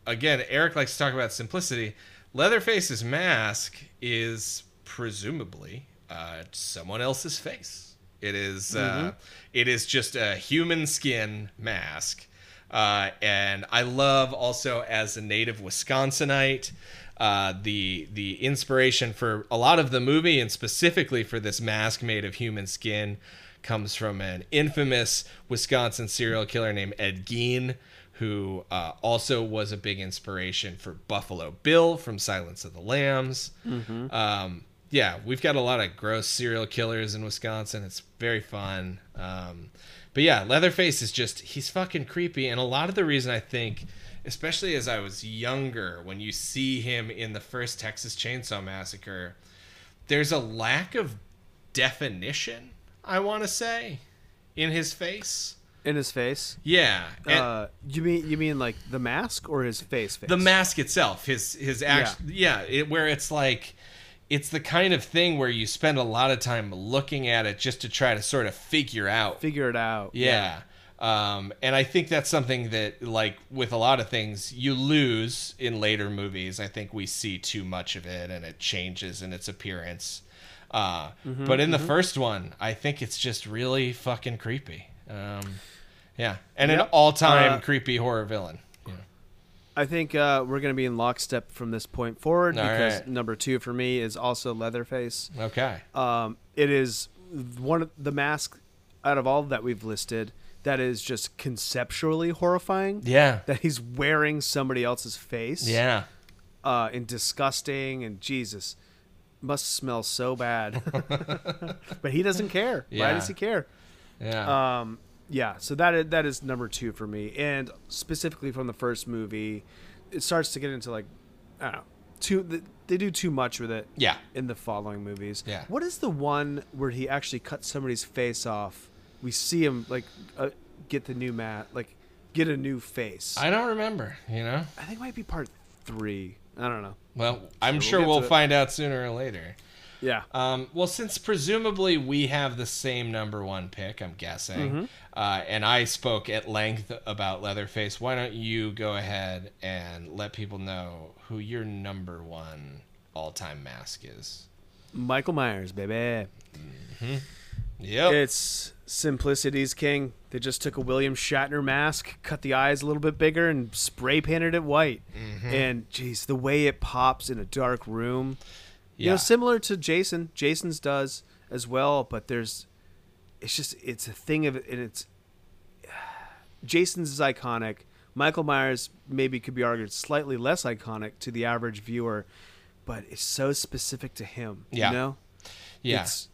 again, Eric likes to talk about simplicity. Leatherface's mask is presumably uh, someone else's face. It is, uh, it is just a human skin mask. Uh, and I love also as a native Wisconsinite, uh, the the inspiration for a lot of the movie and specifically for this mask made of human skin comes from an infamous Wisconsin serial killer named Ed Gein, who uh, also was a big inspiration for Buffalo Bill from Silence of the Lambs. Um, yeah, we've got a lot of gross serial killers in Wisconsin. It's very fun. Um, but yeah, Leatherface is just, he's fucking creepy. And a lot of the reason I think, especially as I was younger, when you see him in the first Texas Chainsaw Massacre, there's a lack of definition, I want to say, in his face. In his face. Yeah. Uh, you mean you mean like the mask or his face? face? the mask itself his his act yeah, it, where it's like it's the kind of thing where you spend a lot of time looking at it just to try to sort of figure out. Figure it out. yeah. Um, and i think that's something that like with a lot of things you lose in later movies. I think we see too much of it and it changes in its appearance. Uh, Mm-hmm, but in the first one i think it's just really fucking creepy. Um, yeah. And an all-time Uh, creepy horror villain. yeah. I think uh, we're going to be in lockstep from this point forward All because right. number two for me is also Leatherface. okay Um, it is one of the mask out of all that we've listed that is just conceptually horrifying. yeah That he's wearing somebody else's face. Yeah. Uh, and disgusting and Jesus must smell so bad. <laughs> but he doesn't care. Why does he care? Yeah. Um, yeah, so that is, that is number two for me, and specifically from the first movie, it starts to get into like, I don't know, too they do too much with it. Yeah. In the following movies. Yeah. What is the one where he actually cuts somebody's face off? We see him like uh, get the new mat, like get a new face. I don't remember, you know? I think it might be part three. I don't know. Well, I'm we'll sure we'll it. find out sooner or later. Yeah. Um, well, since presumably we have the same number one pick, I'm guessing, Mm-hmm. uh, and I spoke at length about Leatherface, why don't you go ahead and let people know who your number one all time mask is? Michael Myers, baby. Yep. It's simplicity's king. They just took a William Shatner mask, cut the eyes a little bit bigger, and spray painted it white. Mm-hmm. And geez, the way it pops in a dark room, you know, similar to Jason. Jason's does as well, but there's, it's just it's a thing of and it's. <sighs> Jason's is iconic. Michael Myers maybe could be argued slightly less iconic to the average viewer, but it's so specific to him. Yeah. You know. yeah. It's,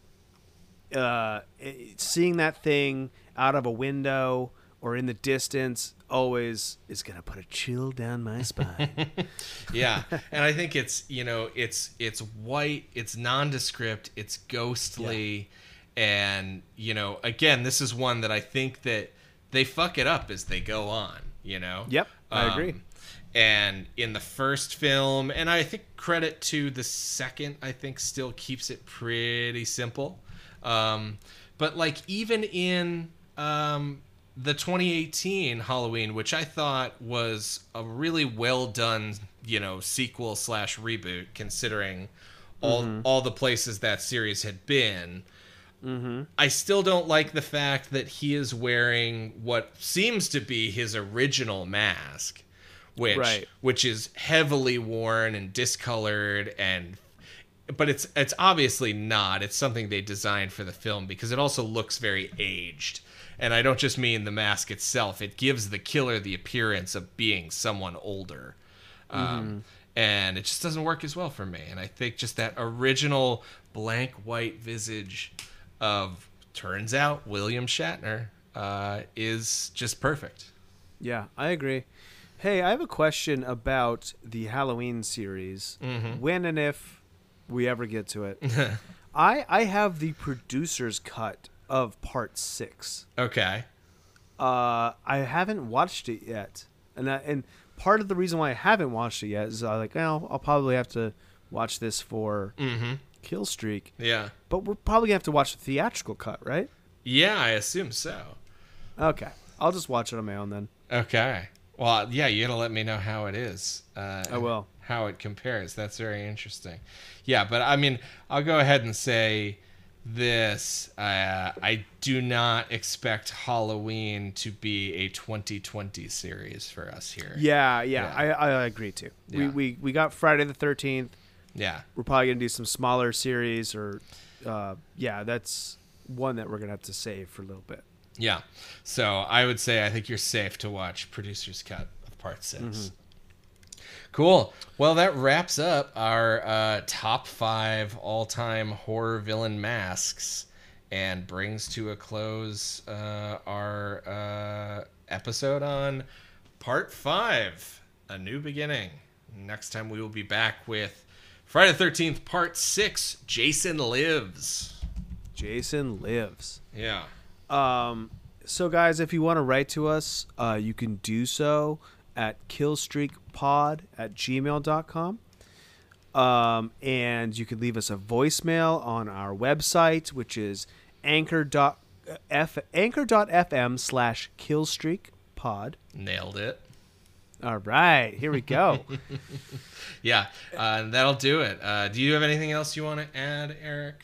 uh, it- seeing that thing out of a window or in the distance always is gonna put a chill down my <laughs> spine. yeah and i think it's you know it's it's white it's nondescript it's ghostly and you know again this is one that i think that they fuck it up as they go on you know Yep, I agree. and in the first film and i think credit to the second i think still keeps it pretty simple um, but like even in um, the 2018 Halloween, which I thought was a really well done, you know, sequel slash reboot, considering all mm-hmm. all the places that series had been. Mm-hmm. I still don't like the fact that he is wearing what seems to be his original mask, which Right. which is heavily worn and discolored and but it's it's obviously not. It's something they designed for the film because it also looks very aged. And I don't just mean the mask itself. It gives the killer the appearance of being someone older. Um, and it just doesn't work as well for me. And I think just that original blank white visage of turns out William Shatner uh, is just perfect. yeah, I agree. Hey, I have a question about the Halloween series. Mm-hmm. When and if we ever get to it, <laughs> I I have the producer's cut of part six. Okay. Uh, I haven't watched it yet, and I, and part of the reason why I haven't watched it yet is I like, well, I'll probably have to watch this for Mm-hmm. Kill Streak, Yeah. but we're probably gonna have to watch the theatrical cut, right? Yeah, I assume so. Okay, I'll just watch it on my own then. Okay. Well, yeah, you gotta let me know how it is. Uh, I will. How it compares. That's very interesting. Yeah, but I mean, I'll go ahead and say this. Uh, I do not expect Halloween to be a 2020 series for us here. Yeah, yeah, Yeah. I, I agree too. We, Yeah. we we got Friday the Thirteenth. Yeah. We're probably gonna do some smaller series, or uh, yeah, that's one that we're gonna have to save for a little bit. Yeah. So I would say I think you're safe to watch producer's cut of part 6 Cool. Well, that wraps up our uh, top five all-time horror villain masks, and brings to a close uh, our uh, episode on part five, a new beginning. Next time we will be back with Friday the Thirteenth Part Six. Jason lives. Jason lives. Yeah. Um, so guys, if you want to write to us, uh, you can do so at killstreakpod at gmail.com. Um, and you can leave us a voicemail on our website, which is anchor dot f anchor.fm slash killstreakpod. Nailed it. All right, here we go. <laughs> Yeah, uh, that'll do it. Uh, do you have anything else you want to add, Eric?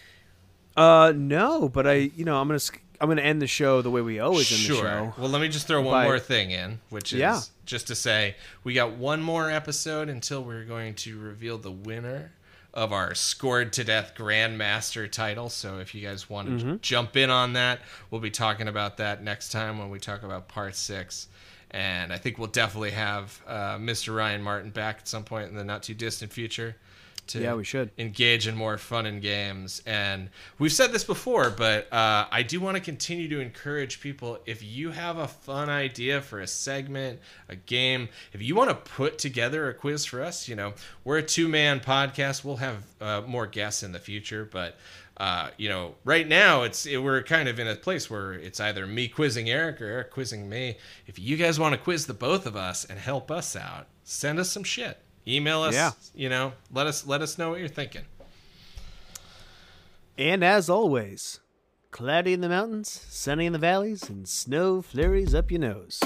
uh, no, but I, you know, I'm gonna I'm gonna end the show the way we always end the show. Well, let me just throw one By- more thing in, which is Yeah. just to say we got one more episode until we're going to reveal the winner of our scored to death grandmaster title. So if you guys want to Mm-hmm. jump in on that, we'll be talking about that next time when we talk about part six. And I think we'll definitely have uh, Mr. Ryan Martin back at some point in the not too distant future. To Yeah, we should. engage in more fun and games. And we've said this before, but uh, I do want to continue to encourage people if you have a fun idea for a segment, a game, if you want to put together a quiz for us, you know, we're a two man podcast. We'll have uh, more guests in the future, but. Uh, you know, right now it's it, we're kind of in a place where it's either me quizzing Eric or Eric quizzing me. If you guys want to quiz the both of us and help us out, send us some shit. Email us. Yeah. You know, let us let us know what you're thinking. And as always, cloudy in the mountains, sunny in the valleys, and snow flurries up your nose.